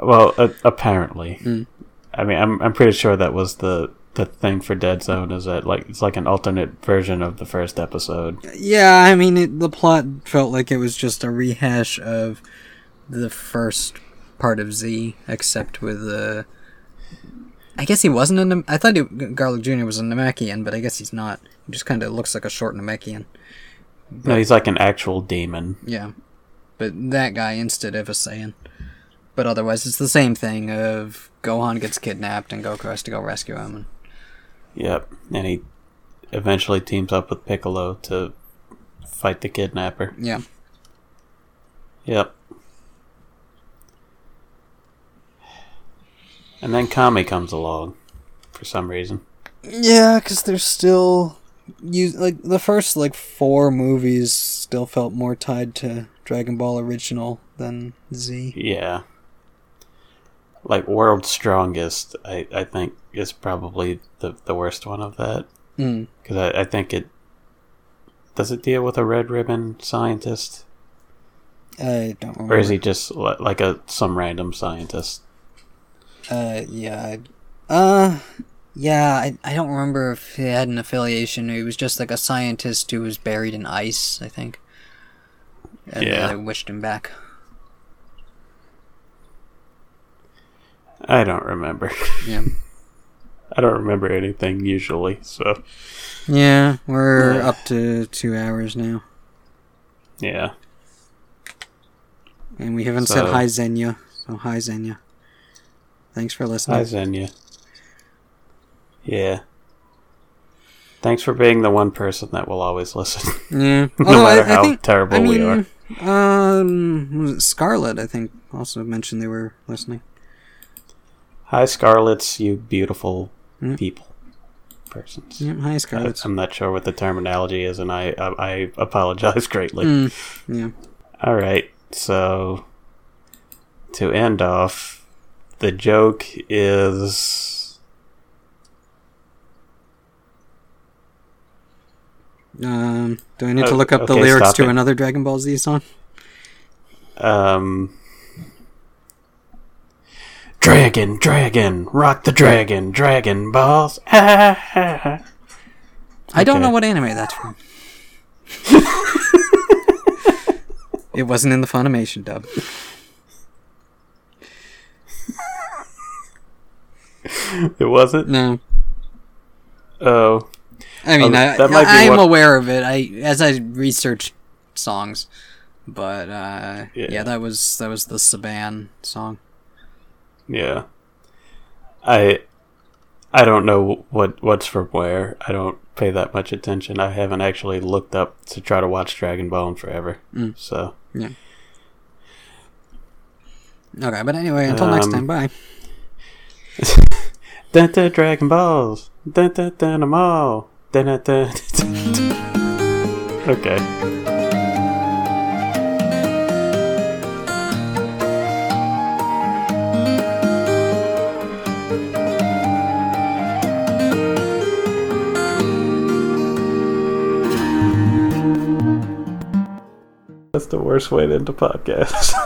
Well, uh, apparently.
Mm.
I mean, I'm I'm pretty sure that was the the thing for Dead Zone is that like it's like an alternate version of the first episode.
Yeah, I mean, it, the plot felt like it was just a rehash of the first part of Z, except with Uh, I guess he wasn't a. I thought he, Garlic Jr. was a Namekian, but I guess he's not. He just kind of looks like a short Namekian.
No, he's like an actual demon.
Yeah. But that guy instead of a Saiyan. But otherwise, it's the same thing of Gohan gets kidnapped and Goku has to go rescue him. And,
Yep, and he eventually teams up with Piccolo to fight the kidnapper.
yeah.
Yep. And then Kami comes along for some reason.
Yeah, because there's still you like the first like four movies still felt more tied to Dragon Ball original than Z.
Yeah. Like World's Strongest, I, I think is probably the, the worst one of that.
Mm.
Because I, I think it. Does it deal with a red ribbon scientist?
I don't remember.
Or is he just like a some random scientist?
Uh, yeah. I- Uh, yeah. I I don't remember if he had an affiliation. He was just like a scientist who was buried in ice. I think. And
Yeah.
they wished him back.
I don't remember.
Yeah. [laughs]
I don't remember anything usually, so
Yeah, we're
Yeah.
up to two hours now,
yeah.
and we haven't said hi Zenya. So hi Zenya. Thanks for listening.
Hi, Xenia. Yeah. Thanks for being the one person that will always listen.
Yeah. [laughs]
No
Although
matter
I,
how
think,
terrible
I
we
are. Um, was it Scarlet? I think also mentioned they were listening.
Hi, Scarlets, you beautiful
Mm.
people. Persons.
Yeah. Hi
I,
Scarlet.
I'm not sure what the terminology is, and I, I, I apologize [laughs] greatly.
Mm, yeah.
All right, so to end off, the joke is
Um, do I need to
Oh,
look up the
okay,
lyrics to
it.
another Dragon Ball Z song?
um Dragon, dragon, rock the dragon, dragon balls. Ah, [laughs]
I don't know what anime that's from. [laughs] it wasn't in the Funimation dub.
It wasn't.
No,
Oh,
I mean,
Oh,
I,
that might be
I am
what-
aware of it. I as I research songs, but uh, yeah.
Yeah.
that was that was the Saban song.
yeah. I I don't know what what's from where. I don't pay that much attention. I haven't actually looked up to try to watch Dragon Ball in forever.
Mm.
So yeah.
Okay, but anyway, until next
Um,
time, bye. [laughs]
dun, dun, Dragon Balls. Dun, dun, dun, them all. Dun, dun, dun, okay. That's the worst way to end a podcast. [laughs]